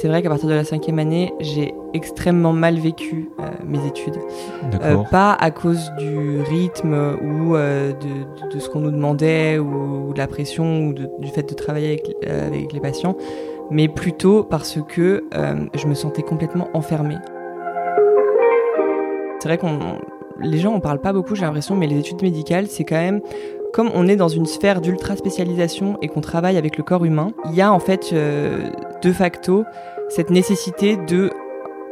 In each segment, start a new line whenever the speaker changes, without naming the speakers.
C'est vrai qu'à partir de la cinquième année, j'ai extrêmement mal vécu euh, mes études. Euh, pas à cause du rythme ou euh, de, de, ce qu'on nous demandait ou, de la pression ou du fait de travailler avec, avec, les patients, mais plutôt parce que je me sentais complètement enfermée. C'est vrai qu'on les gens en parlent pas beaucoup, j'ai l'impression, mais les études médicales, c'est quand même comme on est dans une sphère d'ultra spécialisation et qu'on travaille avec le corps humain, il y a en fait de facto cette nécessité de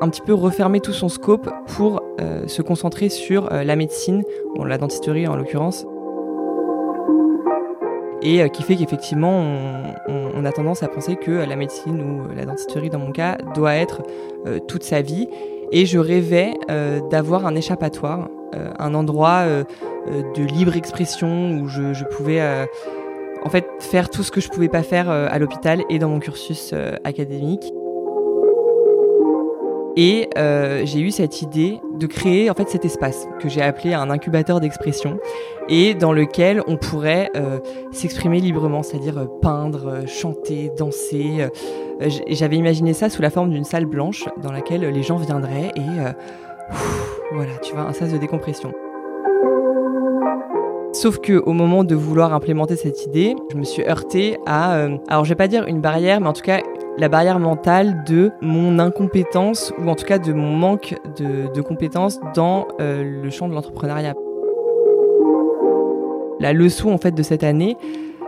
un petit peu refermer tout son scope pour euh, se concentrer sur euh, la médecine, la dentisterie en l'occurrence, et euh, qui fait qu'effectivement on, a tendance à penser que la médecine ou la dentisterie dans mon cas doit être toute sa vie. Et je rêvais d'avoir un échappatoire, un endroit de libre expression où je, je pouvais en fait faire tout ce que je pouvais pas faire à l'hôpital et dans mon cursus académique. Et euh, j'ai eu cette idée de créer en fait cet espace que j'ai appelé un incubateur d'expression et dans lequel on pourrait euh, s'exprimer librement, c'est-à-dire euh, peindre, chanter, danser. J'avais imaginé ça sous la forme d'une salle blanche dans laquelle les gens viendraient et voilà, tu vois, un sas de décompression. Sauf que au moment de vouloir implémenter cette idée, je me suis heurté à, alors je vais pas dire une barrière, mais en tout cas la barrière mentale de mon incompétence ou en tout cas de mon manque de, compétences dans euh, le champ de l'entrepreneuriat. La leçon en fait de cette année,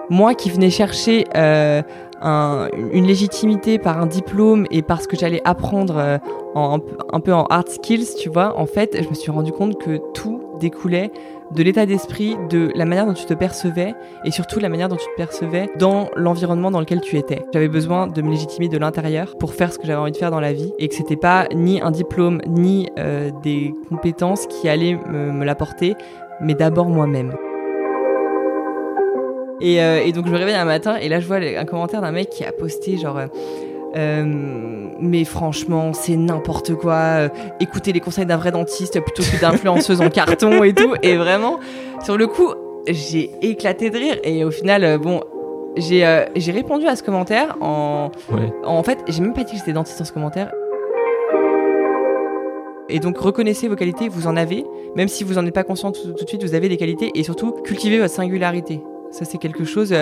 moi qui venais chercher euh, une légitimité par un diplôme et parce que j'allais apprendre euh, un peu en hard skills, tu vois, en fait, je me suis rendu compte que tout découlait de l'état d'esprit, de la manière dont tu te percevais et surtout la manière dont tu te percevais dans l'environnement dans lequel tu étais. J'avais besoin de me légitimer de l'intérieur pour faire ce que j'avais envie de faire dans la vie et que c'était pas ni un diplôme ni euh, des compétences qui allaient me, l'apporter, mais d'abord moi-même. Euh, et, donc je me réveille un matin et là je vois un commentaire d'un mec qui a posté genre euh, mais franchement, c'est n'importe quoi. Euh, écoutez les conseils d'un vrai dentiste plutôt que d'influenceuse en carton et tout. Et vraiment, sur le coup, j'ai éclaté de rire. Et au final, euh, bon, j'ai j'ai répondu à ce commentaire en. En fait, j'ai même pas dit que j'étais dentiste dans ce commentaire. Et donc reconnaissez vos qualités, vous en avez, même si vous n'en êtes pas conscient tout, de suite, vous avez des qualités et surtout cultivez votre singularité. Ça c'est quelque chose.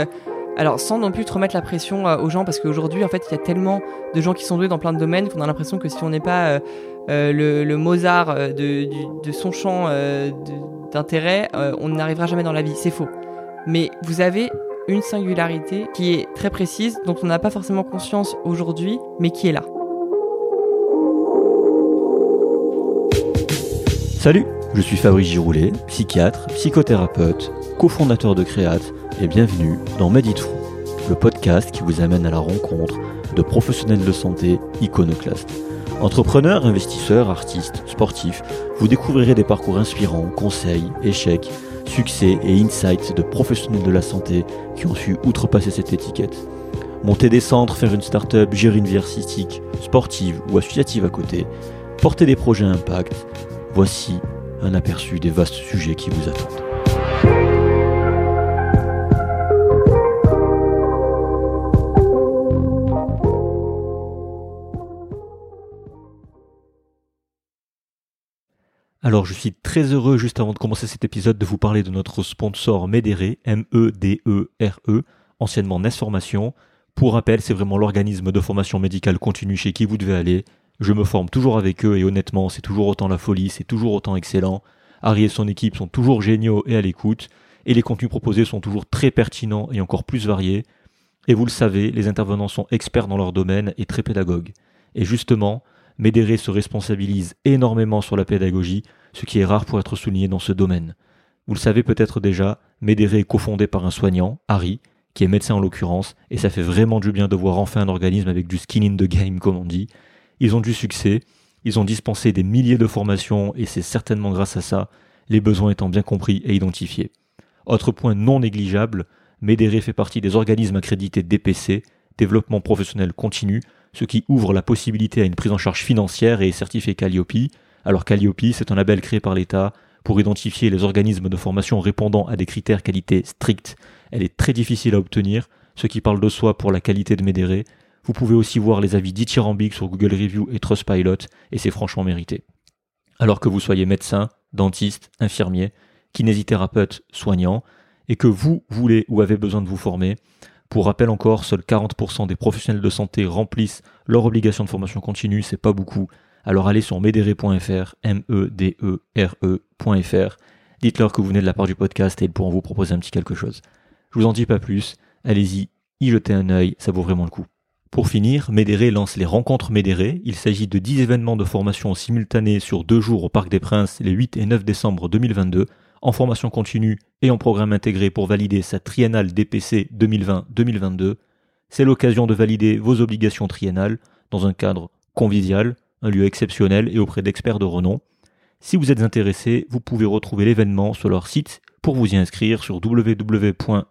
Alors sans non plus te remettre la pression euh, aux gens, parce qu'aujourd'hui, en fait, il y a tellement de gens qui sont doués dans plein de domaines qu'on a l'impression que si on n'est pas euh, euh, le, Mozart de, son champ d'intérêt, on n'arrivera jamais dans la vie. C'est faux. Mais vous avez une singularité qui est très précise, dont on n'a pas forcément conscience aujourd'hui, mais qui est là.
Salut, je suis Fabrice Giroulet, psychiatre, psychothérapeute, cofondateur de Créate et bienvenue dans Meditrou, le podcast qui vous amène à la rencontre de professionnels de santé iconoclastes. Entrepreneurs, investisseurs, artistes, sportifs, vous découvrirez des parcours inspirants, conseils, échecs, succès et insights de professionnels de la santé qui ont su outrepasser cette étiquette. Monter des centres, faire une start-up, gérer une vie artistique, sportive ou associative à côté, porter des projets impact, voici un aperçu des vastes sujets qui vous attendent. Alors je suis très heureux juste avant de commencer cet épisode de vous parler de notre sponsor Medere, M-E-D-E-R-E, anciennement NES Formation. Pour rappel, c'est vraiment l'organisme de formation médicale continue chez qui vous devez aller. Je me forme toujours avec eux et honnêtement, c'est toujours autant la folie, c'est toujours autant excellent. Harry et son équipe sont toujours géniaux et à l'écoute, et les contenus proposés sont toujours très pertinents et encore plus variés. Et vous le savez, les intervenants sont experts dans leur domaine et très pédagogues. Et justement, Médéré se responsabilise énormément sur la pédagogie, ce qui est rare pour être souligné dans ce domaine. Vous le savez peut-être déjà, Médéré est cofondé par un soignant, Harry, qui est médecin en l'occurrence, et ça fait vraiment du bien de voir enfin un organisme avec du skin in the game, comme on dit. Ils ont du succès, ils ont dispensé des milliers de formations, et c'est certainement grâce à ça, les besoins étant bien compris et identifiés. Autre point non négligeable, Médéré fait partie des organismes accrédités DPC, développement professionnel continu, ce qui ouvre la possibilité à une prise en charge financière et est certifié Calliope. Alors Calliope, c'est un label créé par l'État pour identifier les organismes de formation répondant à des critères qualité stricts. Elle est très difficile à obtenir, ce qui parle de soi pour la qualité de Médéré. Vous pouvez aussi voir les avis dithyrambiques sur Google Review et Trustpilot, et c'est franchement mérité. Alors que vous soyez médecin, dentiste, infirmier, kinésithérapeute, soignant, et que vous voulez ou avez besoin de vous former, pour rappel encore, seuls 40% des professionnels de santé remplissent leur obligation de formation continue, c'est pas beaucoup. Alors allez sur medere.fr, M-E-D-E-R-E.fr. Dites-leur que vous venez de la part du podcast et ils pourront vous proposer un petit quelque chose. Je vous en dis pas plus. Allez-y, y jetez un œil, ça vaut vraiment le coup. Pour finir, Médéré lance les rencontres Médéré. Il s'agit de 10 événements de formation simultanés sur deux jours au Parc des Princes les 8 et 9 décembre 2022 en formation continue et en programme intégré pour valider sa triennale DPC 2020-2022. C'est l'occasion de valider vos obligations triennales dans un cadre convivial, un lieu exceptionnel et auprès d'experts de renom. Si vous êtes intéressé, vous pouvez retrouver l'événement sur leur site pour vous y inscrire sur www.medere.fr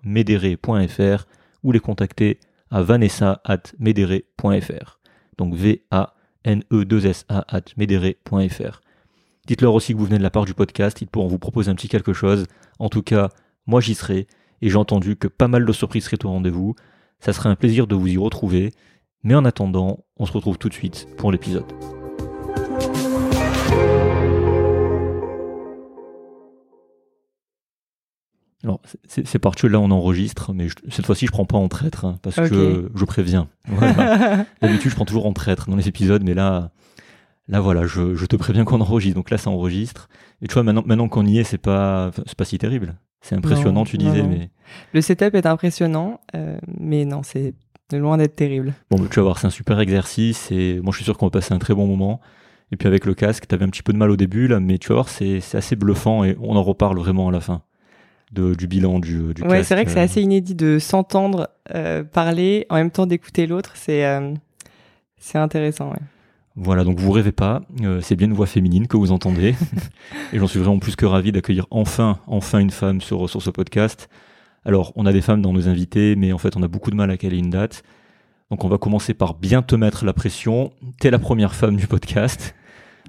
ou les contacter à vanessa.medere.fr. Donc V-A-N-E-2-S-A at medere.fr. Dites-leur aussi que vous venez de la part du podcast, ils pourront vous proposer un petit quelque chose. En tout cas, moi j'y serai, et j'ai entendu que pas mal de surprises seraient au rendez-vous. Ça serait un plaisir de vous y retrouver. Mais en attendant, on se retrouve tout de suite pour l'épisode. Alors, c'est parti, là on enregistre, mais cette fois-ci je prends pas en traître, hein, parce que je préviens. D'habitude je prends toujours en traître dans les épisodes, mais là, là voilà, je, te préviens qu'on enregistre. Donc là, ça enregistre. Et tu vois, maintenant, maintenant qu'on y est, c'est pas, pas si terrible. C'est impressionnant, tu disais, mais.
Le setup est impressionnant, euh, mais non, c'est loin d'être terrible.
Bon, tu vas voir, c'est un super exercice et moi je suis sûr qu'on va passer un très bon moment. Et puis avec le casque, t'avais un petit peu de mal au début là, mais tu vas voir, c'est assez bluffant et on en reparle vraiment à la fin. De, du bilan du, du
ouais, c'est vrai que c'est euh. assez inédit de s'entendre euh, parler en même temps d'écouter l'autre. C'est c'est intéressant. Ouais.
Voilà, donc vous rêvez pas, euh, c'est bien une voix féminine que vous entendez. et j'en suis vraiment plus que ravi d'accueillir enfin, enfin une femme sur, sur ce podcast. Alors, on a des femmes dans nos invités, mais en fait, on a beaucoup de mal à caler une date. Donc, on va commencer par bien te mettre la pression. T'es la première femme du podcast.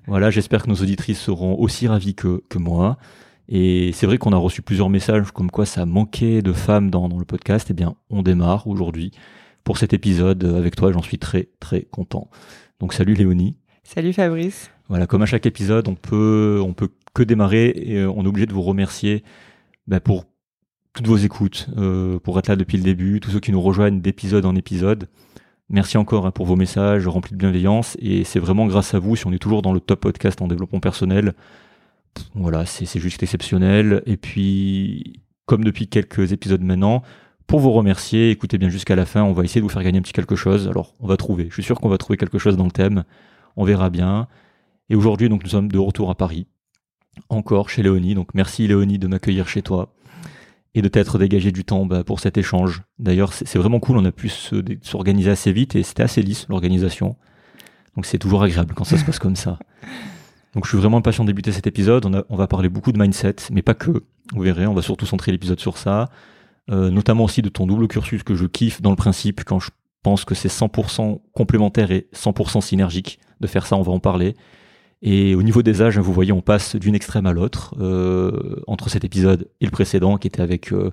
Voilà, j'espère que nos auditrices seront aussi ravies que, que moi. Et c'est vrai qu'on a reçu plusieurs messages comme quoi ça manquait de femmes dans, dans le podcast. Eh bien, on démarre aujourd'hui pour cet épisode avec toi. J'en suis très, très content. Donc salut Léonie.
Salut Fabrice.
Voilà, comme à chaque épisode, on peut, on peut que démarrer et euh, on est obligé de vous remercier bah, pour toutes vos écoutes, euh, pour être là depuis le début, tous ceux qui nous rejoignent d'épisode en épisode. Merci encore hein, pour vos messages remplis de bienveillance et c'est vraiment grâce à vous si on est toujours dans le top podcast en développement personnel. Voilà, c'est juste exceptionnel. Et puis, comme depuis quelques épisodes maintenant, pour vous remercier, écoutez bien jusqu'à la fin, on va essayer de vous faire gagner un petit quelque chose. Alors, on va trouver, je suis sûr qu'on va trouver quelque chose dans le thème, on verra bien. Et aujourd'hui, donc, nous sommes de retour à Paris, encore chez Léonie. Donc, merci Léonie de m'accueillir chez toi et de t'être dégagé du temps bah, pour cet échange. D'ailleurs, c'est vraiment cool, on a pu s'organiser assez vite et c'était assez lisse l'organisation. Donc, c'est toujours agréable quand ça se passe comme ça. Donc, je suis vraiment impatient de débuter cet épisode. On, on va parler beaucoup de mindset, mais pas que. Vous verrez, on va surtout centrer l'épisode sur ça. Euh, notamment aussi de ton double cursus que je kiffe dans le principe quand je pense que c'est 100% complémentaire et 100% synergique de faire ça, on va en parler. Et au niveau des âges, vous voyez, on passe d'une extrême à l'autre, euh, entre cet épisode et le précédent qui était avec euh,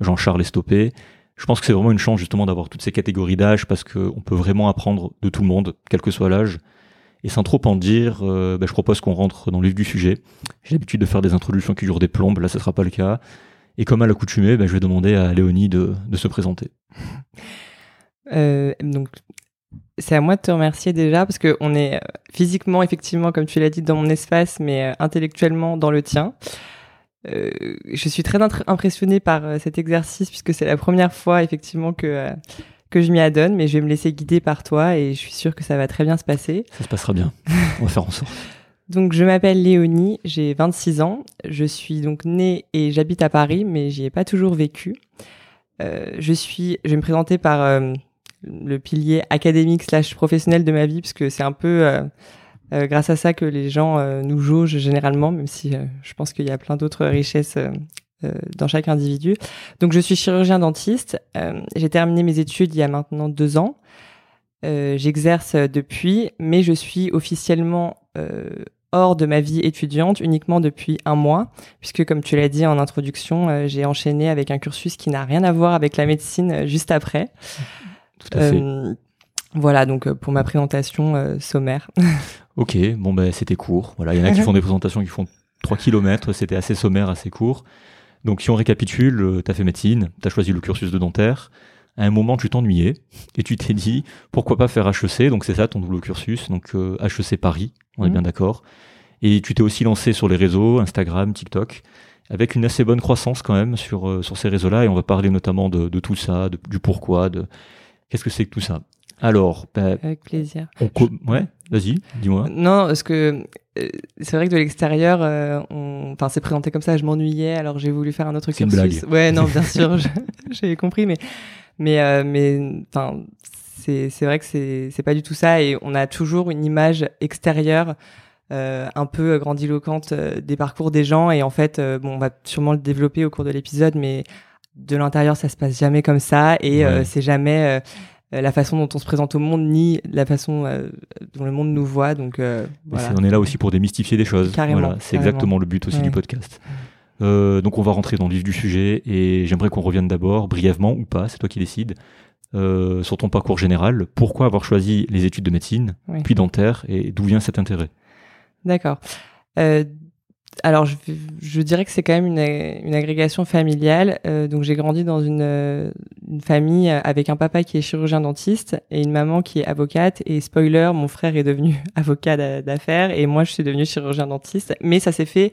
Jean-Charles Estoppé. Je pense que c'est vraiment une chance justement d'avoir toutes ces catégories d'âge parce qu'on peut vraiment apprendre de tout le monde, quel que soit l'âge. Et sans trop en dire, bah, je propose qu'on rentre dans le vif du sujet. J'ai l'habitude de faire des introductions qui durent des plombes, là ce sera pas le cas. Et comme à l'accoutumée, bah, je vais demander à Léonie de, se présenter.
Euh, donc, c'est à moi de te remercier déjà parce qu'on est euh, physiquement, effectivement, comme tu l'as dit, dans mon espace, mais euh, intellectuellement dans le tien. Euh, je suis très impressionnée par cet exercice puisque c'est la première fois, effectivement, que que je m'y adonne, mais je vais me laisser guider par toi et je suis sûre que ça va très bien se passer.
Ça se passera bien. On va faire en sorte.
Donc je m'appelle Léonie, j'ai 26 ans, je suis donc née et j'habite à Paris, mais j'y ai pas toujours vécu. Euh, je suis, je vais me présenter par euh, le pilier académique slash professionnel de ma vie, parce que c'est un peu euh, grâce à ça que les gens nous jaugent généralement, même si je pense qu'il y a plein d'autres richesses dans chaque individu. Donc je suis chirurgien dentiste, j'ai terminé mes études il y a maintenant deux ans. J'exerce depuis, mais je suis officiellement hors de ma vie étudiante uniquement depuis un mois, puisque comme tu l'as dit en introduction, euh, j'ai enchaîné avec un cursus qui n'a rien à voir avec la médecine euh, juste après.
Tout à fait. Euh,
Voilà, donc pour ma présentation sommaire.
ok, bon ben c'était court. Voilà, il y en a qui font des présentations qui font 3 km, c'était assez sommaire, assez court. Donc si on récapitule, tu as fait médecine, tu as choisi le cursus de dentaire, à un moment tu t'ennuyais et tu t'es dit pourquoi pas faire HEC, donc c'est ça ton double cursus, donc HEC euh, Paris, on est mmh. bien d'accord. Et tu t'es aussi lancé sur les réseaux, Instagram, TikTok, avec une assez bonne croissance quand même sur, euh, sur ces réseaux-là, et on va parler notamment de, de tout ça, du pourquoi, de qu'est-ce que c'est que tout ça? Alors,
bah, avec plaisir.
Ouais, vas-y, dis-moi.
Non, parce que euh, c'est vrai que de l'extérieur, enfin, c'est présenté comme ça. Je m'ennuyais, alors j'ai voulu faire un autre cursus.
Une blague.
Ouais, non, bien sûr, j'ai compris, mais mais, euh, mais enfin, c'est, c'est vrai que c'est, c'est pas du tout ça. Et on a toujours une image extérieure euh, un peu grandiloquente euh, des parcours des gens. Et en fait, euh, bon, on va sûrement le développer au cours de l'épisode, mais de l'intérieur, ça se passe jamais comme ça. Et c'est jamais la façon dont on se présente au monde, ni la façon dont le monde nous voit. Donc,
voilà. on est là aussi pour démystifier des choses. Carrément, c'est exactement le but aussi du podcast. Euh, donc on va rentrer dans le vif du sujet et j'aimerais qu'on revienne d'abord, brièvement ou pas, c'est toi qui décides, euh, sur ton parcours général. Pourquoi avoir choisi les études de médecine, puis dentaire, et d'où vient cet intérêt?
D'accord. Euh, alors je, je, dirais que c'est quand même une, une agrégation familiale. Euh, donc j'ai grandi dans une, une, famille avec un papa qui est chirurgien dentiste et une maman qui est avocate. Et spoiler, mon frère est devenu avocat d'affaires et moi je suis devenue chirurgien dentiste. Mais ça s'est fait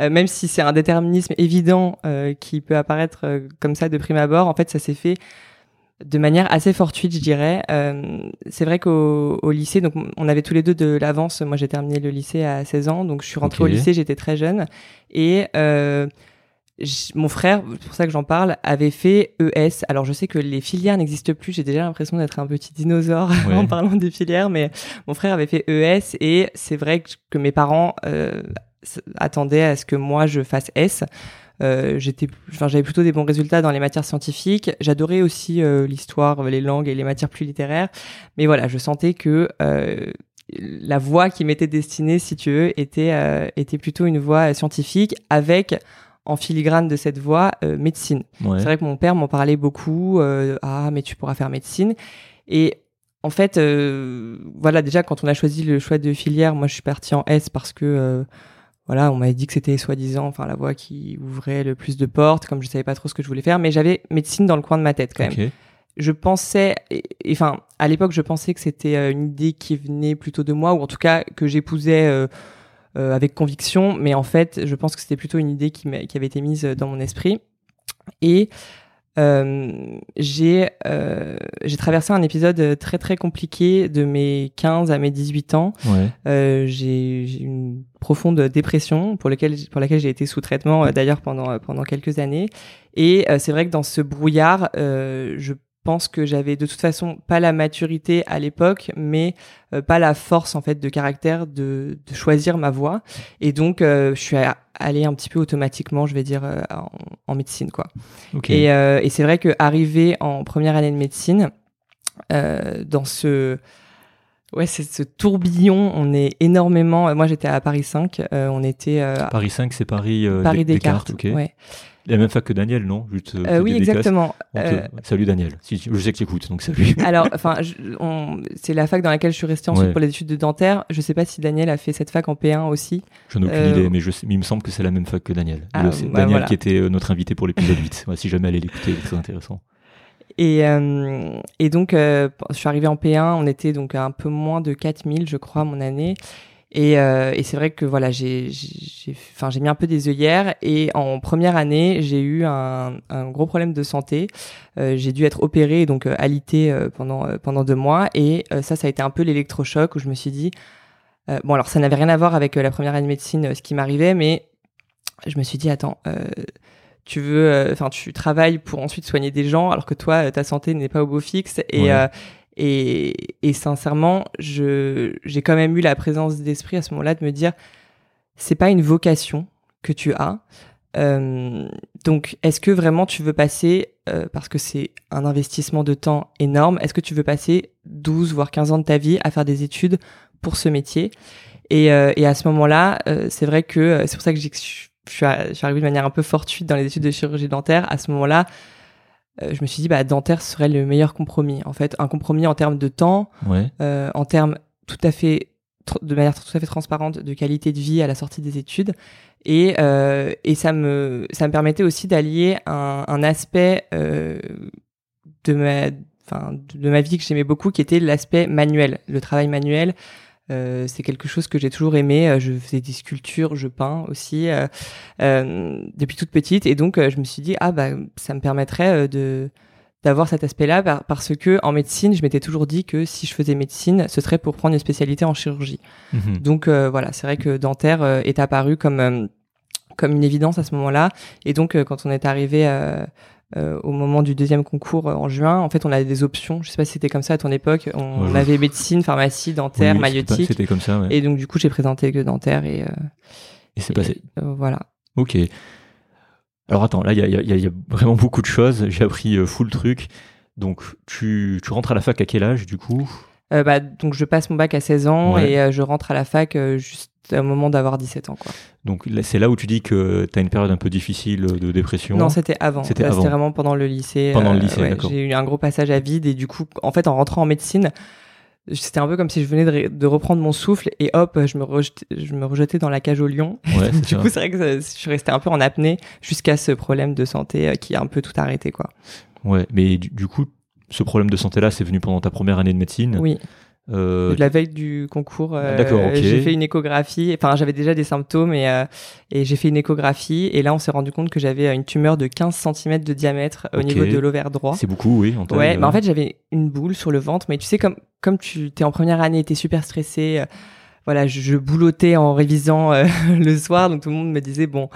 euh, même si c'est un déterminisme évident euh, qui peut apparaître euh, comme ça de prime abord, en fait, ça s'est fait de manière assez fortuite, je dirais. c'est vrai qu'au au lycée, donc on avait tous les deux de l'avance. Moi, j'ai terminé le lycée à 16 ans, donc je suis rentrée au lycée, j'étais très jeune. Et mon frère, c'est pour ça que j'en parle, avait fait ES. Alors je sais que les filières n'existent plus, j'ai déjà l'impression d'être un petit dinosaure en parlant des filières, mais mon frère avait fait ES et c'est vrai que, mes parents euh, attendait à ce que moi je fasse S. Euh, j'étais, enfin, j'avais plutôt des bons résultats dans les matières scientifiques. J'adorais aussi euh, l'histoire, les langues et les matières plus littéraires. Mais voilà, je sentais que euh, la voie qui m'était destinée, si tu veux, était euh, était plutôt une voie scientifique avec en filigrane de cette voie médecine. C'est vrai que mon père m'en parlait beaucoup. ah, mais tu pourras faire médecine. Et en fait, voilà, déjà quand on a choisi le choix de filière, moi je suis partie en S parce que voilà, on m'avait dit que c'était soi-disant, enfin la voie qui ouvrait le plus de portes, comme je savais pas trop ce que je voulais faire, mais j'avais médecine dans le coin de ma tête quand même. Je pensais, enfin à l'époque, je pensais que c'était euh, une idée qui venait plutôt de moi, ou en tout cas que j'épousais euh, euh, avec conviction, mais en fait, je pense que c'était plutôt une idée qui, qui avait été mise dans mon esprit. Et euh, j'ai euh, j'ai traversé un épisode très très compliqué de mes 15 à mes 18 ans. Ouais. Euh, j'ai une profonde dépression pour laquelle pour laquelle j'ai été sous traitement euh, d'ailleurs pendant pendant quelques années. Et c'est vrai que dans ce brouillard, je pense que j'avais de toute façon pas la maturité à l'époque, mais euh, pas la force en fait de caractère de, de choisir ma voie. Et donc euh, je suis allée un petit peu automatiquement, je vais dire, euh, en, médecine quoi. Et, et c'est vrai que arrivé en première année de médecine, dans ce Ouais, c'est ce tourbillon. On est énormément. Moi, j'étais à Paris 5. on était.
Paris 5, c'est Paris.
Paris Descartes. Descartes ok. Ouais.
La même fac que Daniel, non?
Juste, euh, euh, Oui, exactement.
Euh, salut Daniel. Si, je sais que tu écoutes, donc salut.
Alors, enfin, c'est la fac dans laquelle je suis resté ensuite pour les études de dentaire. Je sais pas si Daniel a fait cette fac en P1 aussi.
J'en ai aucune idée, mais, je il me semble que c'est la même fac que Daniel. Ah, bah, Daniel qui était notre invité pour l'épisode 8. si jamais allez l'écouter, c'est très intéressant.
Et, et donc, je suis arrivé en P1, on était donc à un peu moins de 4000, je crois, mon année. Et, euh, et c'est vrai que voilà, j'ai, enfin, j'ai mis un peu des œillères. Et en première année, j'ai eu un, un, gros problème de santé. Euh, j'ai dû être opérée, donc euh, alité euh, pendant pendant deux mois. Et ça, ça a été un peu l'électrochoc où je me suis dit, bon, alors ça n'avait rien à voir avec la première année de médecine, ce qui m'arrivait, mais je me suis dit, attends. tu veux, enfin, tu travailles pour ensuite soigner des gens, alors que toi, ta santé n'est pas au beau fixe. Et, et, sincèrement, j'ai quand même eu la présence d'esprit à ce moment-là de me dire, c'est pas une vocation que tu as. Euh, donc, est-ce que vraiment tu veux passer, euh, parce que c'est un investissement de temps énorme, est-ce que tu veux passer 12 voire 15 ans de ta vie à faire des études pour ce métier? Et, euh, et, à ce moment-là, c'est vrai que c'est pour ça que je suis, je suis arrivée de manière un peu fortuite dans les études de chirurgie dentaire. À ce moment-là, je me suis dit, bah, dentaire serait le meilleur compromis. En fait, un compromis en termes de temps,
Ouais.
en termes tout à fait de manière tout à fait transparente de qualité de vie à la sortie des études et euh, et ça me ça me permettait aussi d'allier un, un aspect euh, de ma de ma vie que j'aimais beaucoup qui était l'aspect manuel le travail manuel euh, c'est quelque chose que j'ai toujours aimé je faisais des sculptures je peins aussi euh, euh, depuis toute petite et donc je me suis dit ah bah ça me permettrait de d'avoir cet aspect-là parce que en médecine, je m'étais toujours dit que si je faisais médecine, ce serait pour prendre une spécialité en chirurgie.
Mhm.
Donc euh, voilà, c'est vrai que dentaire euh, est apparu comme euh, comme une évidence à ce moment-là. Et donc quand on est arrivé au moment du deuxième concours en juin, en fait, on avait des options. Je sais pas si c'était comme ça à ton époque. On, avait médecine, pharmacie, dentaire,
Oui,
maïotique.
C'était comme ça. ouais.
Et donc du coup, j'ai présenté que dentaire et,
Et c'est passé.
voilà.
Ok. Alors attends, là, il y a, y a- y a vraiment beaucoup de choses. J'ai appris euh, full truc. Donc, tu, tu rentres à la fac à quel âge, du coup?
Euh, bah, donc je passe mon bac à 16 ans
Ouais.
et euh, je rentre à la fac euh, juste au moment d'avoir 17 ans. Quoi.
Donc, c'est là où tu dis que tu as une période un peu difficile de dépression.
Non, c'était avant.
C'était
vraiment pendant le lycée.
Pendant le
Euh,
lycée,
ouais. J'ai eu un gros passage à vide et du coup, en fait, en rentrant en médecine, c'était un peu comme si je venais de, reprendre mon souffle et hop, je me, rejetais, je me rejetais dans la cage au lion.
Ouais,
Du coup, c'est vrai que ça- je suis resté un peu en apnée jusqu'à ce problème de santé euh, qui a un peu tout arrêté, quoi.
Ouais, mais du, du coup, ce problème de santé-là, c'est venu pendant ta première année de médecine.
Oui.
Euh,
La veille du concours, euh, j'ai fait une échographie. Enfin, j'avais déjà des symptômes et, euh, et j'ai fait une échographie. Et là, on s'est rendu compte que j'avais une tumeur de 15 cm de diamètre au niveau de l'ovaire droit.
c'est beaucoup, oui. En
Ouais,
euh,
mais en fait, j'avais une boule sur le ventre. Mais tu sais, comme, comme tu es en première année, tu es super stressé. euh, voilà, je, je boulottais en révisant euh, le soir. Donc tout le monde me disait, bon,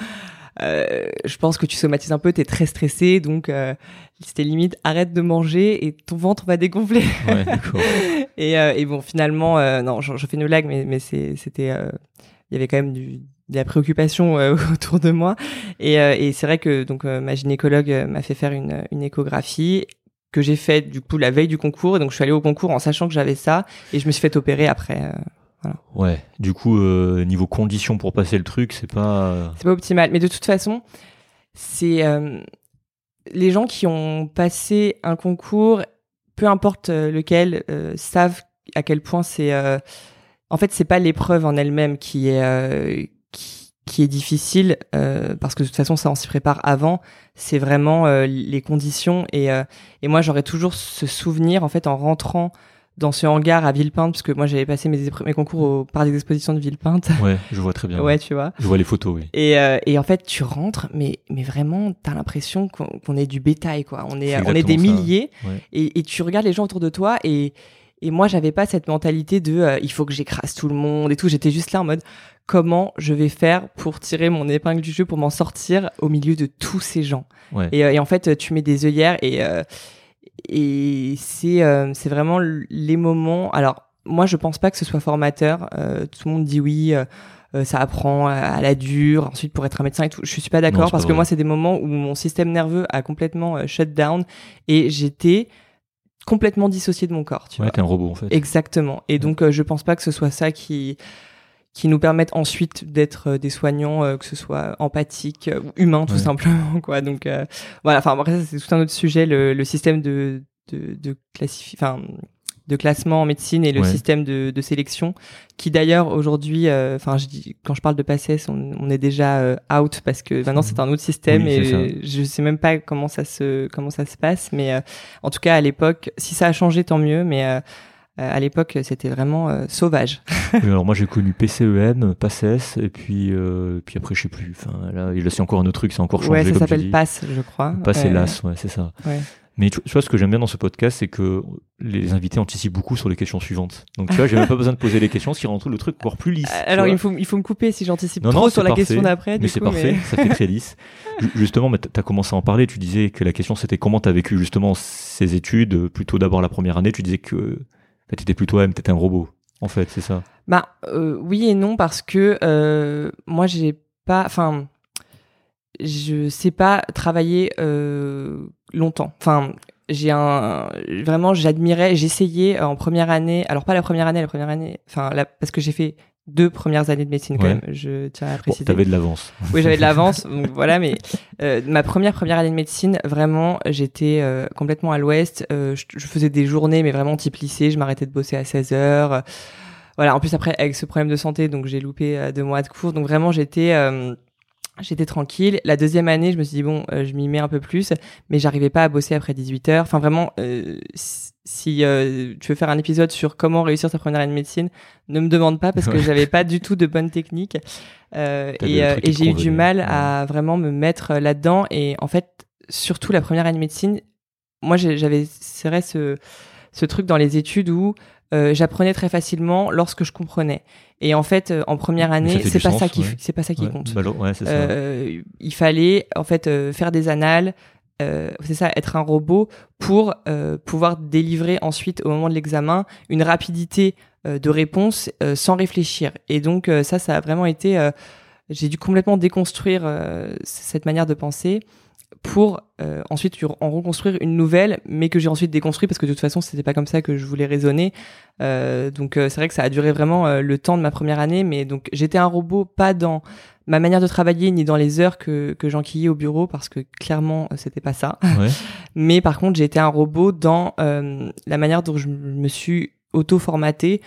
euh, je pense que tu somatises un peu, tu es très stressé. Donc euh, c'était limite, arrête de manger et ton ventre va dégonfler.
Ouais.
Et, euh, et bon, finalement, euh, non, je, je fais une blague, mais, mais c'était, euh, il y avait quand même du, de la préoccupation euh, autour de moi. Et, euh, et c'est vrai que donc ma gynécologue m'a fait faire une, une échographie que j'ai faite du coup la veille du concours. Et donc je suis allée au concours en sachant que j'avais ça et je me suis fait opérer après. Euh.
Ouais, du coup, euh, niveau conditions pour passer le truc, c'est pas.
C'est pas optimal, mais de toute façon, c'est euh, les gens qui ont passé un concours, peu importe euh, lequel, euh, savent à quel point c'est. euh, en fait, c'est pas l'épreuve en elle-même qui est euh, qui, qui est difficile, euh, parce que de toute façon, ça on s'y prépare avant. C'est vraiment euh, les conditions et euh, et moi j'aurais toujours ce souvenir en fait en rentrant dans ce hangar à Villepinte, parce que moi j'avais passé mes, mes concours au parc des expositions de Villepinte.
Ouais, je vois très bien.
ouais, tu vois.
Je vois les photos, oui.
Et, euh, et en fait, tu rentres, mais, mais vraiment, t'as l'impression qu'on est du bétail, quoi. On est, on est des milliers,
Ouais.
et, et tu regardes les gens autour de toi, et, et moi, j'avais pas cette mentalité de euh, il faut que j'écrase tout le monde et tout. J'étais juste là en mode comment je vais faire pour tirer mon épingle du jeu, pour m'en sortir au milieu de tous ces gens?
Ouais.
Et, euh, et en fait, tu mets des œillères, et, euh, et c'est euh, c'est vraiment les moments. Alors, moi, je pense pas que ce soit formateur. Euh, tout le monde dit oui. euh, euh, ça apprend à, à la dure, ensuite pour être un médecin et tout. Je suis pas d'accord parce
pas
que moi, c'est des moments où mon système nerveux a complètement euh, shut down et j'étais complètement dissocié de mon corps. Tu
Ouais,
vois.
t'es un robot en fait.
Exactement. Et donc, euh, je pense pas que ce soit ça qui qui nous permette ensuite d'être euh, des soignants, euh, que ce soit empathique euh, ou humain tout
Ouais.
simplement, quoi. Donc euh, voilà. Enfin après, ça, c'est tout un autre sujet, le, le système de de, de classifi- enfin de classement en médecine et le
Ouais.
système de, de sélection, qui d'ailleurs aujourd'hui, euh, enfin je dis quand je parle de PACES, on, on est déjà euh, out parce que maintenant c'est un autre système
Oui,
et je sais même pas comment ça se comment ça se passe, mais euh, en tout cas à l'époque, si ça a changé tant mieux, mais à l'époque, c'était vraiment euh, sauvage.
Oui, alors moi j'ai connu PCEM, PACES, et puis, euh, puis après je sais plus. Enfin, là, là, c'est encore un autre truc, c'est encore changé.
ouais, ça s'appelle. PASS, je crois.
PAS et. LAS, ouais, c'est ça.
Ouais.
Mais tu, vois, ce que j'aime bien dans ce podcast, c'est que les invités anticipent beaucoup sur les questions suivantes. Donc tu vois, j'ai même pas besoin de poser les questions, ce qui rend tout le truc encore plus lisse.
Euh, Alors, il faut, il faut me couper si j'anticipe trop
non,
sur la question d'après.
Mais c'est parfait, ça fait très lisse. Ju- Justement, mais tu as commencé à en parler, tu disais que la question c'était comment tu as vécu justement ces études, euh, plutôt d'abord la première année, tu disais que tu étais plutôt M, tu étais un robot. En fait, c'est ça.
Bah euh, oui et non parce que euh, moi j'ai pas, enfin, je sais pas travailler euh, longtemps. Enfin, j'ai un vraiment j'admirais, j'essayais en première année. Alors pas la première année, la première année, enfin parce que j'ai fait deux premières années de médecine quand même, je tiens à
Bon,
préciser.
T'avais de l'avance.
Oui, j'avais de l'avance, donc voilà, mais euh, ma première première année de médecine, vraiment, j'étais euh, complètement à l'ouest. euh, je, je faisais des journées, mais vraiment type lycée, je m'arrêtais de bosser à 16 heures. voilà, en plus après, avec ce problème de santé, donc j'ai loupé euh, deux mois de cours, donc vraiment, j'étais... euh, J'étais tranquille. La deuxième année, je me suis dit bon, euh, je m'y mets un peu plus, mais j'arrivais pas à bosser après 18 heures. Enfin vraiment, euh, si- euh, tu veux faire un épisode sur comment réussir sa première année de médecine, ne me demande pas parce que
Ouais.
j'avais pas du tout de bonnes techniques. Euh, et euh, et j'ai eu du mal à vraiment me mettre là-dedans. Et en fait, surtout la première année de médecine, moi j'avais c'est vrai ce, ce truc dans les études où j'apprenais très facilement lorsque je comprenais. Et en fait, en première année, c'est pas
sens,
ça qui c'est pas ça qui compte.
bah,
il fallait en fait faire des annales, euh, c'est ça, être un robot pour euh, pouvoir délivrer ensuite au moment de l'examen une rapidité euh, de réponse sans réfléchir. Et donc ça, ça a vraiment été, j'ai dû complètement déconstruire cette manière de penser pour euh, ensuite en reconstruire une nouvelle, mais que j'ai ensuite déconstruit parce que de toute façon c'était pas comme ça que je voulais raisonner. Euh, donc euh, c'est vrai que ça a duré vraiment euh, le temps de ma première année, mais donc j'étais un robot pas dans ma manière de travailler ni dans les heures que, que j'enquillais au bureau parce que clairement euh, c'était pas ça.
Ouais.
Mais par contre été un robot dans euh, la manière dont je me suis auto-formaté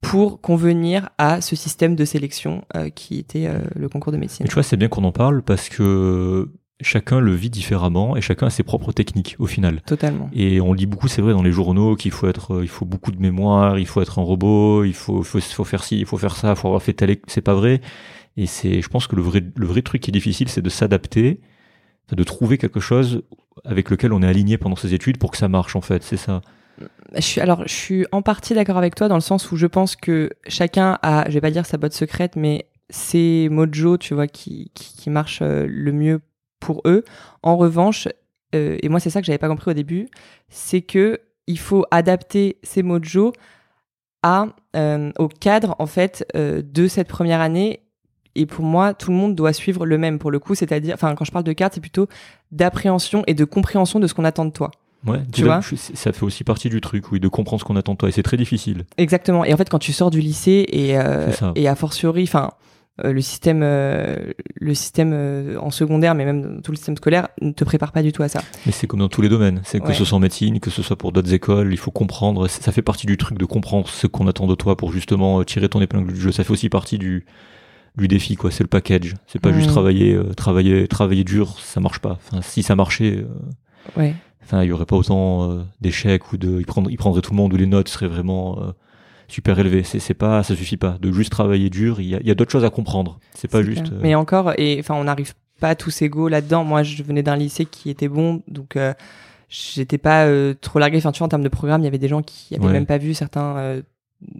pour convenir à ce système de sélection euh, qui était euh, le concours de médecine.
Mais tu vois, c'est bien qu'on en parle parce que chacun le vit différemment et chacun a ses propres techniques au final.
Totalement.
Et on lit beaucoup, c'est vrai, dans les journaux qu'il faut être, euh, il faut beaucoup de mémoire, il faut être un robot, il faut, faut, faut faire ci, il faut faire ça, il faut avoir fait tel. C'est pas vrai. Et c'est, je pense que le vrai, le vrai truc qui est difficile, c'est de s'adapter, de trouver quelque chose avec lequel on est aligné pendant ses études pour que ça marche en fait. C'est ça.
Je suis, alors, je suis en partie d'accord avec toi dans le sens où je pense que chacun a, je vais pas dire sa botte secrète, mais c'est mojo, tu vois, qui, qui, qui marche euh, le mieux pour eux. En revanche, euh, et moi c'est ça que j'avais pas compris au début, c'est que il faut adapter ces mojo à euh, au cadre en fait euh, de cette première année. Et pour moi, tout le monde doit suivre le même pour le coup, c'est-à-dire, enfin, quand je parle de cadre, c'est plutôt d'appréhension et de compréhension de ce qu'on attend de toi.
Ouais,
Tu vois
ça fait aussi partie du truc, oui, de comprendre ce qu'on attend de toi. Et c'est très difficile.
Exactement. Et en fait, quand tu sors du lycée et, euh, et a fortiori, enfin, euh, le système, euh, le système euh, en secondaire, mais même dans tout le système scolaire, ne te prépare pas du tout à ça.
Mais c'est comme dans tous les domaines. C'est que
Ouais.
ce soit en médecine, que ce soit pour d'autres écoles, il faut comprendre. Ça fait partie du truc de comprendre ce qu'on attend de toi pour justement euh, tirer ton épingle du jeu. Ça fait aussi partie du, du défi, quoi. C'est le package. C'est pas juste travailler, euh, travailler, travailler dur, ça marche pas. Enfin, si ça marchait, euh,
Ouais.
enfin, il y aurait pas autant d'échecs ou de, il prendrait, il prendrait tout le monde ou les notes seraient vraiment euh, super élevées. C'est, c'est pas, ça suffit pas. De juste travailler dur, il y a, il y a d'autres choses à comprendre. C'est pas juste. euh,
Mais encore, et enfin, on n'arrive pas tous égaux là-dedans. Moi, je venais d'un lycée qui était bon, donc euh, j'étais pas euh, trop largué. Enfin, tu vois, en termes de programme, il y avait des gens qui avaient
Ouais.
même pas vu certains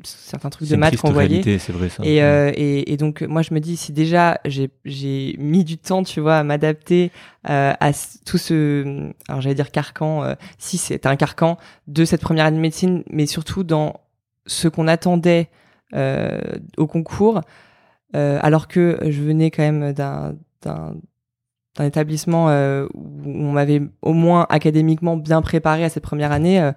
certains trucs de maths qu'on voyait.
réalité, c'est vrai ça.
Et, euh, et, et donc, moi, je me dis, si déjà j'ai j'ai mis du temps, tu vois, à m'adapter euh, à tout ce, alors j'allais dire carcan, euh, si c'est un carcan de cette première année de médecine, mais surtout dans ce qu'on attendait euh, au concours, euh, alors que je venais quand même d'un établissement euh, où on m'avait au moins académiquement bien préparé à cette première année.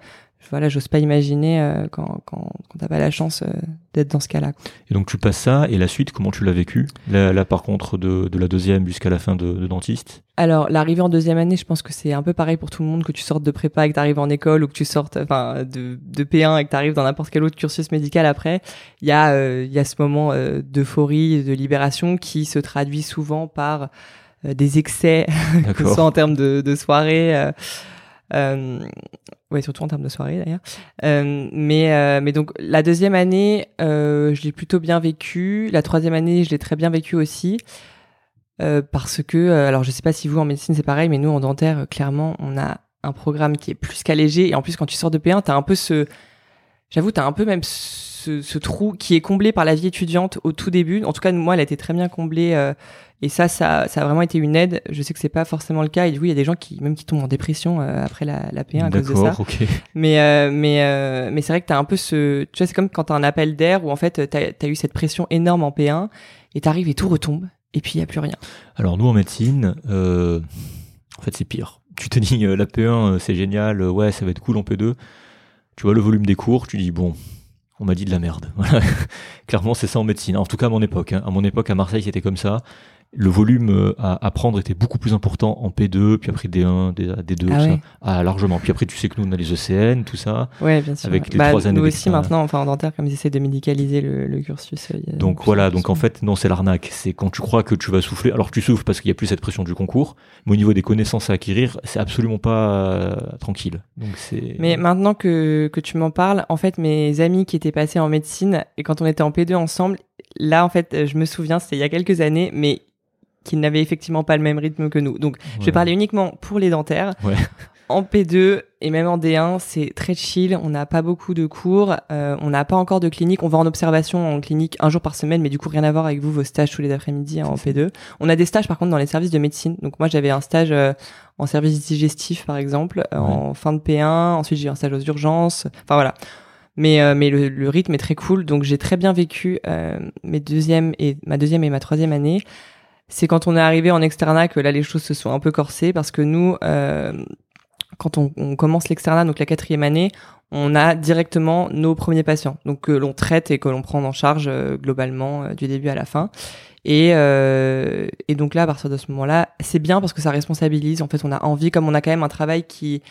Voilà, j'ose pas imaginer euh, quand, quand, quand t'as pas la chance euh, d'être dans ce cas-là.
Et donc tu passes ça, et la suite, comment tu l'as vécu? Là, là, par contre, de, de la deuxième jusqu'à la fin de, de dentiste?
Alors, l'arrivée en deuxième année, je pense que c'est un peu pareil pour tout le monde, que tu sortes de prépa et que tu arrives en école ou que tu sortes enfin, de, de P1 et que tu arrives dans n'importe quel autre cursus médical après. Il y, a, euh, il y a ce moment euh, d'euphorie, de libération qui se traduit souvent par euh, des excès, que ce soit en termes de, de soirée. Euh, euh, ouais, surtout en termes de soirée d'ailleurs. Euh, mais, euh, mais donc, la deuxième année, euh, je l'ai plutôt bien vécu. La troisième année, je l'ai très bien vécu aussi. Parce que, alors je sais pas si vous en médecine c'est pareil, mais nous en dentaire, clairement, on a un programme qui est plus qu'allégé. Et en plus, quand tu sors de P1, t'as un peu ce. J'avoue, t'as un peu même ce trou qui est comblé par la vie étudiante au tout début. En tout cas, moi, elle a été très bien comblée. euh, et ça, ça, ça a vraiment été une aide. Je sais que c'est pas forcément le cas. Et du coup, il y a des gens qui, même qui tombent en dépression euh, après la, la P1 à cause de ça.
D'accord, ok.
Mais euh, mais mais c'est vrai que t'as un peu ce, tu vois, c'est comme quand t'as un appel d'air où en fait t'as as eu cette pression énorme en P1 et t'arrives et tout retombe et puis il y a plus rien.
Alors nous en médecine, en fait c'est pire. Tu te dis la P1 euh, c'est génial, ouais ça va être cool en P2. Tu vois le volume des cours, tu dis bon, on m'a dit de la merde. Clairement, c'est ça en médecine. En tout cas, à mon époque. hein. À mon époque, à Marseille, c'était comme ça. Le volume euh, à apprendre était beaucoup plus important en P2, puis après D1, D- D2,
Ah
tout
ouais.
ça. Ah, largement. Puis après, tu sais que nous, on a les ECN, tout ça.
Ouais, bien sûr.
Avec les
Bah,
trois années
Nous aussi maintenant, enfin en dentaire, comme ils essaient de médicaliser le, le cursus. euh,
Donc voilà, donc en fait, non, c'est l'arnaque. C'est quand tu crois que tu vas souffler. Alors tu souffles parce qu'il n'y a plus cette pression du concours, mais au niveau des connaissances à acquérir, c'est absolument pas euh, tranquille. Donc c'est.
Mais maintenant que, que tu m'en parles, en fait, mes amis qui étaient passés en médecine, et quand on était en P2 ensemble, là, en fait, je me souviens, c'était il y a quelques années, mais qu'ils n'avaient effectivement pas le même rythme que nous. Donc, je vais parler uniquement pour les dentaires.
Ouais.
En P2 et même en D1, c'est très chill. On n'a pas beaucoup de cours. euh, on n'a pas encore de clinique. On va en observation en clinique un jour par semaine, mais du coup, rien à voir avec vous, vos stages tous les après-midi hein, en P2. On a des stages, par contre, dans les services de médecine. Donc, moi, j'avais un stage euh, en service digestif, par exemple, euh, en fin de P1. Ensuite, j'ai eu un stage aux urgences. Enfin, voilà. Mais, euh, mais le, le rythme est très cool. Donc, j'ai très bien vécu euh, mes deuxième et, ma deuxième et ma troisième année. C'est quand on est arrivé en externat que là, les choses se sont un peu corsées parce que nous, euh, quand on, commence l'externat, donc la quatrième année, on a directement nos premiers patients, donc que l'on traite et que l'on prend en charge euh, globalement euh, du début à la fin. Et, euh, et donc là, à partir de ce moment-là, c'est bien parce que ça responsabilise. En fait, on a envie, comme on a quand même un travail qui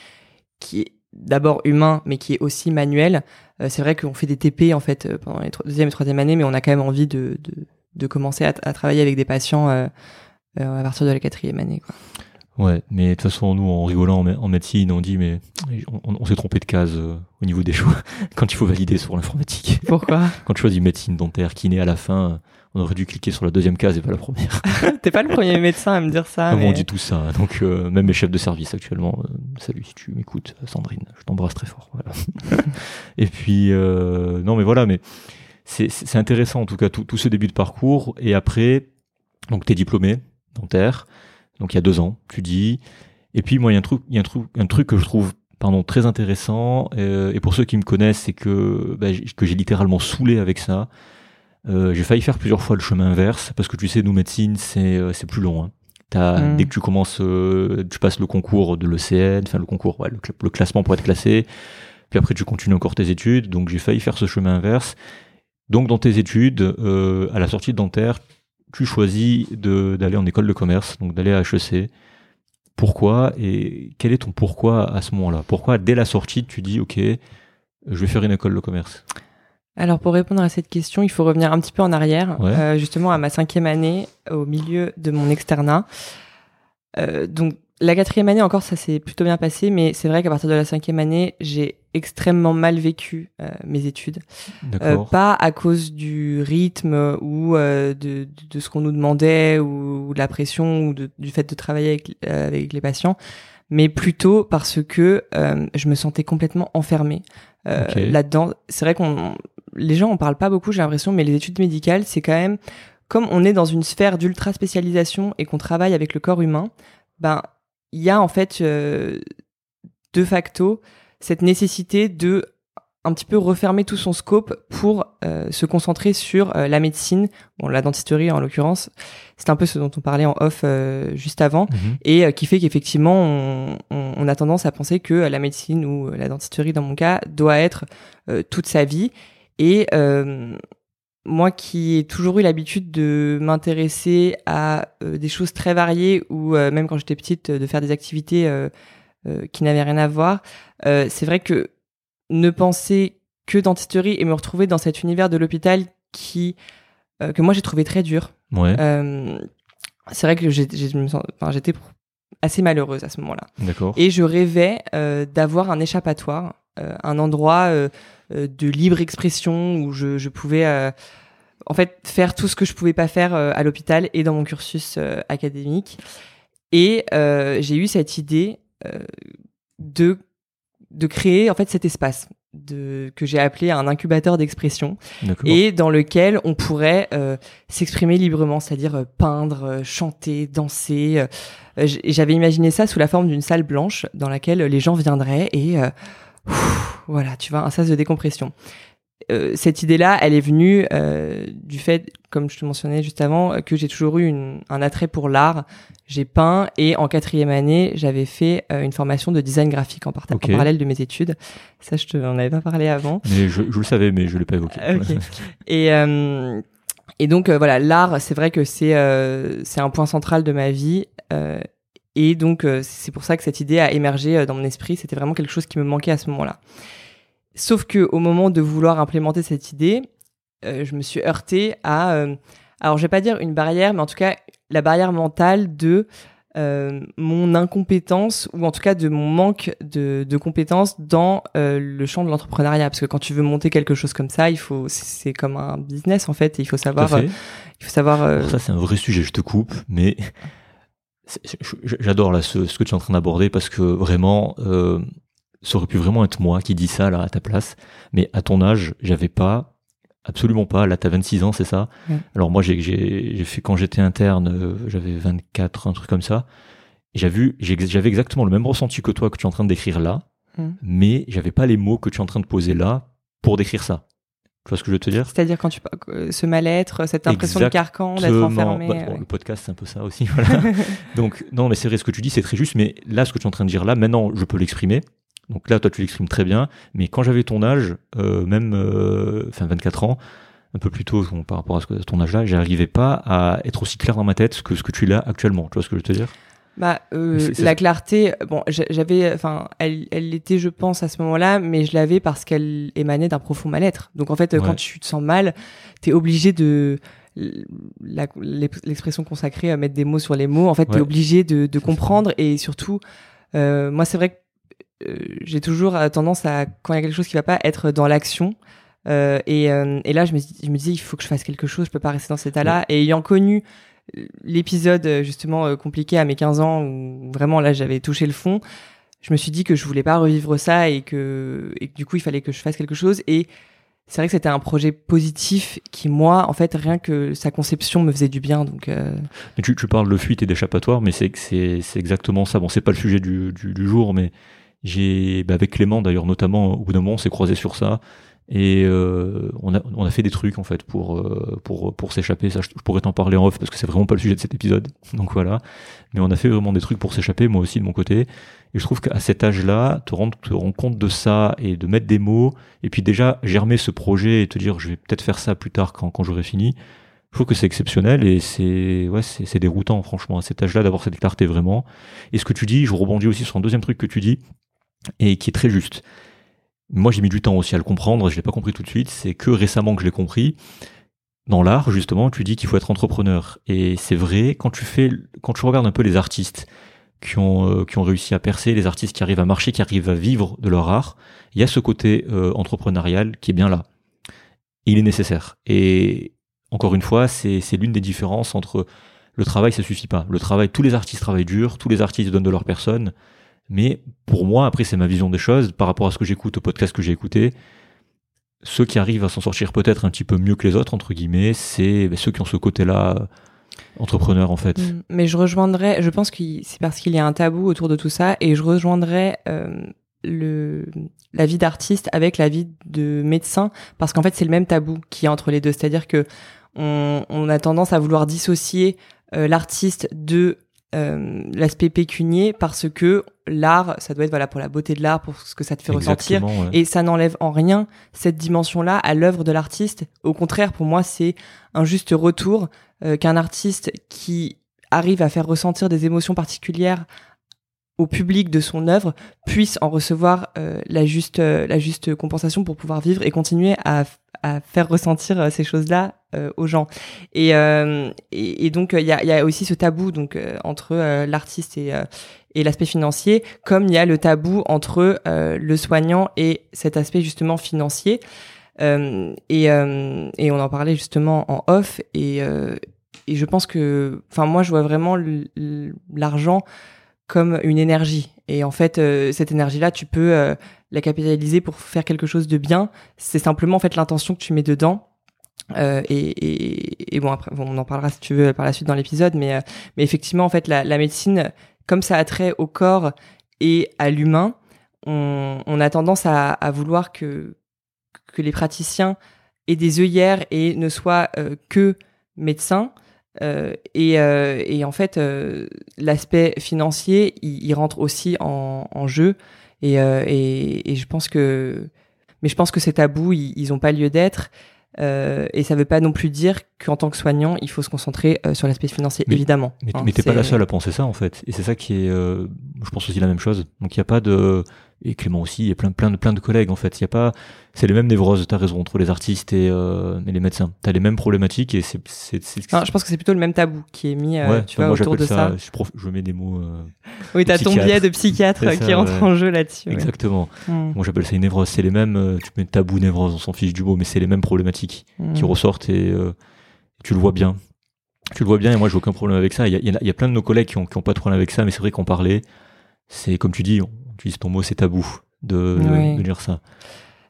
qui est d'abord humain, mais qui est aussi manuel. c'est vrai qu'on fait des TP en fait pendant les deuxième et troisième année, mais on a quand même envie de, de commencer à, à travailler avec des patients euh, euh, à partir de la quatrième année. Quoi.
Ouais, mais de toute façon, nous, en rigolant en, mé- en médecine, on dit, mais on, on s'est trompé de case euh, au niveau des choix quand il faut valider sur l'informatique.
Pourquoi?
Quand tu choisis médecine dentaire, kiné à la fin, on aurait dû cliquer sur la deuxième case et pas la première.
T'es pas le premier médecin à me dire ça.
Ah
mais-
On dit tout ça. hein. Donc, euh, même mes chefs de service actuellement, euh, salut si tu m'écoutes, Sandrine, je t'embrasse très fort. Voilà. et puis, non, mais voilà, mais c'est- intéressant en tout cas, tout, tout ce début de parcours. Et après, donc, t'es diplômé dentaire, donc il y a deux ans, tu dis. Et puis, moi, il y a un truc, il y a un truc, un truc que je trouve pardon, très intéressant. euh, et pour ceux qui me connaissent, c'est que, bah, que j'ai littéralement saoulé avec ça. Euh, j'ai failli faire plusieurs fois le chemin inverse parce que tu sais, nous médecine, c'est euh, c'est plus long. hein.
Mm.
Dès que tu commences, euh, tu passes le concours de l'ECN, enfin le concours, ouais, le, cl- le classement pour être classé. Puis après, tu continues encore tes études. Donc j'ai failli faire ce chemin inverse. Donc dans tes études, euh, à la sortie de dentaire, tu choisis d'aller en école de commerce, donc d'aller à HEC. Pourquoi et quel est ton pourquoi à ce moment-là? Pourquoi dès la sortie tu dis ok, je vais faire une école de commerce?
Alors pour répondre à cette question, il faut revenir un petit peu en arrière,
Ouais.
euh, justement à ma cinquième année, au milieu de mon externat. Euh, donc la quatrième année encore, ça s'est plutôt bien passé, mais c'est vrai qu'à partir de la cinquième année, j'ai extrêmement mal vécu euh, mes études. Euh, pas à cause du rythme ou euh, de, de, ce qu'on nous demandait ou, ou de la pression ou de- du fait de travailler avec, euh, avec les patients, mais plutôt parce que euh, je me sentais complètement enfermée euh, là-dedans. C'est vrai qu'on les gens en parlent pas beaucoup, j'ai l'impression, mais les études médicales, c'est quand même comme on est dans une sphère d'ultra spécialisation et qu'on travaille avec le corps humain, ben il y a en fait euh, de facto cette nécessité de un petit peu refermer tout son scope pour euh, se concentrer sur euh, la médecine, bon la dentisterie en l'occurrence, c'est un peu ce dont on parlait en off euh, juste avant,
Mhm.
et euh, qui fait qu'effectivement on, on- on a tendance à penser que la médecine ou la dentisterie dans mon cas doit être toute sa vie. Et euh, moi qui ai toujours eu l'habitude de m'intéresser à euh, des choses très variées ou euh, même quand j'étais petite de faire des activités euh, qui n'avaient rien à voir, c'est vrai que ne penser que dentisterie et me retrouver dans cet univers de l'hôpital qui que moi j'ai trouvé très dur.
Ouais,
c'est vrai que enfin, j'étais assez malheureuse à ce moment-là.
d'accord.
Et je rêvais d'avoir un échappatoire, un endroit euh, euh, de libre expression où je, je pouvais euh, en fait faire tout ce que je pouvais pas faire euh, à l'hôpital et dans mon cursus euh, académique. Et euh, j'ai eu cette idée euh, de de créer en fait cet espace de que j'ai appelé un incubateur d'expression et dans lequel on pourrait euh, s'exprimer librement, c'est-à-dire euh, peindre, euh, chanter, danser. Euh, J'avais imaginé ça sous la forme d'une salle blanche dans laquelle les gens viendraient et euh, ouf, voilà, tu vois, un sas de décompression. euh, cette idée-là, elle est venue euh, du fait, comme je te mentionnais juste avant, que j'ai toujours eu une, un attrait pour l'art. J'ai peint et en quatrième année, j'avais fait euh, une formation de design graphique en, parallèle de mes études. Ça, je te en avais pas parlé avant.
Mais je, je le savais, mais je l'ai pas évoqué.
Et euh, et donc euh, voilà, l'art, c'est vrai que c'est euh, c'est un point central de ma vie. Et donc euh, c'est pour ça que cette idée a émergé euh, dans mon esprit. C'était vraiment quelque chose qui me manquait à ce moment-là. Sauf que au moment de vouloir implémenter cette idée, euh, je me suis heurtée à, euh, alors je vais pas dire une barrière, mais en tout cas la barrière mentale de euh, mon incompétence ou en tout cas de mon manque de, de compétences dans euh, le champ de l'entrepreneuriat. Parce que quand tu veux monter quelque chose comme ça, il faut, c'est- comme un business en fait. Et il faut savoir, il faut savoir.
ça, c'est un vrai sujet, je te coupe, mais j'adore là ce, ce que tu es en train d'aborder parce que vraiment, euh, ça aurait pu vraiment être moi qui dis ça là à ta place. Mais à ton âge, j'avais pas, absolument pas. Là, t'as 26 ans, c'est ça? Alors moi, j'ai- fait quand j'étais interne, euh, j'avais 24, un truc comme ça. J'avais vu- j'ai- j'avais exactement le même ressenti que toi que tu es en train de décrire là,
Mhm.
mais j'avais pas les mots que tu es en train de poser là pour décrire ça. Tu vois ce que je veux te dire?
C'est-à-dire quand tu euh, ce mal-être, cette impression de carcan, d'être enfermé.
Bah, bon,
ouais.
Le podcast, c'est un peu ça aussi. voilà. Donc, non, mais c'est vrai, ce que tu dis, c'est très juste. Mais là, ce que tu es en train de dire là, maintenant, je peux l'exprimer. Donc là, toi, tu l'exprimes très bien. Mais quand j'avais ton âge, euh, même, euh, enfin, 24 ans, un peu plus tôt bon, par rapport à, ce que, à ton âge-là, j'arrivais pas à être aussi clair dans ma tête que ce que tu l'as actuellement. Tu vois ce que je veux te dire?
Bah, euh, la clarté, bon, j'a- j'avais, enfin, elle, elle l'était, je pense, à ce moment-là, mais je l'avais parce qu'elle émanait d'un profond mal-être. Donc, en fait,
Ouais.
quand tu te sens mal, t'es obligé de, l'expression consacrée à mettre des mots sur les mots, en fait, t'es
Ouais.
obligé de, de comprendre et surtout, euh, moi, c'est vrai que euh, j'ai toujours euh, tendance à, quand il y a quelque chose qui va pas, être dans l'action. Euh, et, euh, et là, je me, je me disais, il faut que je fasse quelque chose, je peux pas rester dans cet état-là. Et ayant connu l'épisode euh, justement euh, compliqué à mes 15 ans où vraiment là j'avais touché le fond, je me suis dit que je voulais pas revivre ça et que, et que du coup il fallait que je fasse quelque chose. Et c'est vrai que c'était un projet positif qui moi, en fait, rien que sa conception me faisait du bien. Donc euh,
tu, parles de fuite et d'échappatoire, mais c'est c'est exactement ça. Bon, c'est pas le sujet du, du, du jour, mais j'ai bah, avec Clément d'ailleurs notamment au bout d'un moment on s'est croisé sur ça et euh, on a on a fait des trucs en fait pour euh, pour pour s'échapper. Ça, je, pourrais t'en parler en off parce que c'est vraiment pas le sujet de cet épisode. Donc voilà. Mais on a fait vraiment des trucs pour s'échapper, moi aussi de mon côté. Et je trouve qu'à cet âge-là, te rendre, te rendre compte de ça et de mettre des mots, et puis déjà germer ce projet et te dire je vais peut-être faire ça plus tard quand, quand j'aurai fini, je trouve que c'est exceptionnel et c'est ouais, c'est c'est déroutant franchement à cet âge-là d'avoir cette clarté vraiment. Et ce que tu dis, je rebondis aussi sur un deuxième truc que tu dis et qui est très juste. Moi, j'ai mis du temps aussi à le comprendre, je l'ai pas compris tout de suite, c'est que récemment que je l'ai compris. Dans l'art, justement, tu dis qu'il faut être entrepreneur. Et c'est vrai, quand tu fais, quand tu regardes un peu les artistes qui ont, euh, qui ont réussi à percer, les artistes qui arrivent à marcher, qui arrivent à vivre de leur art, il y a ce côté euh, entrepreneurial qui est bien là. Il est nécessaire. Et encore une fois, c'est l'une des différences entre le travail, ça suffit pas. Le travail, tous les artistes travaillent dur, tous les artistes donnent de leur personne. Mais pour moi, après, c'est ma vision des choses par rapport à ce que j'écoute, au podcast que j'ai écouté. Ceux qui arrivent à s'en sortir peut-être un petit peu mieux que les autres, entre guillemets, c'est ben, ceux qui ont ce côté-là euh, entrepreneur, en fait.
Mm. Mais je rejoindrais, je pense que c'est parce qu'il y a un tabou autour de tout ça, et je rejoindrais euh, le la vie d'artiste avec la vie de médecin, parce qu'en fait c'est le même tabou qui est entre les deux, c'est-à-dire que on, a tendance à vouloir dissocier euh, l'artiste de euh, l'aspect pécunier parce que l'art, ça doit être voilà pour la beauté de l'art, pour ce que ça te fait ressentir,
ouais.
et ça n'enlève en rien cette dimension-là à l'œuvre de l'artiste. Au contraire, pour moi, c'est un juste retour euh, qu'un artiste qui arrive à faire ressentir des émotions particulières au public de son œuvre puisse en recevoir euh, la juste euh, la juste compensation pour pouvoir vivre et continuer à, à faire ressentir euh, ces choses-là euh, aux gens et, euh, et, et donc il y a, y a aussi ce tabou donc entre l'artiste et et l'aspect financier, comme il y a le tabou entre le soignant et cet aspect justement financier. Et, et on en parlait justement en off. Et, et je pense que, enfin moi, je vois vraiment l'argent comme une énergie. Et en fait, euh, cette énergie-là, tu peux euh, la capitaliser pour faire quelque chose de bien. C'est simplement en fait l'intention que tu mets dedans. Euh, et, et, bon après bon, on en parlera si tu veux par la suite dans l'épisode mais mais effectivement en fait la, médecine comme ça a trait au corps et à l'humain on, on a tendance à, à vouloir que que les praticiens aient des œillères et ne soient que médecins. Et, et, en fait, l'aspect financier, il, rentre aussi en, en jeu. Et, et, et, je pense que, mais je pense que ces tabous, ils n'ont pas lieu d'être. Euh, et ça ne veut pas non plus dire qu'en tant que soignant, il faut se concentrer euh, sur l'aspect financier, évidemment.
Mais, hein, mais t'es pas la seule à penser ça, en fait. Et c'est ça qui est, euh, je pense aussi la même chose. Donc il n'y a pas de, et Clément aussi, il y a plein, plein, de, plein de collègues en fait. Il y a pas, c'est les mêmes névroses, tu as raison, entre les artistes et, euh, et les médecins. Tu as les mêmes problématiques et c'est.
je pense que c'est plutôt le même tabou qui est mis euh, tu vois, autour de ça.
Je, je, mets des mots. Euh,
oui, tu as ton biais de psychiatre qui rentre en jeu là-dessus.
Exactement. Hmm. Moi j'appelle ça une névrose. C'est les mêmes, euh, tu mets tabou, névrose, on s'en fiche du mot, mais c'est les mêmes problématiques qui hmm. ressortent et tu le vois bien. Tu le vois bien et moi j'ai aucun problème avec ça. Il y a, y a, plein de nos collègues qui ont, qui ont pas de problème avec ça, mais c'est vrai qu'on parlait. C'est comme tu dis, on utilise ton mot, c'est tabou de, de dire ça.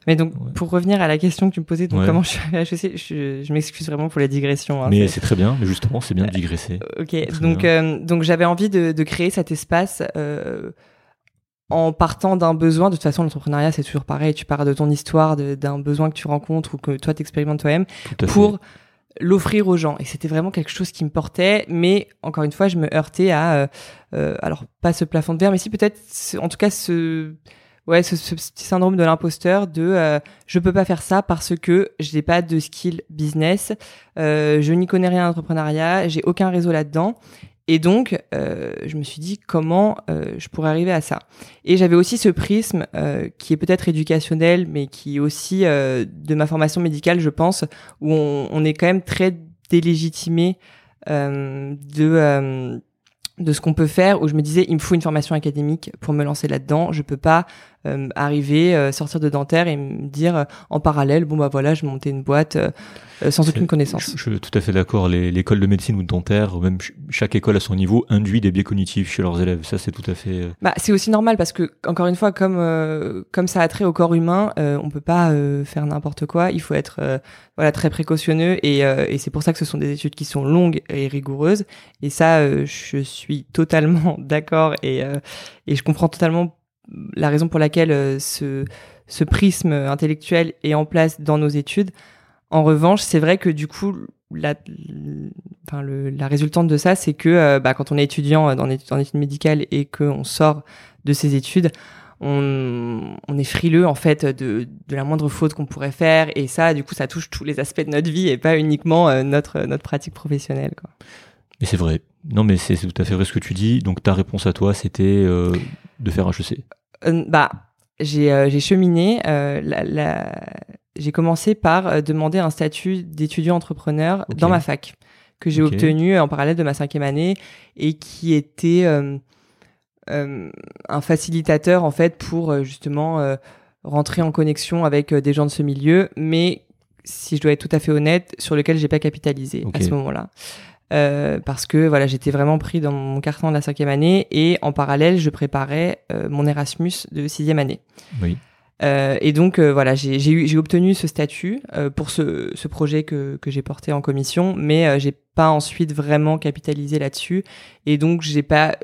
Mais donc, pour revenir à la question que tu me posais, donc comment je suis à HEC, je, je m'excuse vraiment pour la digression.
Hein, mais c'est très bien, mais justement, c'est bien de digresser.
Euh, ok, donc, euh, donc j'avais envie de, de, créer cet espace euh, en partant d'un besoin. De toute façon, l'entrepreneuriat, c'est toujours pareil. Tu pars de ton histoire, d'un besoin que tu rencontres ou que toi, tu expérimentes toi-même pour l'offrir aux gens. Et c'était vraiment quelque chose qui me portait. Mais encore une fois, je me heurtais à, alors, pas ce plafond de verre, mais si peut-être, en tout cas, ce ouais, ce, petit syndrome de l'imposteur de euh, je peux pas faire ça parce que je n'ai pas de skill business, euh, je n'y connais rien en entrepreneuriat, j'ai aucun réseau là-dedans. Et donc, euh, je me suis dit comment euh, je pourrais arriver à ça. Et j'avais aussi ce prisme euh, qui est peut-être éducationnel, mais qui est aussi de ma formation médicale, je pense, où on, on est quand même très délégitimé de de ce qu'on peut faire où je me disais il me faut une formation académique pour me lancer là-dedans je peux pas arriver euh, sortir de dentaire et me dire euh, en parallèle bon bah voilà je monter une boîte sans aucune connaissance.
je, suis tout à fait d'accord. L'école de médecine ou de dentaire même chaque école à son niveau induit des biais cognitifs chez leurs élèves. Ça c'est tout à fait
bah c'est aussi normal parce que encore une fois comme comme ça a trait au corps humain on peut pas faire n'importe quoi. Il faut être voilà très précautionneux et, et c'est pour ça que ce sont des études qui sont longues et rigoureuses. Et ça je suis totalement d'accord et et je comprends totalement la raison pour laquelle euh, ce, ce prisme intellectuel est en place dans nos études. En revanche, c'est vrai que du coup, la, enfin, le, la résultante de ça, c'est que euh, bah, quand on est étudiant euh, dans études, études médicales et qu'on sort de ces études, on, on, est frileux en fait de, de la moindre faute qu'on pourrait faire et ça, du coup, ça touche tous les aspects de notre vie et pas uniquement notre notre pratique professionnelle. Quoi.
Mais c'est vrai. Non, mais c'est tout à fait vrai ce que tu dis. Donc ta réponse à toi, c'était de faire HEC
euh, Bah, j'ai euh, cheminé. Euh, la, la... J'ai commencé par demander un statut d'étudiant entrepreneur dans ma fac, que j'ai obtenu en parallèle de ma cinquième année et qui était un facilitateur en fait pour justement rentrer en connexion avec des gens de ce milieu, mais si je dois être tout à fait honnête, sur lequel j'ai pas capitalisé à ce moment-là. Euh, parce que voilà, j'étais vraiment pris dans mon carton de la cinquième année et en parallèle, je préparais euh, mon Erasmus de sixième année.
Oui.
Euh, et donc euh, voilà, j'ai obtenu ce statut pour ce, ce, projet que, que j'ai porté en commission, mais j'ai pas ensuite vraiment capitalisé là-dessus et donc j'ai pas,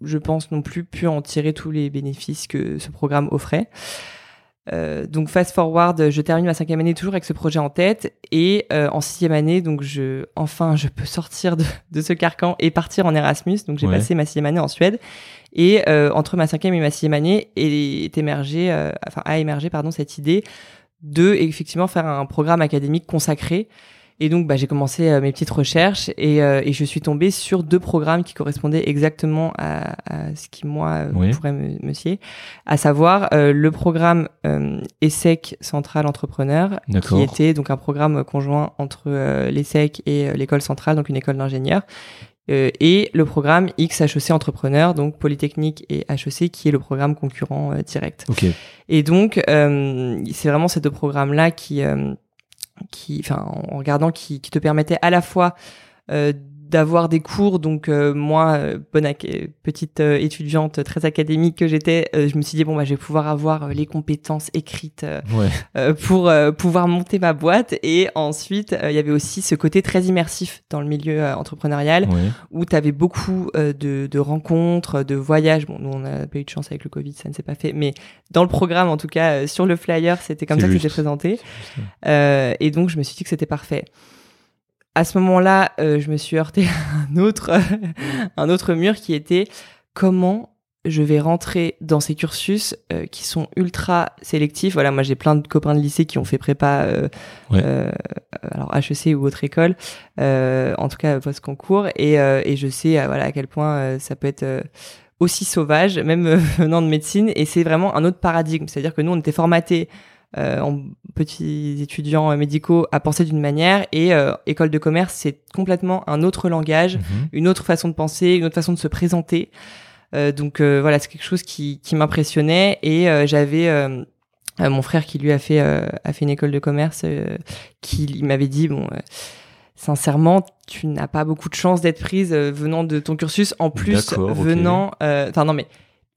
je pense non plus pu en tirer tous les bénéfices que ce programme offrait. Euh, donc fast forward, je termine ma cinquième année toujours avec ce projet en tête et euh, en sixième année, donc je enfin je peux sortir de, de ce carcan et partir en Erasmus. Donc j'ai passé ma sixième année en Suède et euh, entre ma cinquième et ma sixième année est, émergé, euh, enfin a émergé pardon cette idée de effectivement faire un programme académique consacré et donc, bah, j'ai commencé euh, mes petites recherches et, euh, et, je suis tombée sur deux programmes qui correspondaient exactement à, à ce qui, moi, euh, pourrait me, me sier, à savoir le programme ESSEC Central Entrepreneur, qui était donc un programme conjoint entre l'ESSEC et l'école centrale, donc une école d'ingénieurs, et le programme XHEC Entrepreneur, donc Polytechnique et HEC, qui est le programme concurrent direct.
Okay.
Et donc, c'est vraiment ces deux programmes-là qui qui, enfin, en regardant qui, qui te permettait à la fois euh, d'avoir des cours. Donc euh, moi, euh, bonne petite euh, étudiante très académique que j'étais, je me suis dit bon bah je vais pouvoir avoir les compétences écrites pour pouvoir monter ma boîte. Et ensuite, il y avait aussi ce côté très immersif dans le milieu entrepreneurial où tu avais beaucoup de, de, rencontres, de voyages. Bon, nous on n'a pas eu de chance avec le Covid, ça ne s'est pas fait, mais dans le programme en tout cas sur le flyer, c'était comme ça que c'était présenté. et donc je me suis dit que c'était parfait à ce moment-là, euh, je me suis heurté à un autre, un autre mur qui était comment je vais rentrer dans ces cursus euh, qui sont ultra sélectifs. Voilà, moi j'ai plein de copains de lycée qui ont fait prépa, euh, alors HEC ou autre école, en tout cas post concours, et, et je sais voilà à quel point ça peut être aussi sauvage, même venant de médecine, et c'est vraiment un autre paradigme. C'est-à-dire que nous on était formatés en petits étudiants médicaux à penser d'une manière et euh, école de commerce c'est complètement un autre langage, mhm. une autre façon de penser, une autre façon de se présenter. Euh, donc voilà, c'est quelque chose qui, qui m'impressionnait et j'avais mon frère qui lui a fait a fait une école de commerce qui m'avait dit bon sincèrement, tu n'as pas beaucoup de chance d'être prise venant de ton cursus. En plus, venant, enfin non mais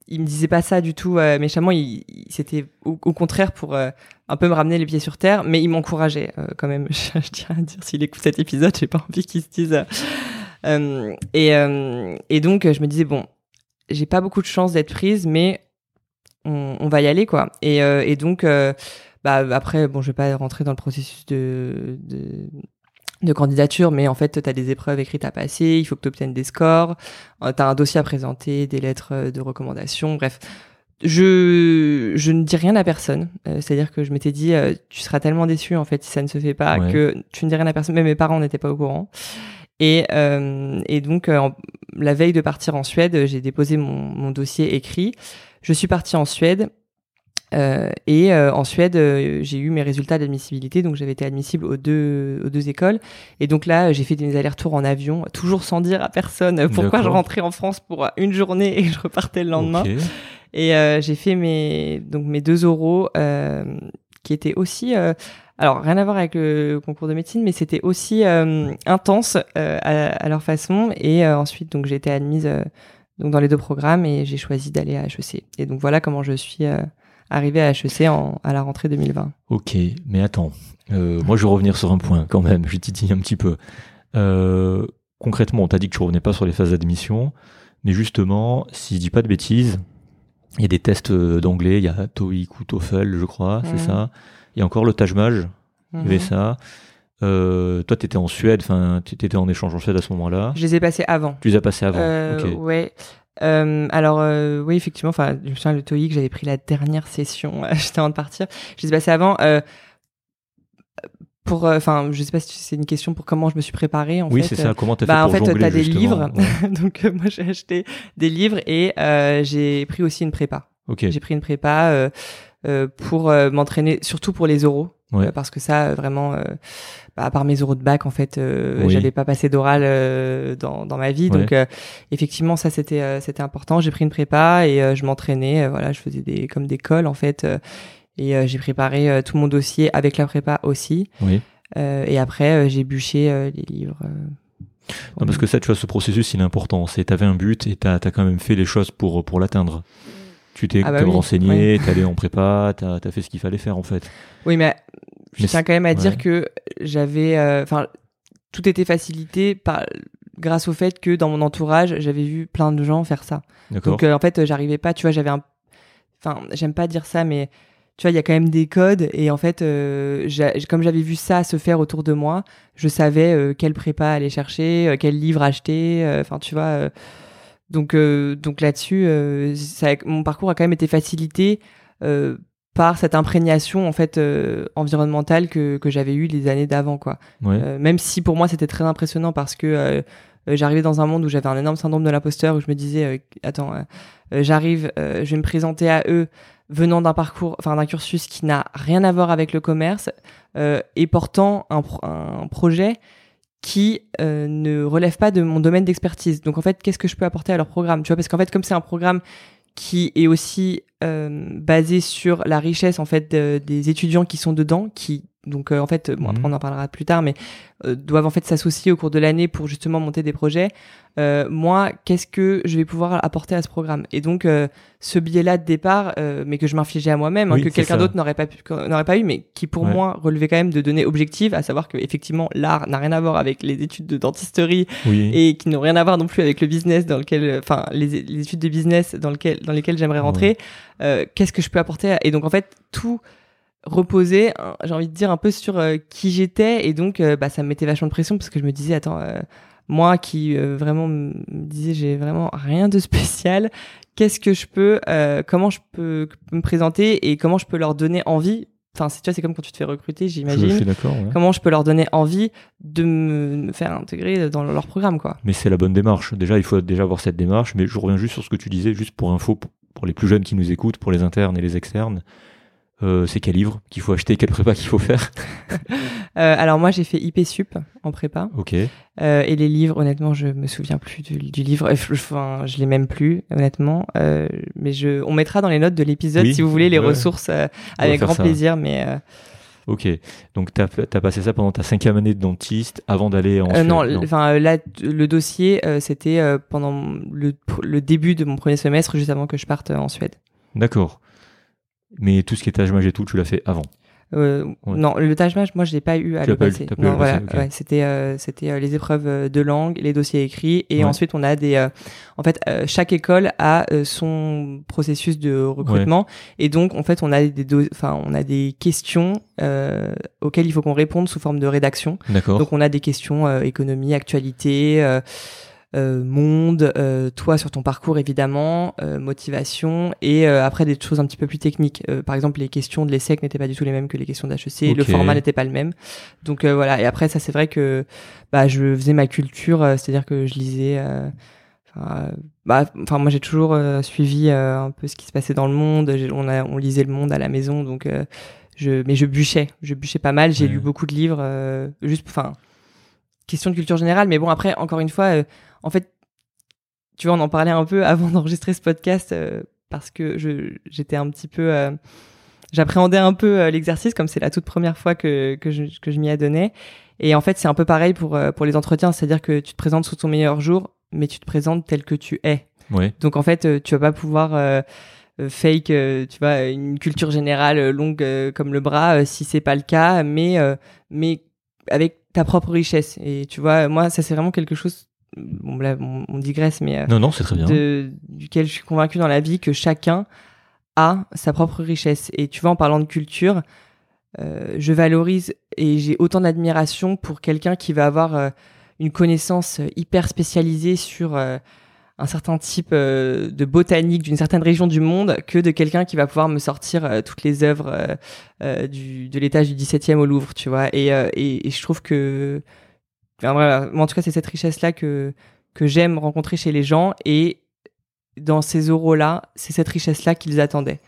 il me disait pas ça du tout euh, méchamment. Il, c'était au, contraire pour euh, un peu me ramener les pieds sur terre, mais il m'encourageait euh, quand même. Je, tiens à dire, s'il écoute cet épisode, j'ai pas envie qu'il se dise. et, et donc, je me disais bon, j'ai pas beaucoup de chance d'être prise, mais on, on, va y aller quoi. Et, et donc, bah après, bon, je vais pas rentrer dans le processus de, de de candidature, mais en fait, tu as des épreuves écrites à passer, il faut que tu obtiennes des scores, euh, tu as un dossier à présenter, des lettres euh, de recommandation, bref. Je, je ne dis rien à personne. Euh, c'est-à-dire que je m'étais dit, tu seras tellement déçu en fait si ça ne se fait pas que tu ne dis rien à personne. Même mes parents n'étaient pas au courant. Et, et donc, la veille de partir en Suède, j'ai déposé mon, mon dossier écrit. Je suis partie en Suède euh, et euh, en Suède, euh, j'ai eu mes résultats d'admissibilité, donc j'avais été admissible aux deux, aux deux écoles. Et donc là, j'ai fait des allers-retours en avion, toujours sans dire à personne pourquoi je rentrais en France pour une journée et je repartais le lendemain. Et j'ai fait mes donc mes deux euros qui étaient aussi alors rien à voir avec le concours de médecine, mais c'était aussi intense à, à, leur façon. Et ensuite, donc j'ai été admise donc dans les deux programmes et j'ai choisi d'aller à HEC. Et donc voilà comment je suis arrivé à HEC en, à la rentrée 2020.
Ok, mais attends, euh, moi je vais revenir sur un point quand même, je titille un petit peu. Euh, concrètement, on t'a dit que tu revenais pas sur les phases d'admission, mais justement, si je dis pas de bêtises, il y a des tests euh, d'anglais, il y a TOEIC ou TOEFL, je crois, c'est mhm. ça. Il y a encore le Tajmaj, il y avait mhm. ça. Euh, toi, tu étais en Suède, enfin, tu étais en échange en Suède à ce moment-là.
Je les ai passés avant.
Tu les as passés avant.
Euh, Ouais. Euh, alors euh, oui, effectivement, enfin, je me souviens le TOEIC, j'avais pris la dernière session j'étais avant de partir. Je les ai passés avant. Euh, pour, euh, enfin, je sais pas si c'est une question pour comment je me suis préparée. En
oui, c'est ça. Comment t'as
bah,
fait
pour
En fait, t'as
des livres. Donc moi, j'ai acheté des livres et j'ai pris aussi une prépa.
Ok.
J'ai pris une prépa pour m'entraîner, surtout pour les oraux. Ouais. parce que ça, vraiment, bah, à part mes euros de bac, en fait, euh, j'avais pas passé d'oral euh, dans, dans ma vie. Donc, euh, effectivement, ça, c'était euh, c'était important. J'ai pris une prépa et je m'entraînais. voilà, je faisais des comme des cols, en fait. et j'ai préparé tout mon dossier avec la prépa aussi.
Oui.
et après, j'ai bûché les livres.
non, parce que ça, tu vois, ce processus, il est important. C'est, t'avais un but et t'as, as quand même fait les choses pour, pour l'atteindre. Tu t'es ah bah renseigné, t'es allé en prépa, t'as, as fait ce qu'il fallait faire, en fait.
Oui, mais je tiens quand même à dire que j'avais, euh, enfin, tout était facilité par grâce au fait que dans mon entourage, j'avais vu plein de gens faire ça. Donc euh, en fait, j'arrivais pas, tu vois, j'avais un, enfin, j'aime pas dire ça, mais tu vois, il y a quand même des codes et en fait, euh, comme j'avais vu ça se faire autour de moi, je savais quel prépa aller chercher, quel livre acheter, enfin, tu vois. Donc, donc là-dessus, mon parcours a quand même été facilité par cette imprégnation en fait euh, environnementale que, que j'avais eue les années d'avant quoi. Euh, même si pour moi c'était très impressionnant parce que euh, j'arrivais dans un monde où j'avais un énorme syndrome de l'imposteur où je me disais attends j'arrive je vais me présenter à eux venant d'un parcours enfin d'un cursus qui n'a rien à voir avec le commerce et portant un, un projet qui ne relève pas de mon domaine d'expertise. Donc en fait, qu'est-ce que je peux apporter à leur programme? Tu vois, parce qu'en fait, comme c'est un programme qui est aussi euh, basé sur la richesse en fait des étudiants qui sont dedans, qui donc en fait, bon, après
Mhm.
on en parlera plus tard, mais euh, doivent en fait s'associer au cours de l'année pour justement monter des projets. Euh, moi, qu'est-ce que je vais pouvoir apporter à ce programme? Et donc, euh, ce biais-là de départ, euh, mais que je m'infligeais à moi-même, hein,
Oui,
que quelqu'un d'autre n'aurait pas pu, n'aurait pas eu, mais qui pour
Ouais.
moi relevait quand même de données objectives, à savoir que effectivement l'art n'a rien à voir avec les études de dentisterie
Oui.
et qui n'ont rien à voir non plus avec le business dans lequel, enfin les, les études de business dans lequel dans lesquelles j'aimerais rentrer. Euh, Qu'est-ce que je peux apporter à- Et donc en fait tout reposait, hein, j'ai envie de dire un peu sur euh, qui j'étais et donc euh, bah ça me mettait vachement de pression parce que je me disais attends euh, moi qui euh, vraiment me disais j'ai vraiment rien de spécial, qu'est-ce que je peux, euh, comment je peux me présenter et comment je peux leur donner envie? Enfin, c'est- tu vois, c'est comme quand tu te fais recruter, j'imagine
ouais.
comment je peux leur donner envie de me faire intégrer dans leur programme, quoi.
Mais c'est la bonne démarche. Déjà, il faut déjà avoir cette démarche. Mais je reviens juste sur ce que tu disais, juste pour info, pour les plus jeunes qui nous écoutent, pour les internes et les externes. Euh, c'est quel livre qu'il faut acheter, quelle prépa qu'il faut faire.
Euh, alors moi, j'ai fait IP Sup en prépa.
Ok.
Euh, et les livres, honnêtement, je me souviens plus du, du livre. Enfin, je l'ai même plus, honnêtement. Mais je, on mettra dans les notes de l'épisode,
Oui,
si vous voulez, les
ouais.
ressources avec grand
ça.
plaisir. Mais
Ok. Donc, tu as, passé ça pendant ta cinquième année de dentiste avant d'aller en
euh, non, enfin là, le dossier, euh, c'était euh, pendant le, début de mon premier semestre, juste avant que je parte en Suède.
D'accord. Mais tout ce qui est âge, et tout, tu l'as fait avant.
Euh,
Ouais.
Non, le Taj Mahal, moi, je l'ai pas eu à
Tu
le passer.
pas
Non, voilà, ouais, c'était euh, c'était euh, les épreuves euh, de langue, les dossiers écrits, et
Ouais.
ensuite on a des. euh, en fait, chaque école a son processus de recrutement, et donc en fait on a des enfin on a des questions auxquelles il faut qu'on réponde sous forme de rédaction.
D'accord.
Donc on a des questions économie, actualité, euh, monde, euh, toi sur ton parcours évidemment, euh, motivation et euh, après des choses un petit peu plus techniques. Euh, par exemple, les questions de l'ESSEC n'étaient pas du tout les mêmes que les questions d'HEC, le format n'était pas le même. Donc euh, voilà. Et après ça c'est vrai que bah je faisais ma culture, euh, c'est-à-dire que je lisais. euh, Enfin, bah, enfin, moi j'ai toujours euh, suivi euh, un peu ce qui se passait dans le monde. On, a, on lisait le monde à la maison, donc euh, je, mais je bûchais, je bûchais pas mal. J'ai
Ouais.
lu beaucoup de livres, euh, juste, enfin, question de culture générale. Mais bon, après, encore une fois, euh, en fait, tu vois, on en parlait un peu avant d'enregistrer ce podcast euh, parce que je, j'étais un petit peu, euh, j'appréhendais un peu euh, l'exercice comme c'est la toute première fois que que je, que je m'y adonnais. Et en fait, c'est un peu pareil pour euh, pour les entretiens, c'est-à-dire que tu te présentes sous ton meilleur jour, mais tu te présentes tel que tu es.
Ouais.
Donc en fait, euh, tu vas pas pouvoir fake, tu vois, une culture générale longue euh, comme le bras si c'est pas le cas, mais euh, mais avec ta propre richesse. Et tu vois, moi, ça c'est vraiment quelque chose. Bon là, on, on digresse, mais euh,
Non, non, c'est très bien.
de, duquel je suis convaincu dans la vie que chacun a sa propre richesse. Et tu vois, en parlant de culture, euh, je valorise et j'ai autant d'admiration pour quelqu'un qui va avoir euh, une connaissance hyper spécialisée sur euh, un certain type de botanique d'une certaine région du monde que de quelqu'un qui va pouvoir me sortir toutes les œuvres du, de l'étage du 17e au Louvre, tu vois. Et, et, et je trouve que, enfin, voilà, en tout cas, c'est cette richesse-là que, que j'aime rencontrer chez les gens et dans ces euros-là, c'est cette richesse-là qu'ils attendaient.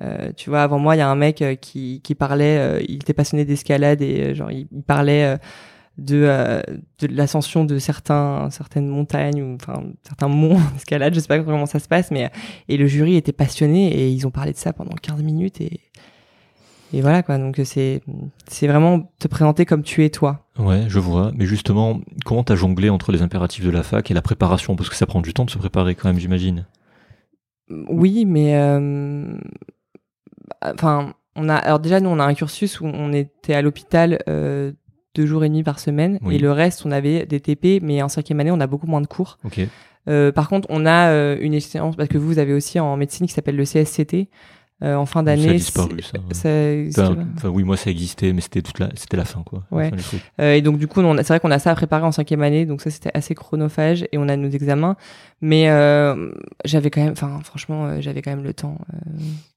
Euh, tu vois, avant moi, il y a un mec euh, qui, qui parlait, euh, il était passionné d'escalade et euh, genre il, il parlait euh, de, euh, de l'ascension de certains, certaines montagnes ou enfin certains monts d'escalade, je sais pas comment ça se passe, mais et le jury était passionné et ils ont parlé de ça pendant 15 minutes et et voilà quoi. Donc c'est c'est vraiment te présenter comme tu es toi.
Ouais, je vois. Mais justement, comment t'as jonglé entre les impératifs de la fac et la préparation? Parce que ça prend du temps de se préparer quand même, j'imagine.
Oui, mais euh, enfin, on a alors déjà nous on a un cursus où on était à l'hôpital euh, deux jours et demi par semaine
Oui.
et le reste on avait des TP, mais en cinquième année on a beaucoup moins de cours.
Ok.
Euh, par contre, on a euh, une échéance parce que vous, vous avez aussi en médecine qui s'appelle le CSCT euh, en fin
Ça a
d'année.
disparu, ça, ouais.
ça existe
Enfin, oui, moi ça existait, mais c'était toute la, c'était la fin, quoi.
Ouais.
fin.
Euh, et donc du coup, c'est vrai qu'on a ça à préparer en cinquième année, donc ça c'était assez chronophage et on a nos examens. Mais euh, j'avais quand même, enfin franchement, j'avais quand même le temps.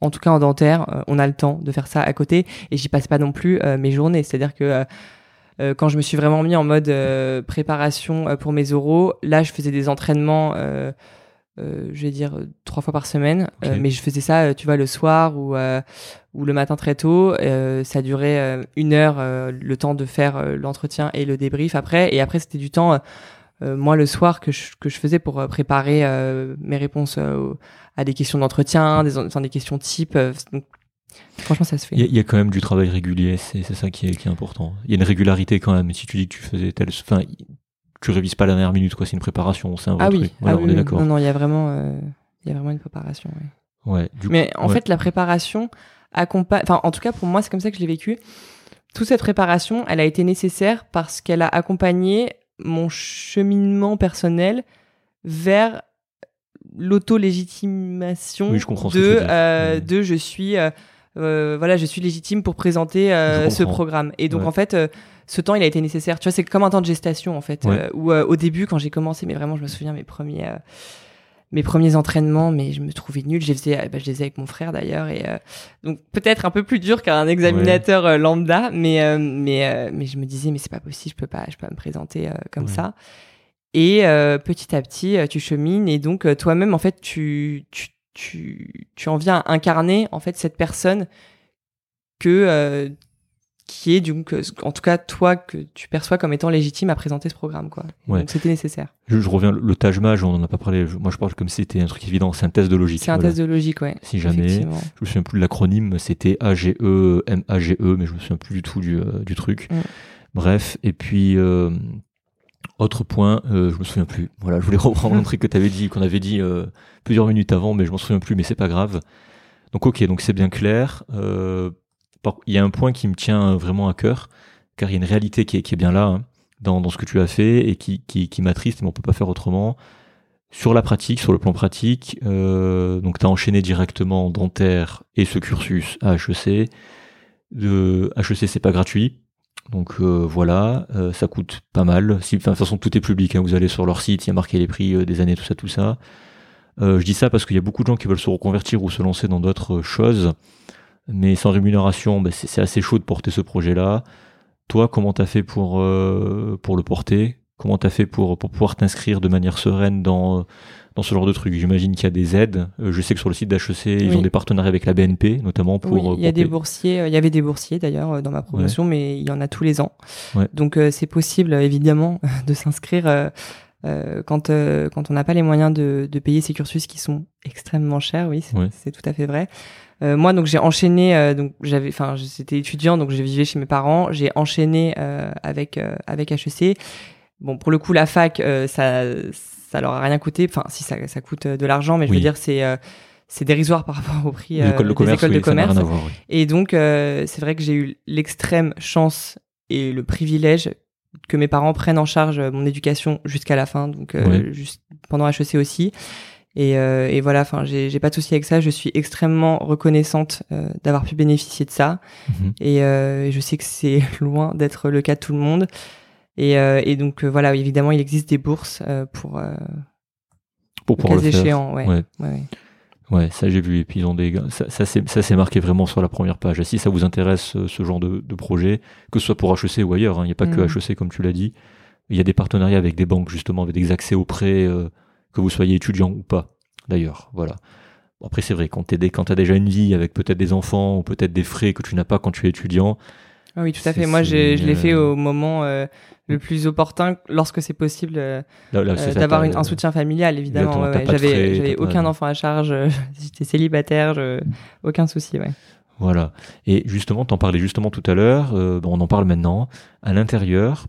en tout cas en dentaire, on a le temps de faire ça à côté et j'y passe pas non plus mes journées. C'est-à-dire que quand je me suis vraiment mis en mode préparation pour mes oraux, là je faisais des entraînements. Euh, je vais dire euh, trois fois par semaine. Euh, mais je faisais ça, euh, tu vois, le soir ou euh, ou le matin très tôt. Euh, ça durait une heure, euh, le temps de faire l'entretien et le débrief après. Et après, c'était du temps, moi, le soir, que je, que je faisais pour préparer euh, mes réponses à des questions d'entretien, des, en- enfin, des questions type. euh, donc, Franchement, ça se fait.
Il y, a- il y a quand même du travail régulier, c'est c'est ça qui est, qui est important. Il y a une régularité quand même. Si tu dis que tu faisais tel, enfin, tu révises pas la dernière minute, quoi. C'est une préparation, c'est un vrai
ah oui,
truc. Voilà,
ah
on
oui,
est
oui.
d'accord.
Non, non, il y a vraiment, euh, il y a vraiment une préparation. ouais.
Ouais. Du
Mais
coup,
en
ouais.
fait, la préparation accompagne. Enfin, en tout cas, pour moi, c'est comme ça que je l'ai vécu. Toute cette préparation, elle a été nécessaire parce qu'elle a accompagné mon cheminement personnel vers l'auto-légitimation
Oui,
de, euh,
Mm.
de je suis euh, voilà je suis légitime pour présenter ce programme et donc en fait ce temps il a été nécessaire tu vois c'est comme un temps de gestation en fait
Ouais.
euh, où euh, au début quand j'ai commencé mais vraiment je me souviens mes premiers euh, mes premiers entraînements, mais je me trouvais nulle. Je les faisais, bah, je les faisais avec mon frère d'ailleurs, et euh, donc peut-être un peu plus dur qu'un examinateur lambda, mais euh, mais euh, mais je me disais mais c'est pas possible, je peux pas, je peux pas me présenter comme
Ouais.
ça. Et petit à petit, tu chemines et donc toi-même en fait tu tu tu tu en viens à incarner en fait cette personne que qui est donc euh, en tout cas toi que tu perçois comme étant légitime à présenter ce programme quoi.
Ouais.
Donc c'était nécessaire.
Je, je reviens, le Taj on en a pas parlé. je- moi, je parle comme si c'était un truc évident. C'est un test de logique.
C'est un
voilà.
test de logique ouais.
Si jamais. Je me souviens plus de l'acronyme, c'était AGE, MAGE, E, mais je me souviens plus du tout du, euh, du truc.
Mm.
Bref, et puis euh, autre point, euh, je me souviens plus. Voilà, je voulais reprendre un truc que tu avais dit, qu'on avait dit plusieurs minutes avant, mais je m'en souviens plus, mais c'est pas grave. Donc ok, donc c'est bien clair. Euh, Il y a un point qui me tient vraiment à cœur, car il y a une réalité qui est, bien là hein, dans, ce que tu as fait et qui, m'attriste, mais on peut pas faire autrement. Sur la pratique, sur le plan pratique, euh, donc tu as enchaîné directement dentaire et ce cursus à HEC. De HEC, c'est pas gratuit. Donc euh, voilà, euh, ça coûte pas mal. Si, de toute façon, tout est public. hein, vous allez sur leur site, il y a marqué les prix euh, des années, tout ça, tout ça. Euh, je dis ça parce qu'il y a beaucoup de gens qui veulent se reconvertir ou se lancer dans d'autres choses, mais sans rémunération, bah, c'est assez chaud de porter ce projet-là. Toi, comment t'as fait pour euh, pour le porter? Comment t'as fait pour pour pouvoir t'inscrire de manière sereine dans dans ce genre de truc? J'imagine qu'il y a des aides. Euh, je sais que sur le site d'HEC, ils ont des partenariats avec la BNP, notamment pour.
Oui,
euh,
il y a
pour
des boursiers, il y avait des boursiers d'ailleurs dans ma promotion, mais il y en a tous les ans.
Ouais.
Donc euh, c'est possible évidemment de s'inscrire euh, euh, quand euh, quand on n'a pas les moyens de, de payer ces cursus qui sont extrêmement chers. Oui, c'est
Ouais.
c'est tout à fait vrai. Euh, moi donc j'ai enchaîné, euh, donc j'avais, enfin j'étais étudiant donc je vivais chez mes parents. J'ai enchaîné euh, avec euh, avec HEC. Bon pour le coup la fac euh, ça ça leur a rien coûté. Enfin si ça ça coûte de l'argent, mais je veux dire c'est euh, c'est dérisoire par rapport au prix euh,
de
des
commerce,
écoles
oui,
de commerce.
voir. oui.
Et donc, euh, c'est vrai que j'ai eu l'extrême chance et le privilège que mes parents prennent en charge mon éducation jusqu'à la fin, donc euh, juste pendant HEC aussi. Et, euh, et voilà, enfin, j'ai pas de souci avec ça. Je suis extrêmement reconnaissante euh, d'avoir pu bénéficier de ça.
Mhm.
Et, euh, et je sais que c'est loin d'être le cas de tout le monde. Et, et donc voilà, évidemment, il existe des bourses pour
Pour pouvoir
cas
le faire.
échéant. Ouais.
Ouais.
Ouais, ouais.
Ouais, ça j'ai vu. Et puis ils ont des ça, ça c'est marqué vraiment sur la première page. Et si ça vous intéresse ce genre de, de projet, que ce soit pour HEC ou ailleurs, hein, il n'y a pas que
Mhm.
HEC comme tu l'as dit. Il y a des partenariats avec des banques justement, avec des accès aux prêts, que vous soyez étudiant ou pas. D'ailleurs, voilà. Bon, après c'est vrai quand quand t'as déjà une vie avec peut-être des enfants ou peut-être des frais que tu n'as pas quand tu es étudiant.
Ah oui, tout à fait. Moi, je l'ai fait
euh,
au moment euh, le plus opportun, lorsque c'est possible. euh, Euh, d'avoir un soutien familial évidemment ouais, ouais. j'avais aucun enfant à charge j'étais célibataire je... aucun souci ouais
Voilà. Et justement, t'en parlais justement tout à l'heure, euh, bon, on en parle maintenant. À l'intérieur,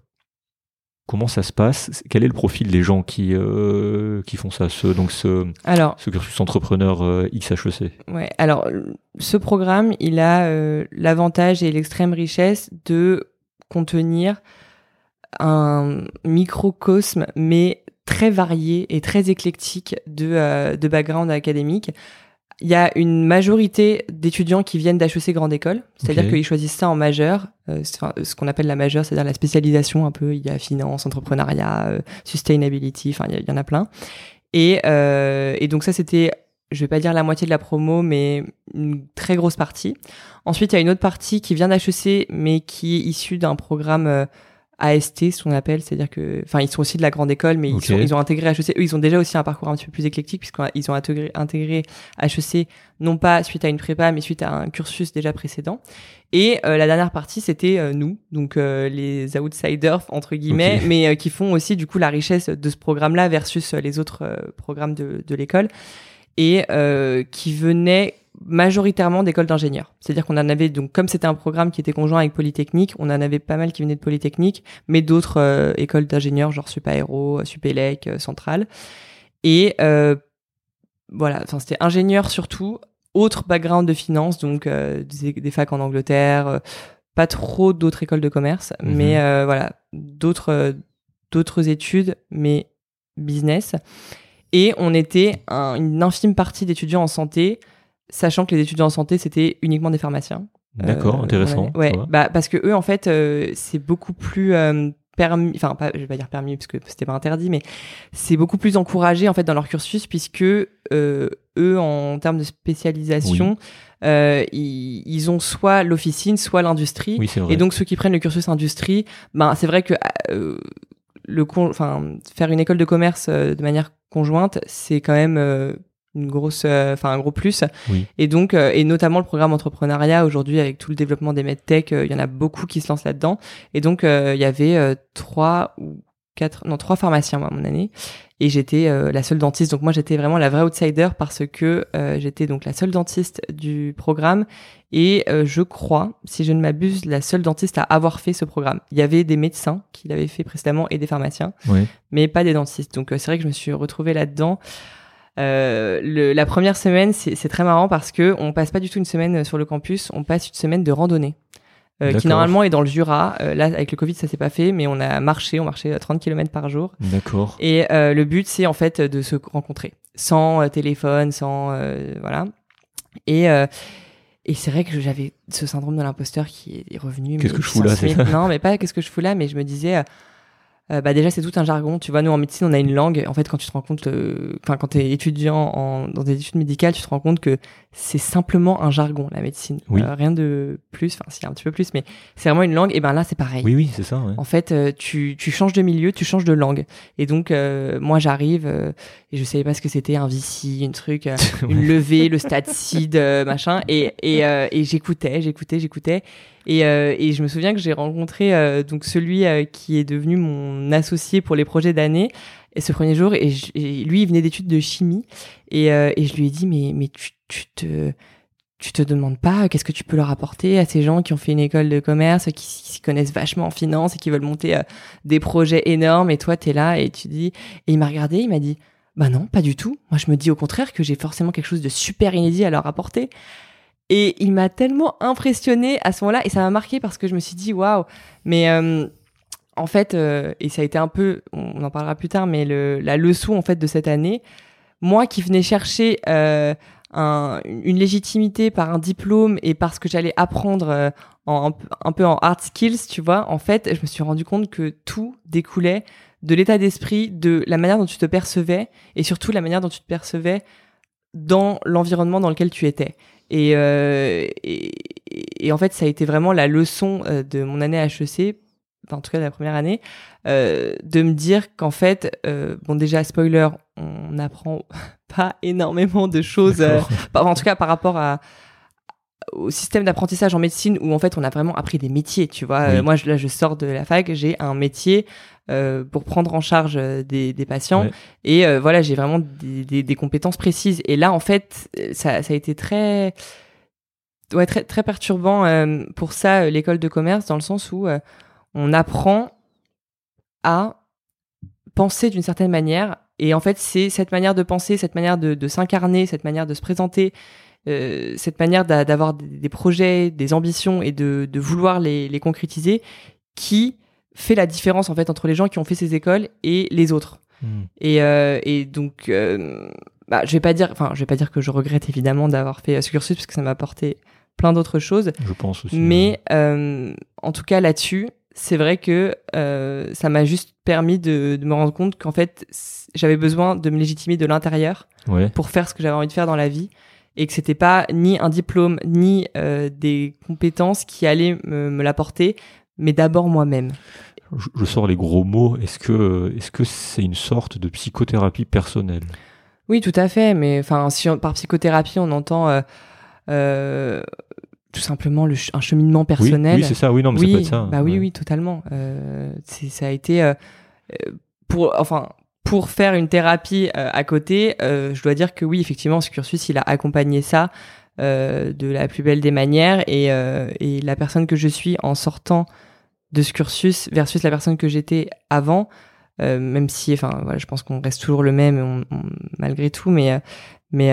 comment ça se passe? Quel est le profil des gens qui, euh, qui font ça? Ce, Donc ce,
alors
ce cursus entrepreneur euh, XHEC
ouais alors ce programme il a euh, l'avantage et l'extrême richesse de contenir un microcosme mais très varié et très éclectique de euh, de background académique il y a une majorité d'étudiants qui viennent d'HEC Grande École, c'est-à-dire qu'ils choisissent ça en majeur, euh, ce qu'on appelle la majeure, c'est-à-dire la spécialisation un peu. Il y a finance, entrepreneuriat, euh, sustainability, enfin il y y, en a plein. Et, euh, et donc ça c'était, je vais pas dire la moitié de la promo, mais une très grosse partie. Ensuite il y a une autre partie qui vient d'HEC, mais qui est issue d'un programme euh, AST, ce qu'on appelle, c'est-à-dire que, enfin, ils sont aussi de la grande école, mais ils, sont, ils ont intégré HEC. Eux, ils ont déjà aussi un parcours un petit peu plus éclectique, puisqu'ils ont intégré, intégré HEC, non pas suite à une prépa, mais suite à un cursus déjà précédent. Et euh, la dernière partie, c'était euh, nous, donc euh, les outsiders, entre guillemets, mais qui font aussi, du coup, la richesse de ce programme-là versus les autres programmes de, de l'école, et qui venaient majoritairement d'écoles d'ingénieurs. C'est-à-dire qu'on en avait donc comme c'était un programme qui était conjoint avec Polytechnique, on en avait pas mal qui venaient de Polytechnique, mais d'autres euh, écoles d'ingénieurs genre Supaéro, Supélec, euh, Centrale. Et euh, voilà, enfin c'était ingénieur surtout, autre background de finance, donc euh, des, des, facs en Angleterre, pas trop d'autres écoles de commerce,
Mhm.
mais voilà, d'autres d'autres études, mais business. Et on était un- une infime partie d'étudiants en santé, sachant que les étudiants en santé, c'était uniquement des pharmaciens.
D'accord,
Euh,
intéressant.
on avait- Ouais, bah, parce que eux, en fait, euh, c'est beaucoup plus euh, permis, enfin, pas, je vais pas dire permis parce que c'était pas interdit, mais c'est beaucoup plus encouragé, en fait, dans leur cursus, puisque euh, eux, en termes de spécialisation, euh, ils, ils ont soit l'officine, soit l'industrie.
Oui, c'est vrai.
Et donc ceux qui prennent le cursus industrie, ben c'est vrai que euh, le con- enfin faire une école de commerce euh, de manière conjointe, c'est quand même euh, une grosse euh, enfin un gros plus.
Oui.
Et donc euh, et notamment le programme entrepreneuriat aujourd'hui avec tout le développement des medtech, euh, il y en a beaucoup qui se lancent là-dedans. Et donc euh, il y avait euh, trois ou quatre non trois pharmaciens moi, à mon année et j'étais euh, la seule dentiste donc moi j'étais vraiment la vraie outsider parce que euh, j'étais donc la seule dentiste du programme et euh, je crois, si je ne m'abuse, la seule dentiste à avoir fait ce programme. Il y avait des médecins qui l'avaient fait précédemment et des pharmaciens,
Ouais.
mais pas des dentistes. Donc euh, c'est vrai que je me suis retrouvée là-dedans. Euh, le- la première semaine, c'est très marrant parce que on passe pas du tout une semaine euh, sur le campus, on passe une semaine de randonnée. euh, qui normalement est dans le Jura. Euh, là, avec le Covid, ça s'est pas fait, mais on a marché, on marchait à 30 km par jour.
D'accord.
Et le but, c'est en fait de se rencontrer, sans téléphone, sans voilà. Et et c'est vrai que j'avais ce syndrome de l'imposteur qui est revenu.
Qu'est-ce que je fous là.
Non, mais pas qu'est-ce que je fous là, mais je me disais. Euh, bah déjà c'est tout un jargon tu vois nous en médecine on a une langue en fait quand tu te rends compte euh, enfin quand t'es étudiant en, dans des études médicales tu te rends compte que c'est simplement un jargon la médecine
Oui.
Euh, rien de plus enfin si un petit peu plus mais c'est vraiment une langue et ben là c'est pareil
Oui, oui, c'est ça. ouais.
en fait, euh, tu, tu changes de milieu, tu changes de langue. Et donc, euh, moi, j'arrive euh, et je savais pas ce que c'était un VC, une truc, une levée, le euh, machin. Et, et, euh, et j'écoutais, j'écoutais, j'écoutais. Et, euh, et je me souviens que j'ai rencontré euh, donc celui euh, qui est devenu mon associé pour les projets d'année. Et ce premier jour, et, lui, il venait d'études de chimie. Et, je lui ai dit, mais, mais tu, tu te tu te demandes pas qu'est-ce que tu peux leur apporter à ces gens qui ont fait une école de commerce, qui s'y connaissent vachement en finance et qui veulent monter des projets énormes. Et toi, tu es là et tu dis. Et il m'a regardé, il m'a dit Bah non, pas du tout. Moi, je me dis au contraire que j'ai forcément quelque chose de super inédit à leur apporter. Et il m'a tellement impressionné à ce moment-là et ça m'a marqué parce que je me suis dit Waouh Mais. euh, en fait, euh, et ça a été un peu, on en parlera plus tard, mais le, la leçon en fait de cette année, moi qui venais chercher euh, un- une légitimité par un diplôme et parce que j'allais apprendre euh, en, un, peu- un peu en hard skills, tu vois, en fait, je me suis rendu compte que tout découlait de l'état d'esprit, de la manière dont tu te percevais et surtout la manière dont tu te percevais dans l'environnement dans lequel tu étais. Et, euh, et, et en fait, ça a été vraiment la leçon euh, de mon année HEC, enfin en tout cas de la première année, euh, de me dire qu'en fait, euh, bon déjà spoiler, on n'apprend pas énormément de choses, en tout cas par rapport à au système d'apprentissage en médecine où en fait on a vraiment appris des métiers, tu vois.
Oui.
Euh, moi, je, là, je sors de la fac, j'ai un métier euh, pour prendre en charge euh, des, des patients
Ouais.
et euh, voilà, j'ai vraiment des, des, des compétences précises. Et là, en fait, ça, ça a été très, ouais, très, très perturbant euh, pour ça l'école de commerce dans le sens où on apprend à penser d'une certaine manière. Et en fait, c'est cette manière de penser, cette manière de, de s'incarner, cette manière de se présenter, euh, cette manière d'a- d'avoir des, projets, des ambitions et de, de vouloir les, les concrétiser qui fait la différence en fait entre les gens qui ont fait ces écoles et les autres.
Hmm.
Et, euh, et donc, euh, bah, je vais pas dire, enfin, je vais pas dire que je regrette évidemment d'avoir fait ce cursus parce que ça m'a apporté plein d'autres choses.
Je pense aussi.
Mais en tout cas là-dessus, c'est vrai que euh, ça m'a juste permis de, de me rendre compte qu'en fait, j'avais besoin de me légitimer de l'intérieur
Ouais.
pour faire ce que j'avais envie de faire dans la vie et que c'était pas ni un diplôme ni euh, des compétences qui allaient me, me l'apporter, mais d'abord moi-même.
Je, je sors les gros mots. Est-ce que est-ce que c'est une sorte de psychothérapie personnelle?
Oui, tout à fait. Mais enfin, si on- par psychothérapie, on entend euh, euh, tout simplement le un cheminement
Oui,
personnel.
oui c'est ça. Oui, non, mais
oui,
ça peut être ça.
bah oui,
ouais.
oui, totalement. Ça a été pour, enfin, pour faire une thérapie euh, à côté. euh, je dois dire que oui, effectivement, ce cursus, il a accompagné ça. de la plus belle des manières et, et la personne que je suis en sortant de ce cursus versus la personne que j'étais avant, même si, enfin, voilà, je pense qu'on reste toujours le même malgré tout, mais mais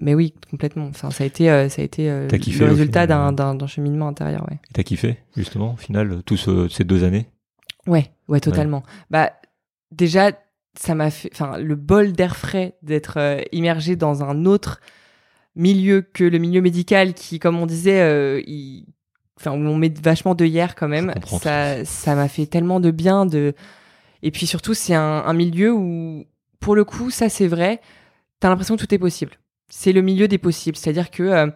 mais oui, complètement. Enfin, ça a été, ça a été le résultat d'un cheminement intérieur, ouais.
Et t'as kiffé justement, au final, tous ces deux années?
Ouais, ouais, totalement. Bah, déjà, ça m'a fait, enfin, le bol d'air frais d'être euh, immergé dans un autre milieu que le milieu médical qui, comme on disait, euh, il... enfin, on met vachement de hier quand même. Ça, ça m'a fait tellement de bien de, et puis surtout, c'est un, un milieu où, pour le coup, ça c'est vrai, t'as l'impression que tout est possible. C'est le milieu des possibles, c'est-à-dire que, euh,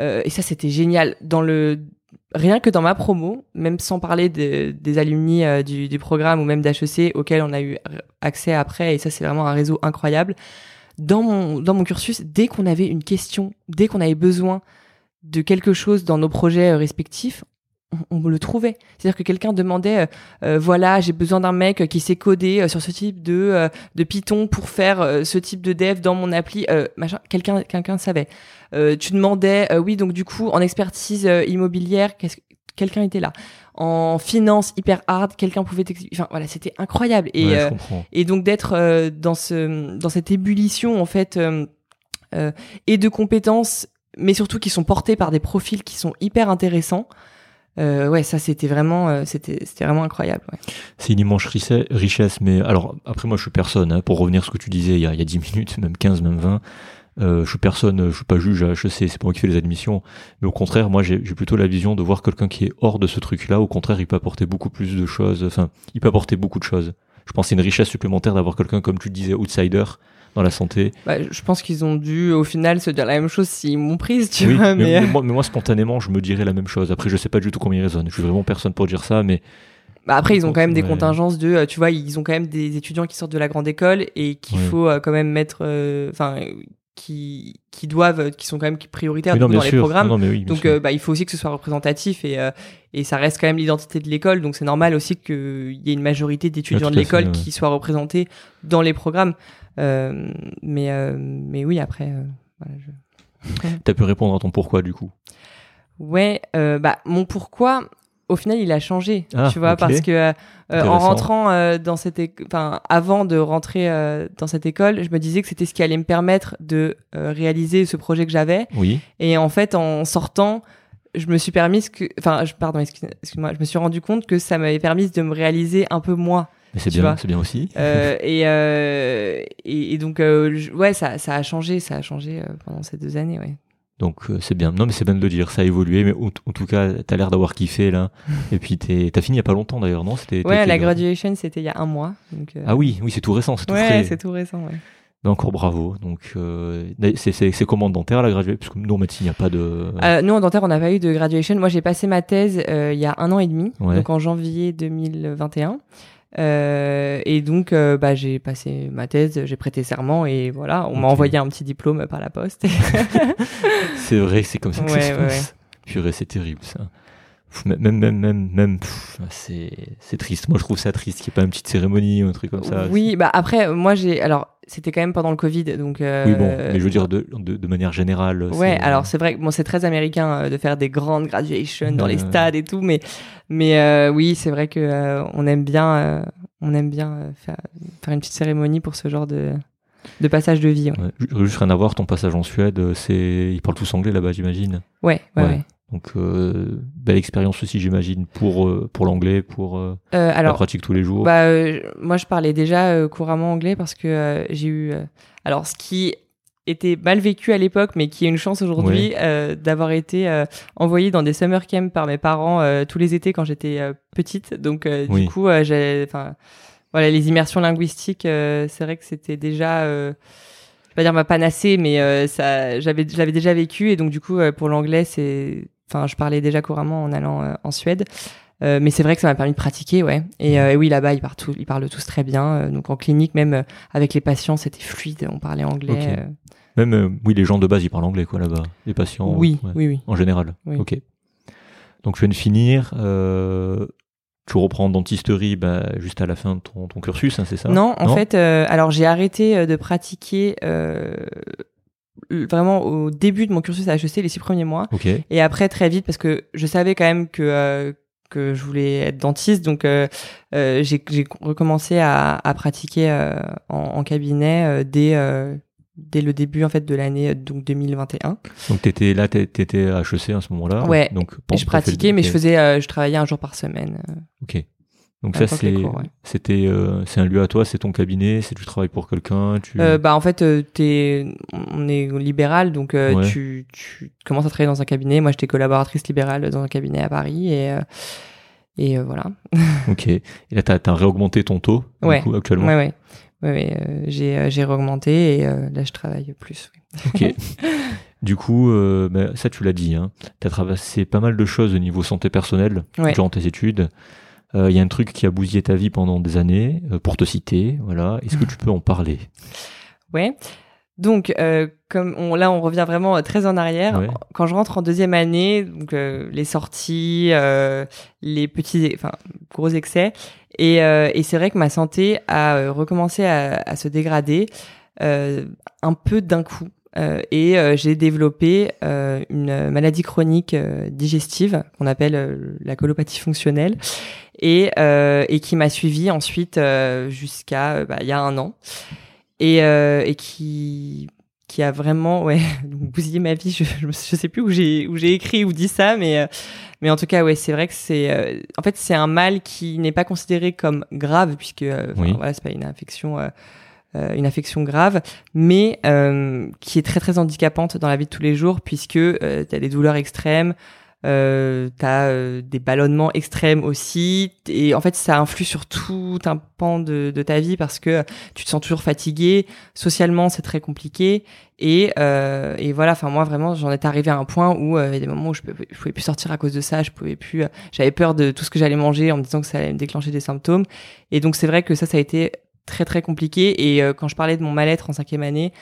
euh et ça c'était génial dans le rien que dans ma promo, même sans parler des alumni euh, du, programme ou même d'HEC auquel on a eu accès après, et ça c'est vraiment un réseau incroyable, dans mon, dans mon cursus, dès qu'on avait une question, dès qu'on avait besoin de quelque chose dans nos projets euh, respectifs, on, le trouvait. C'est-à-dire que quelqu'un demandait, euh, voilà, j'ai besoin d'un mec qui sait coder sur ce type de, de Python pour faire ce type de dev dans mon appli, machin. Quelqu'un, quelqu'un savait. Euh, tu demandais, euh, oui, donc du coup, en expertise euh, immobilière, qu'est-ce quelqu'un était là. En finance hyper hard, quelqu'un pouvait t'expliquer. Enfin voilà, c'était incroyable. Et, et donc d'être dans ce dans cette ébullition en fait et de compétences, mais surtout qui sont portées par des profils qui sont hyper intéressants. Euh, ouais, ça c'était vraiment, c'était, c'était vraiment incroyable. Ouais.
C'est une immense richesse, mais alors après moi je suis personne hein, pour revenir à ce que tu disais il y, a, il y a 10 minutes, même 15, même 20. Euh, je suis personne, je suis pas juge à HEC, c'est pas moi qui fais les admissions, mais au contraire, moi j'ai plutôt la vision de voir quelqu'un qui est hors de ce truc-là. Au contraire, il peut apporter beaucoup plus de choses. Enfin, il peut apporter beaucoup de choses. Je pense c'est une richesse supplémentaire d'avoir quelqu'un comme tu disais outsider dans la santé.
Bah, je pense qu'ils ont dû au final se dire la même chose s'ils m'ont prise, tu vois.
Mais... Mais, moi, mais, moi, spontanément, je me dirais la même chose. Après, je sais pas du tout comment ils raisonnent. Je suis vraiment personne pour dire ça, mais
bah après, ils ont quand même des contingences de, euh, tu vois, ils ont quand même des étudiants qui sortent de la grande école et qu'il faut euh, quand même mettre, euh, enfin, qui qui doivent qui sont quand même prioritaires dans les programmes donc euh, bah, il faut aussi que ce soit représentatif et euh, et ça reste quand même l'identité de l'école donc c'est normal aussi qu'il y ait une majorité d'étudiants de l'école qui soient représentés dans les programmes euh, mais mais oui après voilà,
je... t'as pu répondre à ton pourquoi du coup?
Ouais bah mon pourquoi au final, il a changé, ah, tu vois, parce que euh, en rentrant euh, dans cette, enfin, avant de rentrer euh, dans cette école, je me disais que c'était ce qui allait me permettre de réaliser ce projet que j'avais.
Oui.
Et en fait, en sortant, je me suis permis que, enfin, pardon, excuse-moi, je me suis rendu compte que ça m'avait permis de me réaliser un peu moins.
Mais c'est bien, c'est bien aussi.
et, et, et, donc, ouais, ça, ça a changé, ça a changé pendant ces deux années, ouais.
Donc euh, c'est bien. Non mais c'est bien de le dire, ça a évolué, mais en, tout cas, t'as l'air d'avoir kiffé là. Et puis t'as fini il y a pas longtemps d'ailleurs, non?
C'était. Ouais, la graduation c'était il y a un mois. Donc,
euh, Ah oui, oui c'est tout récent, c'est tout
ouais, c'est tout récent, ouais.
Ben, encore bravo. Donc euh, c'est comment dentaire la graduation Parce que nous en médecine il n'y a pas de.
nous en dentaire on n'a pas eu de graduation. Moi j'ai passé ma thèse il y a un an et demi, donc en janvier 2021. Euh, et donc, euh, bah, j'ai passé ma thèse, j'ai prêté serment et voilà, on m'a envoyé un petit diplôme par la poste.
c'est vrai, c'est comme ça que ça se passe. Purée, c'est terrible ça. Même, même, même, même, c'est, c'est triste. Moi, je trouve ça triste qu'il n'y ait pas une petite cérémonie ou un truc comme ça.
Oui, bah après, moi, j'ai, alors, c'était quand même pendant le Covid, donc. Euh...
Oui, bon, mais je veux dire de, de, de manière générale.
Ouais, alors c'est vrai que bon, c'est très américain euh, de faire des grandes graduations dans les stades et tout, mais, mais euh, oui, c'est vrai que euh, on aime bien, on aime bien faire, faire une petite cérémonie pour ce genre de, de passage de vie. Ouais.
Juste rien à voir, ton passage en Suède, c'est, ils parlent tous anglais là-bas, j'imagine.
Ouais, ouais, ouais.
Donc euh, belle expérience aussi j'imagine pour euh, pour l'anglais pour euh, la pratique tous les jours.
Bah moi je parlais déjà couramment anglais parce que j'ai eu alors ce qui était mal vécu à l'époque mais qui est une chance aujourd'hui d'avoir été envoyé dans des summer camps par mes parents tous les étés quand j'étais petite. Donc du coup j'ai voilà les immersions linguistiques c'est vrai que c'était déjà je vais pas dire ma panacée mais ça j'avais j'avais déjà vécu et donc du coup pour l'anglais c'est Enfin, je parlais déjà couramment en allant euh, en Suède. Euh, mais c'est vrai que ça m'a permis de pratiquer, ouais. Et, euh, oui, là-bas, ils parlent, tous, ils parlent tous très bien. donc en clinique, même avec les patients, c'était fluide. On parlait anglais.
Même, oui, les gens de base, ils parlent anglais, quoi, là-bas. Les patients.
Oui, oui, oui.
En général. Ok. Donc je viens de finir. tu reprends dentisterie bah, juste à la fin de ton, ton cursus, hein, c'est ça?
Non, en fait, alors j'ai arrêté de pratiquer vraiment au début de mon cursus à HEC, les six premiers mois.
Ok.
Et après, très vite, parce que je savais quand même que, euh, que je voulais être dentiste, donc euh, euh, j'ai recommencé à, à pratiquer euh, en, en cabinet euh, dès, euh, dès le début en fait de l'année donc 2021.
Donc t'étais là, t'é- t'étais à HEC à ce moment-là.
Ouais.
Donc
Et je pratiquais, mais je faisais, euh, je travaillais un jour par semaine.
Ok. Donc ça c'est
ouais.
c'était euh, c'est un lieu à toi, c'est ton cabinet, c'est tu travailles pour quelqu'un, tu.
Euh, bah en fait, euh, t'es, on est libéral, donc euh,
Ouais.
tu, tu commences à travailler dans un cabinet. Moi, j'étais collaboratrice libérale dans un cabinet à Paris et et voilà.
Ok. Et là t'as as réaugmenté ton taux du
Ouais.
coup, actuellement.
Ouais, ouais. J'ai j'ai augmenté et là je travaille plus.
Ok. du coup, euh, bah, ça tu l'as dit, hein. tu as traversé pas mal de choses au niveau santé personnelle
Ouais.
durant tes études. Euh, Il y a un truc qui a bousillé ta vie pendant des années, euh, pour te citer, voilà. Est-ce que tu peux en parler?
Ouais. Donc euh, comme on, là on revient vraiment très en arrière.
Ouais.
Quand je rentre en deuxième année, donc les sorties, les petits, enfin gros excès, et, et c'est vrai que ma santé a recommencé à, à se dégrader un peu d'un coup. Euh, et euh, j'ai développé euh, une maladie chronique digestive qu'on appelle la colopathie fonctionnelle et, euh, et qui m'a suivi ensuite euh, jusqu'à bah, il y a un an et, euh, et qui qui a vraiment ouais bousillé ma vie je, je, je sais plus où j'ai où j'ai écrit ou dit ça mais euh, mais en tout cas ouais c'est vrai que c'est euh, en fait c'est un mal qui n'est pas considéré comme grave puisque euh,
Oui.
voilà c'est pas une infection euh, euh, une infection grave, mais euh, qui est très très handicapante dans la vie de tous les jours puisque euh, tu as des douleurs extrêmes, euh, tu as des ballonnements extrêmes aussi, et en fait ça influe sur tout un pan de, de ta vie parce que tu te sens toujours fatigué, socialement c'est très compliqué, et, euh, et voilà, enfin moi vraiment j'en étais arrivé à un point où euh, il y a des moments où je pouvais, pouvais plus sortir à cause de ça, je pouvais plus, euh, j'avais peur de tout ce que j'allais manger en me disant que ça allait me déclencher des symptômes, et donc c'est vrai que ça ça a été très très compliqué. Et euh, quand je parlais de mon mal-être en cinquième année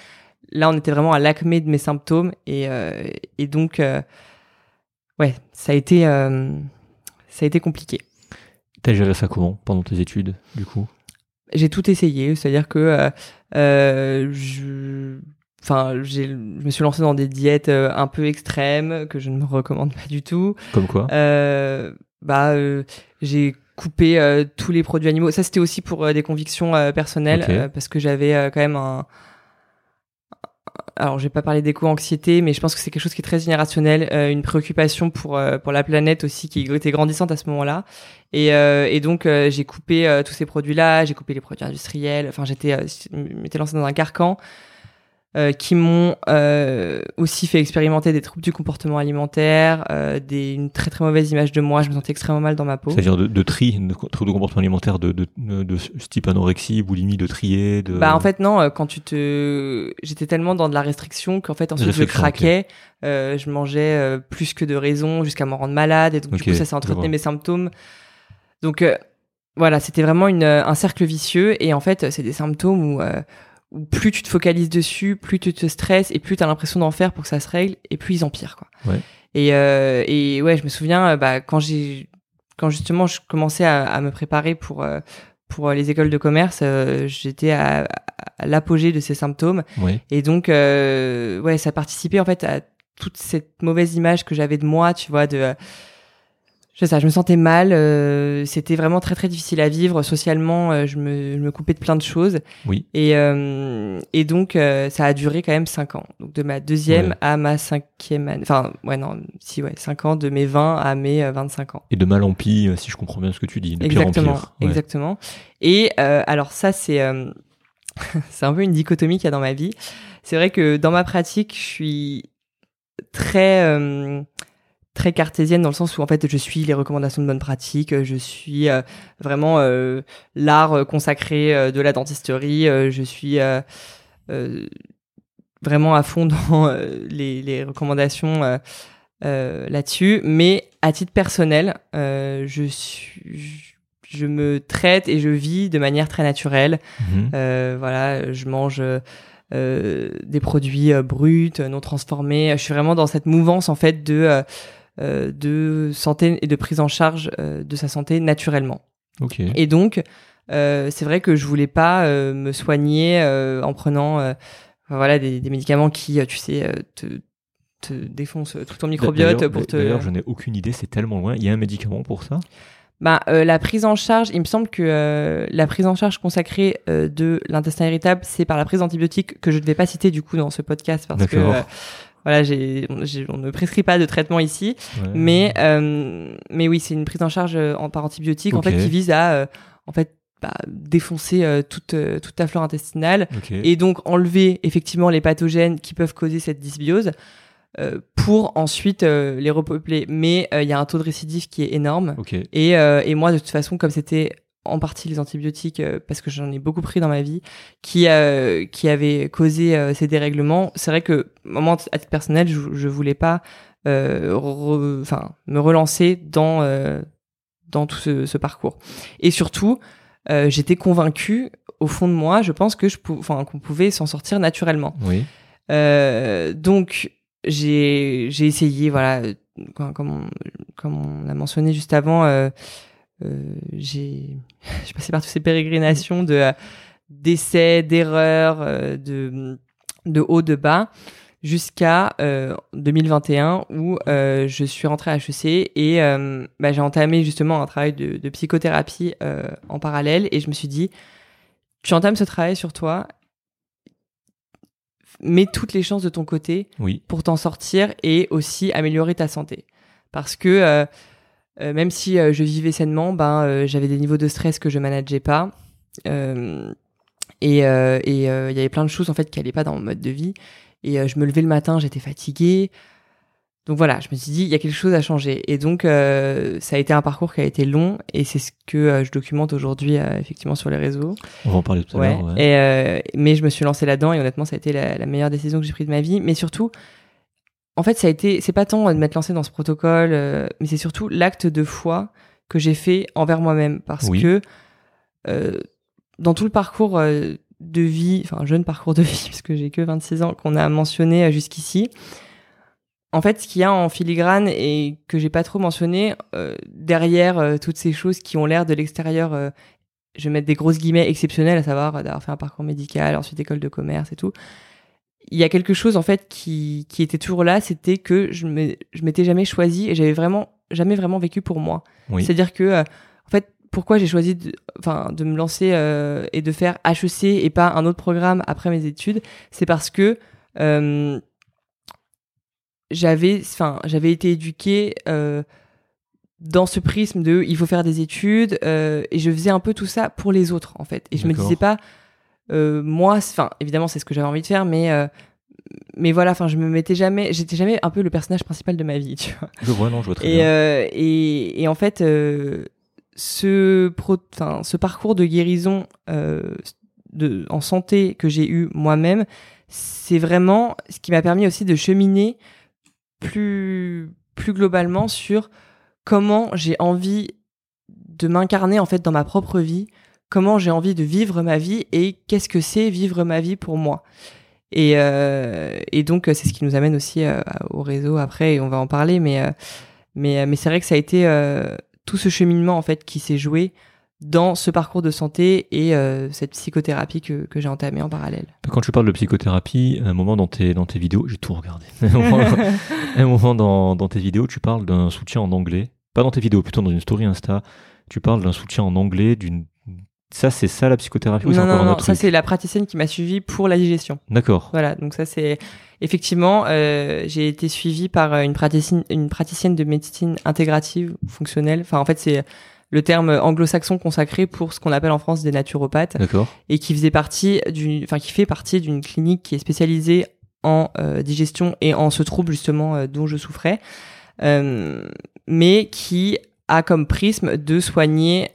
là on était vraiment à l'acmé de mes symptômes. Et, euh, et donc euh, ouais ça a été ça a été compliqué.
T'as géré ça comment pendant tes études, du coup?
J'ai tout essayé. C'est à dire que je Enfin, j'ai, je me suis lancé dans des diètes un peu extrêmes que je ne me recommande pas du tout.
Comme quoi?
Bah, j'ai coupé euh, tous les produits animaux. Ça, c'était aussi pour euh, des convictions euh, personnelles, euh, parce que j'avais euh, quand même un. Alors, je vais pas parler d'éco-anxiété, mais je pense que c'est quelque chose qui est très générationnel, euh, une préoccupation pour euh, pour la planète aussi qui était grandissante à ce moment-là. Et, euh, et donc, euh, j'ai coupé euh, tous ces produits-là, j'ai coupé les produits industriels. Enfin, j'étais euh, m'étais lancé dans un carcan. Euh, qui m'ont euh, aussi fait expérimenter des troubles du comportement alimentaire, euh, des, une très très mauvaise image de moi. Je me sentais extrêmement mal dans ma peau.
C'est-à-dire de, de tri, de, troubles de comportement alimentaire de, de, de, de ce type anorexie, boulimie, de trier, de...
Bah en fait non, quand tu te, j'étais tellement dans de la restriction qu'en fait ensuite je craquais, je mangeais plus que de raison jusqu'à m'en rendre malade et donc du coup ça s'est entretenait
vois.
mes symptômes. Donc voilà, c'était vraiment une, un cercle vicieux et en fait c'est des symptômes où, où plus tu te focalises dessus, plus tu te stresses et plus tu as l'impression d'en faire pour que ça se règle et plus ils empirent quoi.
Ouais.
Et, euh, et ouais, je me souviens euh, bah, quand j'ai quand justement je commençais à, à me préparer pour euh, pour euh, les écoles de commerce, euh, j'étais à, à l'apogée de ces symptômes
Ouais.
et donc euh, ouais, ça participait en fait à toute cette mauvaise image que j'avais de moi, tu vois, de je sais ça, je me sentais mal, euh, c'était vraiment très très difficile à vivre socialement, euh, je me je me coupais de plein de choses
Oui.
et euh, et donc euh, ça a duré quand même cinq ans, donc de ma deuxième
Ouais.
à ma cinquième année, enfin ouais non, si ouais, cinq ans de mes 20 à mes euh, 25 ans.
Et de mal en pis, euh, si je comprends bien ce que tu dis. De pire en
Exactement,
pire. Ouais.
exactement. Et euh, alors ça, c'est euh, c'est un peu une dichotomie qu'il y a dans ma vie. C'est vrai que dans ma pratique, je suis très euh, très cartésienne dans le sens où en fait je suis les recommandations de bonne pratique, je suis euh, vraiment euh, l'art euh, consacré euh, de la dentisterie, je suis vraiment à fond dans les, les recommandations là-dessus, mais à titre personnel, je suis je me traite et je vis de manière très naturelle. Euh, voilà, je mange des produits bruts, non transformés. Je suis vraiment dans cette mouvance en fait de de santé et de prise en charge euh, de sa santé naturellement. Et donc, euh, c'est vrai que je voulais pas euh, me soigner euh, en prenant euh, voilà, des, des médicaments qui, tu sais, te, te défoncent tout ton microbiote pour te.
D'ailleurs, je n'ai aucune idée, c'est tellement loin. Il y a un médicament pour ça?
Bah, euh, la prise en charge, il me semble que euh, la prise en charge consacrée euh, de l'intestin irritable, c'est par la prise d'antibiotiques que je ne vais pas citer du coup dans ce podcast parce que voilà, j'ai, on ne prescrit pas de traitement ici, mais mais oui, c'est une prise en charge en, par antibiotiques en fait qui vise à en fait bah, défoncer toute toute ta flore intestinale et donc enlever effectivement les pathogènes qui peuvent causer cette dysbiose. Euh, pour ensuite euh, les repeupler. Mais euh, il y a un taux de récidive qui est énorme. Et, et, moi, de toute façon, comme c'était en partie les antibiotiques, parce que j'en ai beaucoup pris dans ma vie, qui, qui avaient causé ces dérèglements, c'est vrai que, moment à titre personnel, je, je voulais pas enfin me relancer dans, dans tout ce, ce, parcours. Et surtout, j'étais convaincue, au fond de moi, je pense que je enfin, qu'on pouvait s'en sortir naturellement.
Oui.
donc, j'ai j'ai essayé voilà comme on, comme on a mentionné juste avant euh, euh, j'ai j'ai passé par toutes ces pérégrinations de euh, d'essais d'erreurs euh, de de haut de bas jusqu'à 2021 où je suis rentrée à HEC et bah, j'ai entamé justement un travail de, de psychothérapie en parallèle et je me suis dit tu entames ce travail sur toi mets toutes les chances de ton côté pour t'en sortir et aussi améliorer ta santé. Parce que euh, euh, même si euh, je vivais sainement, ben j'avais des niveaux de stress que je manageais pas. et il y avait plein de choses en fait qui allaient pas dans mon mode de vie. Et je me levais le matin, j'étais fatiguée. Donc voilà, je me suis dit, il y a quelque chose à changer. Et donc, euh, ça a été un parcours qui a été long, et c'est ce que euh, je documente aujourd'hui, euh, effectivement, sur les réseaux.
On va en parler tout à l'heure.
Ouais. mais je me suis lancé là-dedans, et honnêtement, ça a été la, meilleure décision que j'ai prise de ma vie. Mais surtout, en fait, ça a été, c'est pas tant de m'être lancé dans ce protocole, mais c'est surtout l'acte de foi que j'ai fait envers moi-même. Parce que dans tout le parcours de vie, enfin, jeune parcours de vie, puisque j'ai que 26 ans, qu'on a mentionné jusqu'ici, en fait, ce qu'il y a en filigrane et que j'ai pas trop mentionné euh, derrière euh, toutes ces choses qui ont l'air de l'extérieur, euh, je vais mettre des grosses guillemets exceptionnelles, à savoir d'avoir fait un parcours médical, ensuite école de commerce et tout. Il y a quelque chose en fait qui, qui était toujours là, c'était que je me, je m'étais jamais choisi et j'avais vraiment jamais vraiment vécu pour moi. C'est-à-dire que en fait, pourquoi j'ai choisi de, enfin, de me lancer et de faire HEC et pas un autre programme après mes études, c'est parce que j'avais, enfin, j'avais été éduquée euh, dans ce prisme de il faut faire des études euh, et je faisais un peu tout ça pour les autres en fait. Et je me disais pas euh, moi, enfin, évidemment c'est ce que j'avais envie de faire, mais euh, mais voilà, enfin, je me mettais jamais, j'étais jamais un peu le personnage principal de ma vie, tu vois.
Je vois, non, je vois très
et,
bien.
Euh, et, et en fait, euh, ce, pro, ce parcours de guérison de, en santé que j'ai eu moi-même, c'est vraiment ce qui m'a permis aussi de cheminer plus, plus globalement sur comment j'ai envie de m'incarner en fait dans ma propre vie, comment j'ai envie de vivre ma vie et qu'est-ce que c'est vivre ma vie pour moi. Et, euh, et donc c'est ce qui nous amène aussi euh, au réseau après et on va en parler, mais euh, mais mais c'est vrai que ça a été tout ce cheminement en fait qui s'est joué dans ce parcours de santé et euh, cette psychothérapie que, que j'ai entamée en parallèle.
Quand tu parles de psychothérapie, un moment dans tes, dans tes vidéos, j'ai tout regardé, un moment, dans, dans, tes vidéos, tu parles d'un soutien en anglais, pas dans tes vidéos, plutôt dans une story Insta, tu parles d'un soutien en anglais, d'une... Ça, c'est ça la psychothérapie ou
Non,
non,
non, ça c'est la praticienne qui m'a suivi pour la digestion.
D'accord.
Voilà, donc ça c'est... Effectivement, euh, j'ai été suivie par une praticienne, une praticienne de médecine intégrative, fonctionnelle. Enfin, en fait, c'est le terme anglo-saxon consacré pour ce qu'on appelle en France des naturopathes. Et qui faisait partie d'une, enfin, qui fait partie d'une clinique qui est spécialisée en euh, digestion et en ce trouble justement euh, dont je souffrais, euh, mais qui a comme prisme de soigner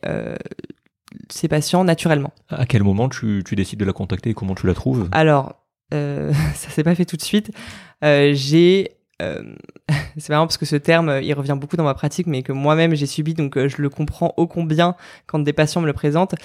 ses patients naturellement.
À quel moment tu, tu, décides de la contacter et comment tu la trouves?
Alors, ça s'est pas fait tout de suite. j'ai euh, c'est marrant parce que ce terme, il revient beaucoup dans ma pratique, mais que moi-même j'ai subi, donc euh, je le comprends ô combien quand des patients me le présentent.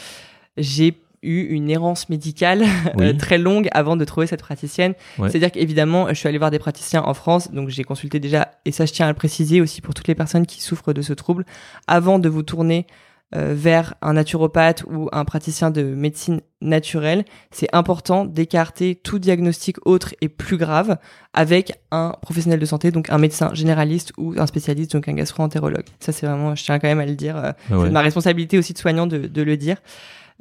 J'ai eu une errance médicale euh, très longue avant de trouver cette praticienne. C'est-à-dire qu'évidemment, je suis allée voir des praticiens en France, donc j'ai consulté déjà, et ça je tiens à le préciser aussi pour toutes les personnes qui souffrent de ce trouble, avant de vous tourner euh, vers un naturopathe ou un praticien de médecine naturelle, c'est important d'écarter tout diagnostic autre et plus grave avec un professionnel de santé, donc un médecin généraliste ou un spécialiste, donc un gastro-entérologue. Ça, c'est vraiment, je tiens quand même à le dire. euh,
Ah ouais.
C'est ma responsabilité aussi de soignant de, de le dire.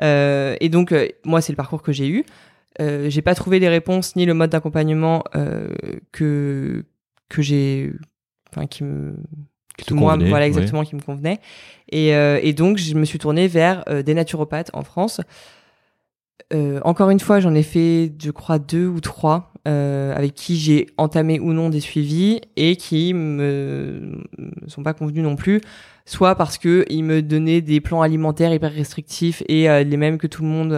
Euh, et donc, euh, moi, c'est le parcours que j'ai eu. Euh, j'ai pas trouvé les réponses ni le mode d'accompagnement euh, que que j'ai, enfin, qui me
Qui
moi,
convenait,
voilà
ouais.
exactement qui me convenait. Et, euh, et donc, je me suis tournée vers euh, des naturopathes en France. Euh, encore une fois, j'en ai fait, je crois, deux ou trois avec qui j'ai entamé ou non des suivis et qui me sont pas convenus non plus, soit parce que ils me donnaient des plans alimentaires hyper restrictifs et les mêmes que tout le monde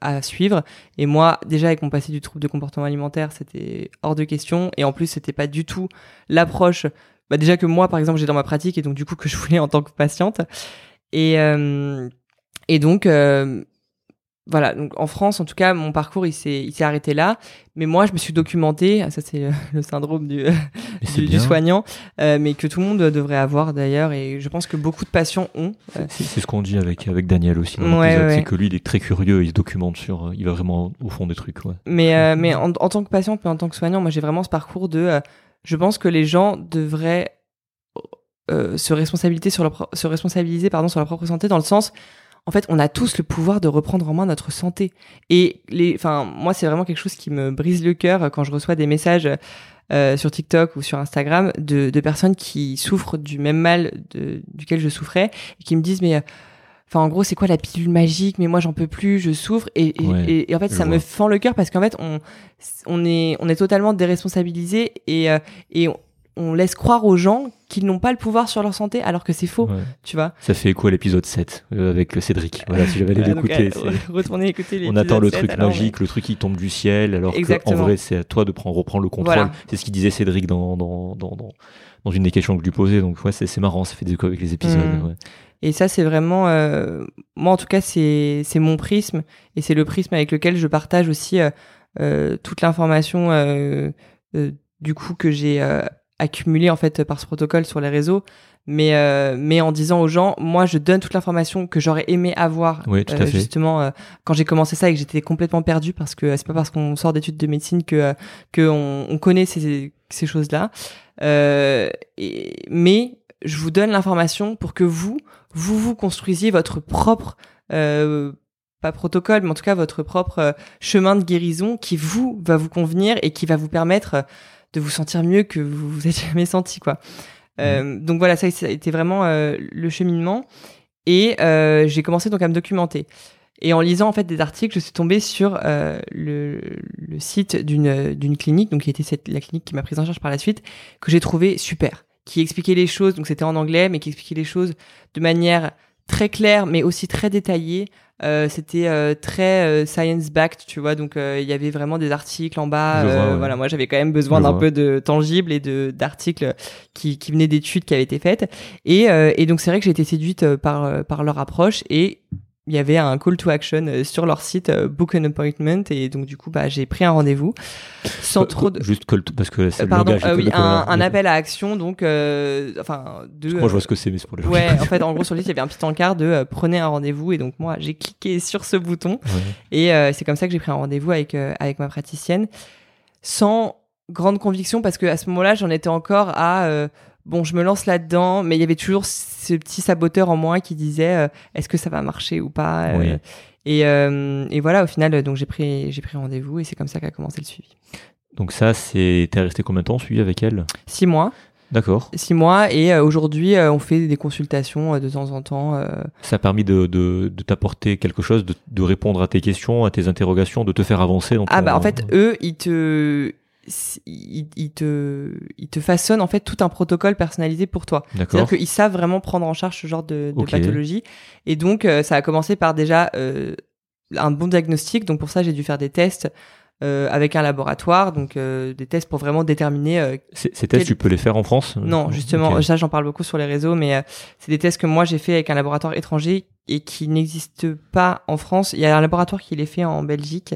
à suivre. Et moi, déjà avec mon passé du trouble de comportement alimentaire, c'était hors de question. Et en plus, c'était pas du tout l'approche bah déjà que moi par exemple j'ai dans ma pratique et donc du coup que je voulais en tant que patiente. Et euh, et donc euh, voilà. Donc en France en tout cas mon parcours il s'est il s'est arrêté là. Mais moi je me suis documentée. Ah, ça c'est le, syndrome du du, soignant. Euh, mais que tout le monde devrait avoir d'ailleurs. Et je pense que beaucoup de patients ont
C'est ce qu'on dit avec, avec Daniel aussi
Ouais, ouais,
c'est que lui il est très curieux, il se documente sur, il va vraiment au fond des trucs. Ouais.
Mais, euh, mais en, en tant que patiente, mais en tant que soignant, moi j'ai vraiment ce parcours de. euh, je pense que les gens devraient euh, se, responsabiliser sur leur, propre santé, dans le sens. En fait, on a tous le pouvoir de reprendre en main notre santé. Et les, enfin, moi, c'est vraiment quelque chose qui me brise le cœur quand je reçois des messages euh, sur TikTok ou sur Instagram de, personnes qui souffrent du même mal duquel je souffrais et qui me disent mais euh, Enfin, en gros, c'est quoi la pilule magique? Mais moi, j'en peux plus, je souffre. Et, et,
Ouais,
et- et en fait, ça me fend le cœur parce qu'en fait, on, on, est, on est totalement déresponsabilisé et, euh, et on, on laisse croire aux gens qu'ils n'ont pas le pouvoir sur leur santé alors que c'est faux,
Ouais.
tu vois.
Ça fait écho à l'épisode 7 euh, avec Cédric. Voilà, si j'avais allé l'écouter.
retournez écouter les
On attend le truc magique, le truc qui tombe du ciel, alors qu'en vrai, c'est à toi de prendre, reprendre le contrôle.
Voilà.
C'est ce qu'il disait Cédric dans, dans, dans, dans, dans une des questions que je lui posais. Donc, ouais, c'est c'est marrant, ça fait des échos avec les épisodes.
Mm.
ouais.
Et ça, c'est vraiment, euh, moi en tout cas, c'est mon prisme et c'est le prisme avec lequel je partage aussi euh, euh, toute l'information du coup que j'ai accumulée en fait par ce protocole sur les réseaux. Mais mais en disant aux gens, moi je donne toute l'information que j'aurais aimé avoir
Oui, tout à fait.
justement quand j'ai commencé ça et que j'étais complètement perdue parce que c'est pas parce qu'on sort d'études de médecine que que on, on connaît ces ces choses là. Euh, et, mais je vous donne l'information pour que vous vous vous construisiez votre propre euh, pas protocole, mais en tout cas votre propre euh, chemin de guérison qui vous va vous convenir et qui va vous permettre euh, de vous sentir mieux que vous vous êtes jamais senti quoi. Euh, Donc voilà, ça, ça a été vraiment euh, le cheminement et euh, j'ai commencé donc à me documenter. Et en lisant en fait des articles, je suis tombée sur euh, le, le site d'une d'une clinique, donc qui était cette, la clinique qui m'a prise en charge par la suite, que j'ai trouvé super, qui expliquait les choses, donc c'était en anglais, mais qui expliquait les choses de manière très claire, mais aussi très détaillée. Euh, c'était euh, très euh, science backed, tu vois, donc euh, il y avait vraiment des articles en bas.
Vois,
euh,
ouais.
Voilà, moi j'avais quand même besoin d'un peu de tangible et de d'articles qui, qui venaient d'études qui avaient été faites. Et, euh, et donc c'est vrai que j'ai été séduite par par leur approche et il y avait un call to action euh, sur leur site euh, book an appointment et donc du coup bah j'ai pris un rendez-vous sans trop de
Juste col- parce que c'est
euh,
le
pardon euh, oui un, appel à action donc euh, enfin de
Moi, je vois ce que c'est, mais c'est pour les
ouais en fait en gros sur le site il y avait un petit encart de prenez un rendez-vous et donc moi j'ai cliqué sur ce bouton.
Ouais.
et c'est comme ça que j'ai pris un rendez-vous avec avec ma praticienne sans grande conviction parce que à ce moment-là j'en étais encore à bon je me lance là-dedans mais il y avait toujours ce petit saboteur en moi qui disait euh, est-ce que ça va marcher ou pas euh, et, euh, et voilà au final donc j'ai pris j'ai pris rendez-vous et c'est comme ça qu'a commencé le suivi
Donc, ça, c'est. T'es resté combien de temps suivi avec elle?
Six mois
D'accord.
six mois et aujourd'hui on fait des consultations de temps en temps
Ça a permis de, de, de t'apporter quelque chose, de, de répondre à tes questions, à tes interrogations, de te faire avancer dans
Ah bah en fait eux ils te ils, ils te ils te façonnent en fait tout un protocole personnalisé pour toi. C'est-à-dire qu'ils savent vraiment prendre en charge ce genre de, pathologie. Et donc euh, ça a commencé par déjà euh, un bon diagnostic. Donc pour ça j'ai dû faire des tests euh, avec un laboratoire. Donc des tests pour vraiment déterminer
Ces, tests,
quel-
tu peux les faire en France
non, justement, ça j'en parle beaucoup sur les réseaux, mais c'est des tests que moi j'ai fait avec un laboratoire étranger et qui n'existe pas en France. Il y a un laboratoire qui les fait en Belgique,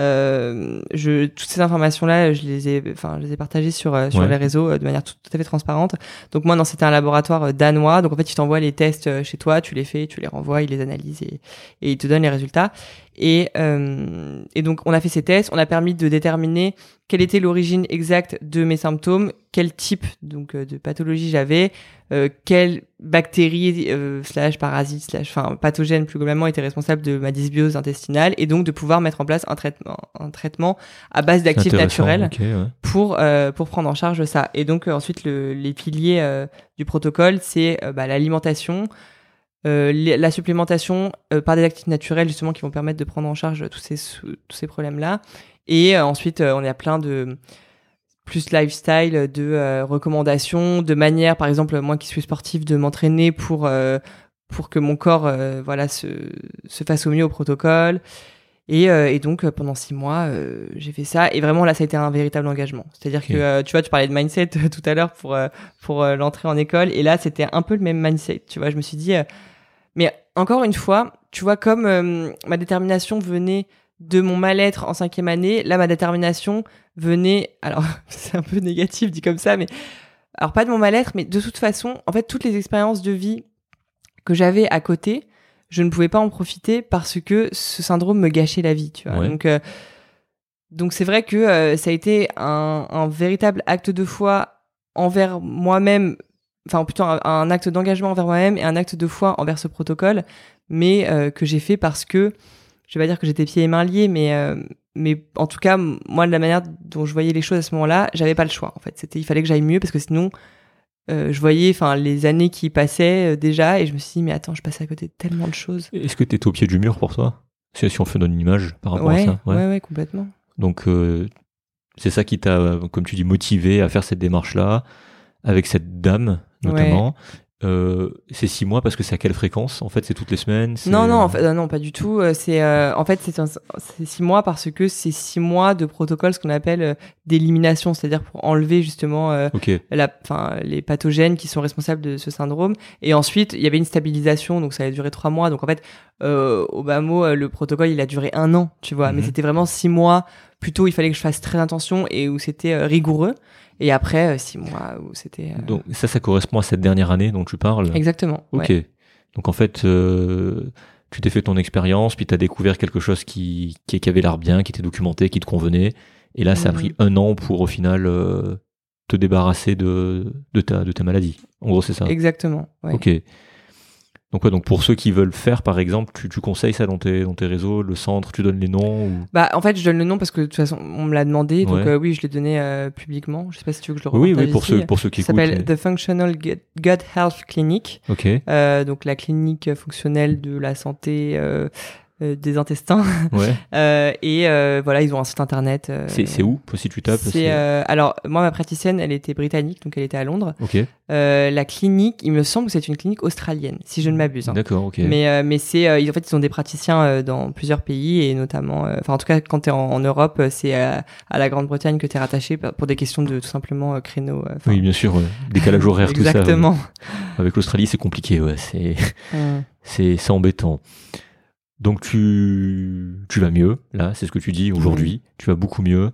Euh, je, toutes ces informations-là, je les ai, enfin, je les ai partagées sur euh, sur
Ouais.
les réseaux euh, de manière tout, tout à fait transparente. Donc moi, non, c'était un laboratoire danois. Donc en fait, tu t'envoies les tests chez toi, tu les fais, tu les renvoies, ils les analysent et, et ils te donnent les résultats. Et euh, et donc on a fait ces tests, on a permis de déterminer quelle était l'origine exacte de mes symptômes, quel type donc euh, de pathologie j'avais, euh, quelle bactérie euh, slash parasite slash enfin pathogène plus globalement était responsable de ma dysbiose intestinale et donc de pouvoir mettre en place un traitement un traitement à base d'actifs naturels
ok, ouais.
pour euh, pour prendre en charge ça et donc euh, ensuite le, les piliers euh, du protocole c'est bah, l'alimentation euh, la supplémentation euh, par des actifs naturels justement qui vont permettre de prendre en charge tous ces tous ces problèmes là et euh, ensuite euh, on à plein de plus lifestyle de recommandations de manière par exemple moi qui suis sportive de m'entraîner pour pour que mon corps voilà se se fasse au mieux au protocole et, euh, et donc euh, pendant six mois, euh, j'ai fait ça. Et vraiment là, ça a été un véritable engagement. C'est-à-dire que tu vois, tu parlais de mindset tout à l'heure pour pour l'entrée en école. Et là, c'était un peu le même mindset. Tu vois, je me suis dit, mais encore une fois, tu vois, comme ma détermination venait de mon mal-être en cinquième année, là, ma détermination venait. Alors, c'est un peu négatif dit comme ça, mais alors pas de mon mal-être, mais de toute façon, en fait, toutes les expériences de vie que j'avais à côté, je ne pouvais pas en profiter parce que ce syndrome me gâchait la vie, tu vois.
Ouais.
Donc, euh, donc c'est vrai que euh, ça a été un, un véritable acte de foi envers moi-même, enfin plutôt un, un acte d'engagement envers moi-même et un acte de foi envers ce protocole, mais euh, que j'ai fait parce que je vais pas dire que j'étais pieds et mains liés, mais euh, mais en tout cas moi de la manière dont je voyais les choses à ce moment-là, j'avais pas le choix en fait. C'était il fallait que j'aille mieux parce que sinon euh, je voyais enfin les années qui passaient euh, déjà et je me suis dit mais attends je passe à côté de tellement de choses.
Est-ce que tu étais au pied du mur pour toi? Si, si on fait une image par rapport
ouais,
à ça
ouais ouais complètement.
Donc, euh, c'est ça qui t'a, comme tu dis, motivé à faire cette démarche-là, avec cette dame, notamment. Euh, c'est six mois parce que c'est à quelle fréquence En fait, c'est toutes les semaines
Non, non, en fait, euh, non, pas du tout. Euh, C'est euh, en fait c'est six mois parce que c'est six mois de protocole, ce qu'on appelle euh, d'élimination, c'est-à-dire pour enlever justement euh, la, les pathogènes qui sont responsables de ce syndrome. Et ensuite, il y avait une stabilisation, donc ça a duré trois mois. Donc en fait, euh, au bas mot, euh, le protocole il a duré un an, tu vois. Mais
Mhm.
c'était vraiment six mois. Plutôt, il fallait que je fasse très attention et où c'était euh, rigoureux. Et après, euh, six mois où c'était. euh,
donc ça, ça correspond à cette dernière année dont tu parles?
Exactement.
Ok.
ouais.
Donc en fait, euh, tu t'es fait ton expérience, puis tu as découvert quelque chose qui, qui, qui avait l'air bien, qui était documenté, qui te convenait. Et là, ça a
Mhm.
pris un an pour au final euh, te débarrasser de, de, ta, de ta maladie. En gros, c'est ça?
Exactement. ouais.
Ok. Donc, ouais, donc pour ceux qui veulent faire, par exemple, tu, tu conseilles ça dans tes, dans tes réseaux, le centre, tu donnes les noms ou...
Bah, en fait, je donne le nom parce que de toute façon, on me l'a demandé, donc
Ouais.
euh, oui, je l'ai donné euh, publiquement. Je sais pas si tu veux que je le
Oui, oui, pour
ici.
ceux, pour ceux qui
Ça
écoutent.
s'appelle
mais-
The Functional Gut Gut Health Clinic,
Ok,
euh, donc la clinique fonctionnelle de la santé euh, des intestins.
ouais.
Euh, et euh, voilà, ils ont un site internet.
C'est où? Si tu tapes
c'est, alors moi ma praticienne elle était britannique donc elle était à Londres. La clinique il me semble que c'est une clinique australienne si je ne m'abuse. hein.
d'accord, ok.
Mais, mais c'est, en fait, ils ont des praticiens dans plusieurs pays et notamment, enfin, en tout cas, quand tu es en, en Europe, c'est à, la Grande-Bretagne que tu es rattaché pour des questions de tout simplement créneau. enfin,
Oui, bien sûr, décalage horaire, tout ça.
Exactement.
Avec l'Australie, c'est compliqué, ouais. C'est c'est c'est embêtant. Donc tu tu vas mieux, là, c'est ce que tu dis aujourd'hui. Tu vas beaucoup mieux.